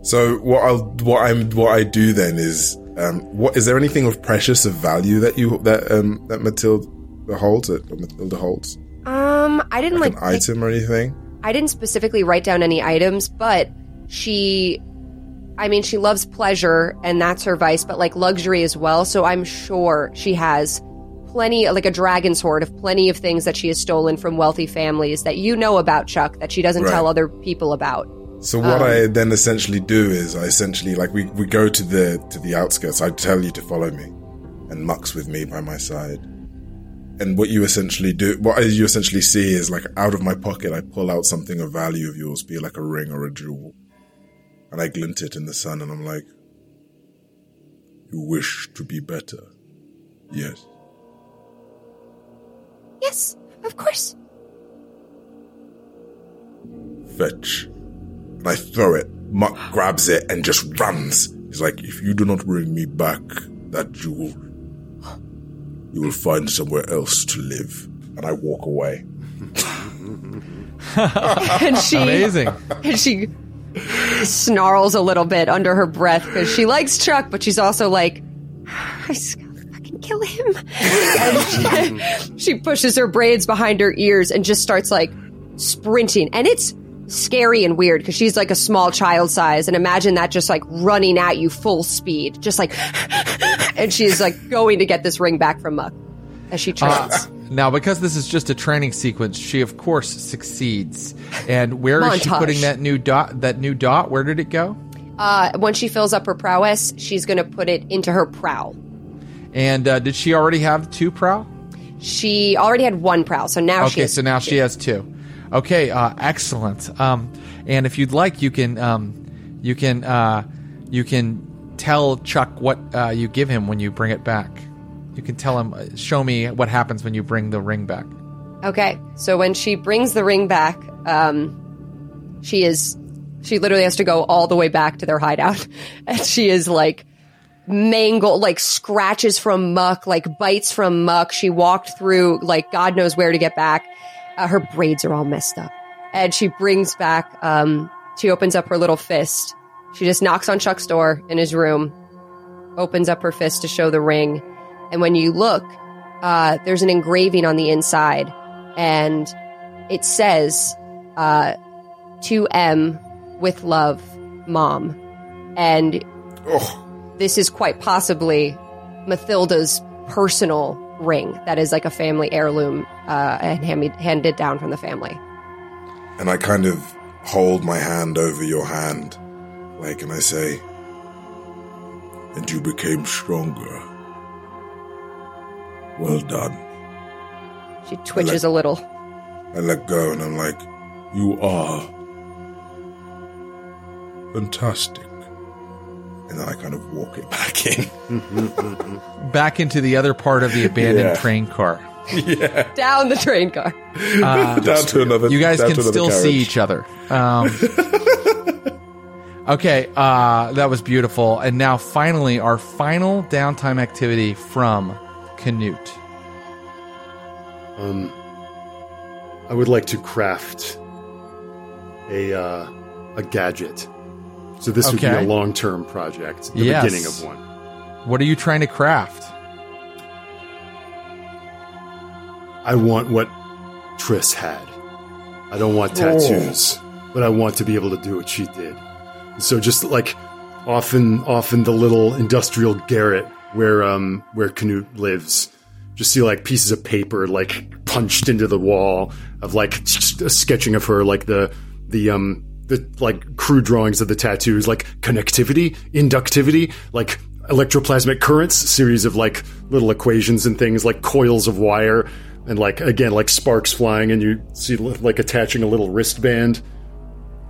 So what I'll what I'm what I do then is um what is there anything of precious of value that you that um that Matilda holds it Matilda holds um, I didn't like, like, an pick- item or anything? I didn't specifically write down any items, but she, I mean, she loves pleasure and that's her vice, but like luxury as well. So I'm sure she has plenty, like a dragon's hoard of plenty of things that she has stolen from wealthy families that you know about, Chuk, that she doesn't Right. tell other people about. So what Um, I then essentially do is I essentially like we, we go to the to the outskirts. I tell you to follow me, and Muck's with me by my side. And what you essentially do, what you essentially see is like out of my pocket, I pull out something of value of yours, be it like a ring or a jewel, and I glint it in the sun, and I'm like, "You wish to be better, yes." Yes, of course. Fetch. And I throw it. Muck grabs it and just runs. He's like, if you do not bring me back that jewel, you will find somewhere else to live. And I walk away. And she, Amazing. and she snarls a little bit under her breath because she likes Chuk, but she's also like, I just gotta fucking kill him. and she, she pushes her braids behind her ears and just starts like sprinting. And it's scary and weird because she's like a small child size. And imagine that just like running at you full speed, just like, and she's like going to get this ring back from Muck as she trains. Uh, now, because this is just a training sequence, she of course succeeds. And where is she putting that new dot? That new dot? Where did it go? Uh, once she fills up her prowess, she's going to put it into her prow. And uh, did she already have two prow? She already had one prow, so now she Okay, so now she has two. Okay, uh, excellent. Um, and if you'd like, you can um, you can uh, you can tell Chuk what uh, you give him when you bring it back. You can tell him, show me what happens when you bring the ring back. Okay, so when she brings the ring back, um, she is she literally has to go all the way back to their hideout, and she is like mangled, like scratches from muck, like bites from muck. She walked through like God knows where to get back. Uh, her braids are all messed up, and she brings back. Um, she opens up her little fist. She just knocks on Chuk's door in his room, opens up her fist to show the ring, and when you look, uh, there's an engraving on the inside, and it says uh, "To M with love, Mom," and this is quite possibly Mathilda's personal ring that is like a family heirloom uh, and hand- handed down from the family. And I kind of hold my hand over your hand, like, and I say, and you became stronger. Well done. She twitches a little. I let go and I'm like, you are fantastic. And then I kind of walk it back in. Back into the other part of the abandoned Yeah. train car. Yeah. Down the train car. down to another. You guys can to another still see each other. Um, okay, uh, that was beautiful. And now, finally, our final downtime activity from Canute. Um, I would like to craft a uh, a gadget. So this would be a long term project. The Yes. beginning of one. What are you trying to craft? I want what Triss had. I don't want tattoos, but I want to be able to do what she did. So just like often, often the little industrial garret where um where Canute lives, just see like pieces of paper like punched into the wall of like a sketching of her, like the the um the like crude drawings of the tattoos, like connectivity, inductivity, like electroplasmic currents, series of like little equations and things like coils of wire and like again like sparks flying and you see like attaching a little wristband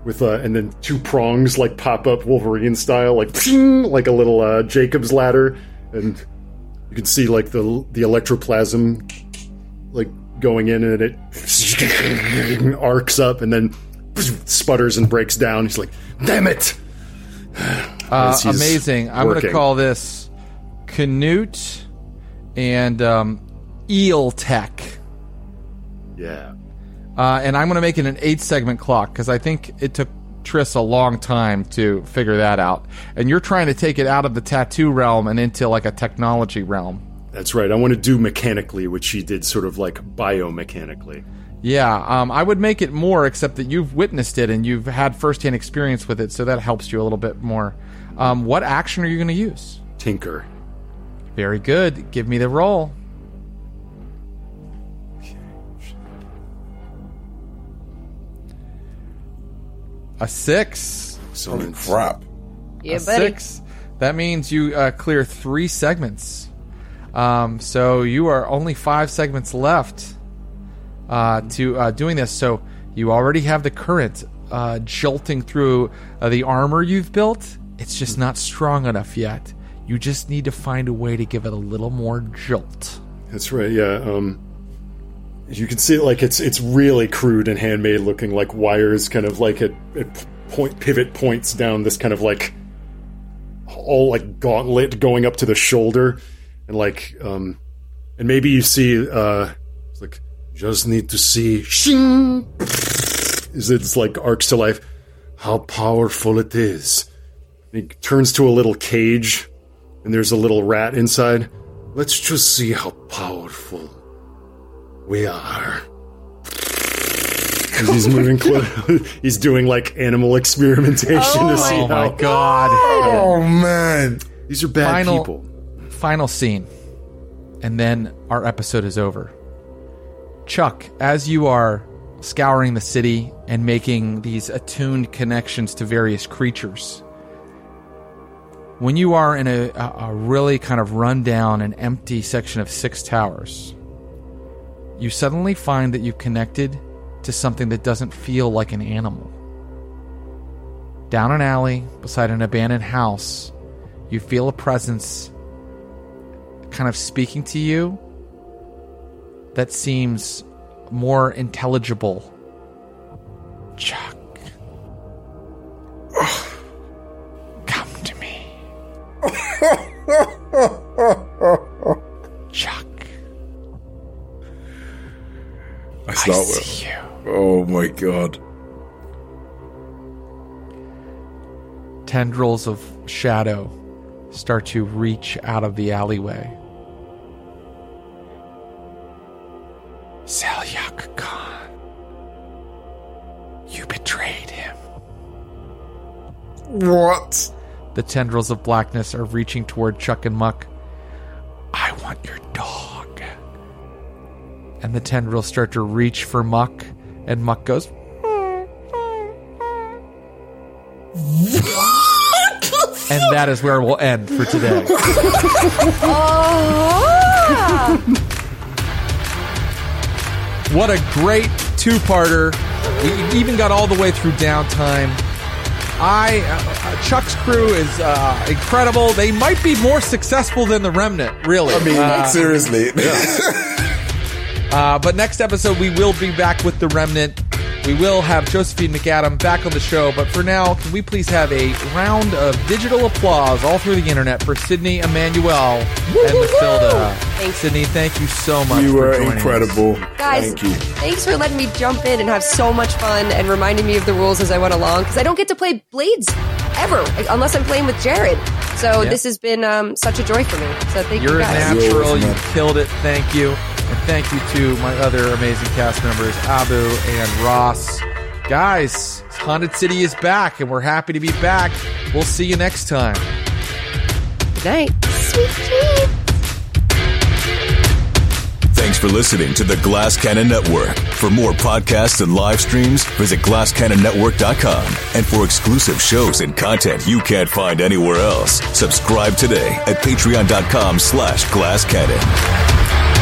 with uh and then two prongs like pop up Wolverine style like like a little uh Jacob's ladder and you can see like the the electroplasm like going in and it arcs up and then sputters and breaks down. He's like, "Damn it!" Uh, amazing. I'm going to call this Canute and um, Eel Tech. Yeah. Uh, and I'm going to make it an eight segment clock because I think it took Triss a long time to figure that out. And you're trying to take it out of the tattoo realm and into like a technology realm. That's right. I want to do mechanically what she did, sort of like biomechanically. Yeah, um, I would make it more, except that you've witnessed it and you've had firsthand experience with it, so that helps you a little bit more. Um, what action are you going to use? Tinker. Very good. Give me the roll. A six. Excellent. Crap. Yeah, a buddy. six. That means you uh, clear three segments. Um, so you are only five segments left uh, to uh, doing this. So you already have the current uh, jolting through uh, the armor you've built. It's just not strong enough yet. You just need to find a way to give it a little more jolt. That's right. Yeah. Um, you can see like it's it's really crude and handmade looking, like wires, kind of like at, at point pivot points down this kind of like all like gauntlet going up to the shoulder, and like um, and maybe you see uh, it's like just need to see shing is it's like arcs to life how powerful it is. And he turns to a little cage, and there's a little rat inside. Let's just see how powerful we are. He's moving close, he's doing like animal experimentation Oh to see Oh how. my god. Oh man. These are bad Final- people. Final scene. And then our episode is over. Chuk, as you are scouring the city and making these attuned connections to various creatures, when you are in a, a, a really kind of rundown and empty section of Six Towers, you suddenly find that you've connected to something that doesn't feel like an animal. Down an alley beside an abandoned house, you feel a presence kind of speaking to you that seems more intelligible. Chuk. Come to me. I I start with. see you. Oh my god. Tendrils of shadow start to reach out of the alleyway. Selyak Khan. You betrayed him. What? The tendrils of blackness are reaching toward Chuk and Muck. I want your dog. And the tendrils start to reach for Muck, and Muck goes, and that is where we'll end for today. What a great two parter. We even got all the way through downtime. I uh, Chuk's crew is uh, incredible. They might be more successful than the Remnant, really. I mean, Uh, seriously. Uh, but next episode, we will be back with the Remnant. We will have Josephine McAdam back on the show. But for now, can we please have a round of digital applause all through the internet for Sydney Emmanuel and Mathilda? Thanks. Sydney, thank you so much. you for were joining us. incredible. guys, Thank you. thanks for letting me jump in and have so much fun and reminding me of the rules as I went along because I don't get to play Blades ever unless I'm playing with Jared. So Yeah. this has been um, such a joy for me. So thank You're you a guys. natural. You killed it. Thank you. And thank you to my other amazing cast members, Abu and Ross. Guys, Haunted City is back, and we're happy to be back. We'll see you next time. Good night. Sweet dreams. Thanks for listening to the Glass Cannon Network. For more podcasts and live streams, visit glasscannonnetwork.com. And for exclusive shows and content you can't find anywhere else, subscribe today at patreon.com slash glasscannon.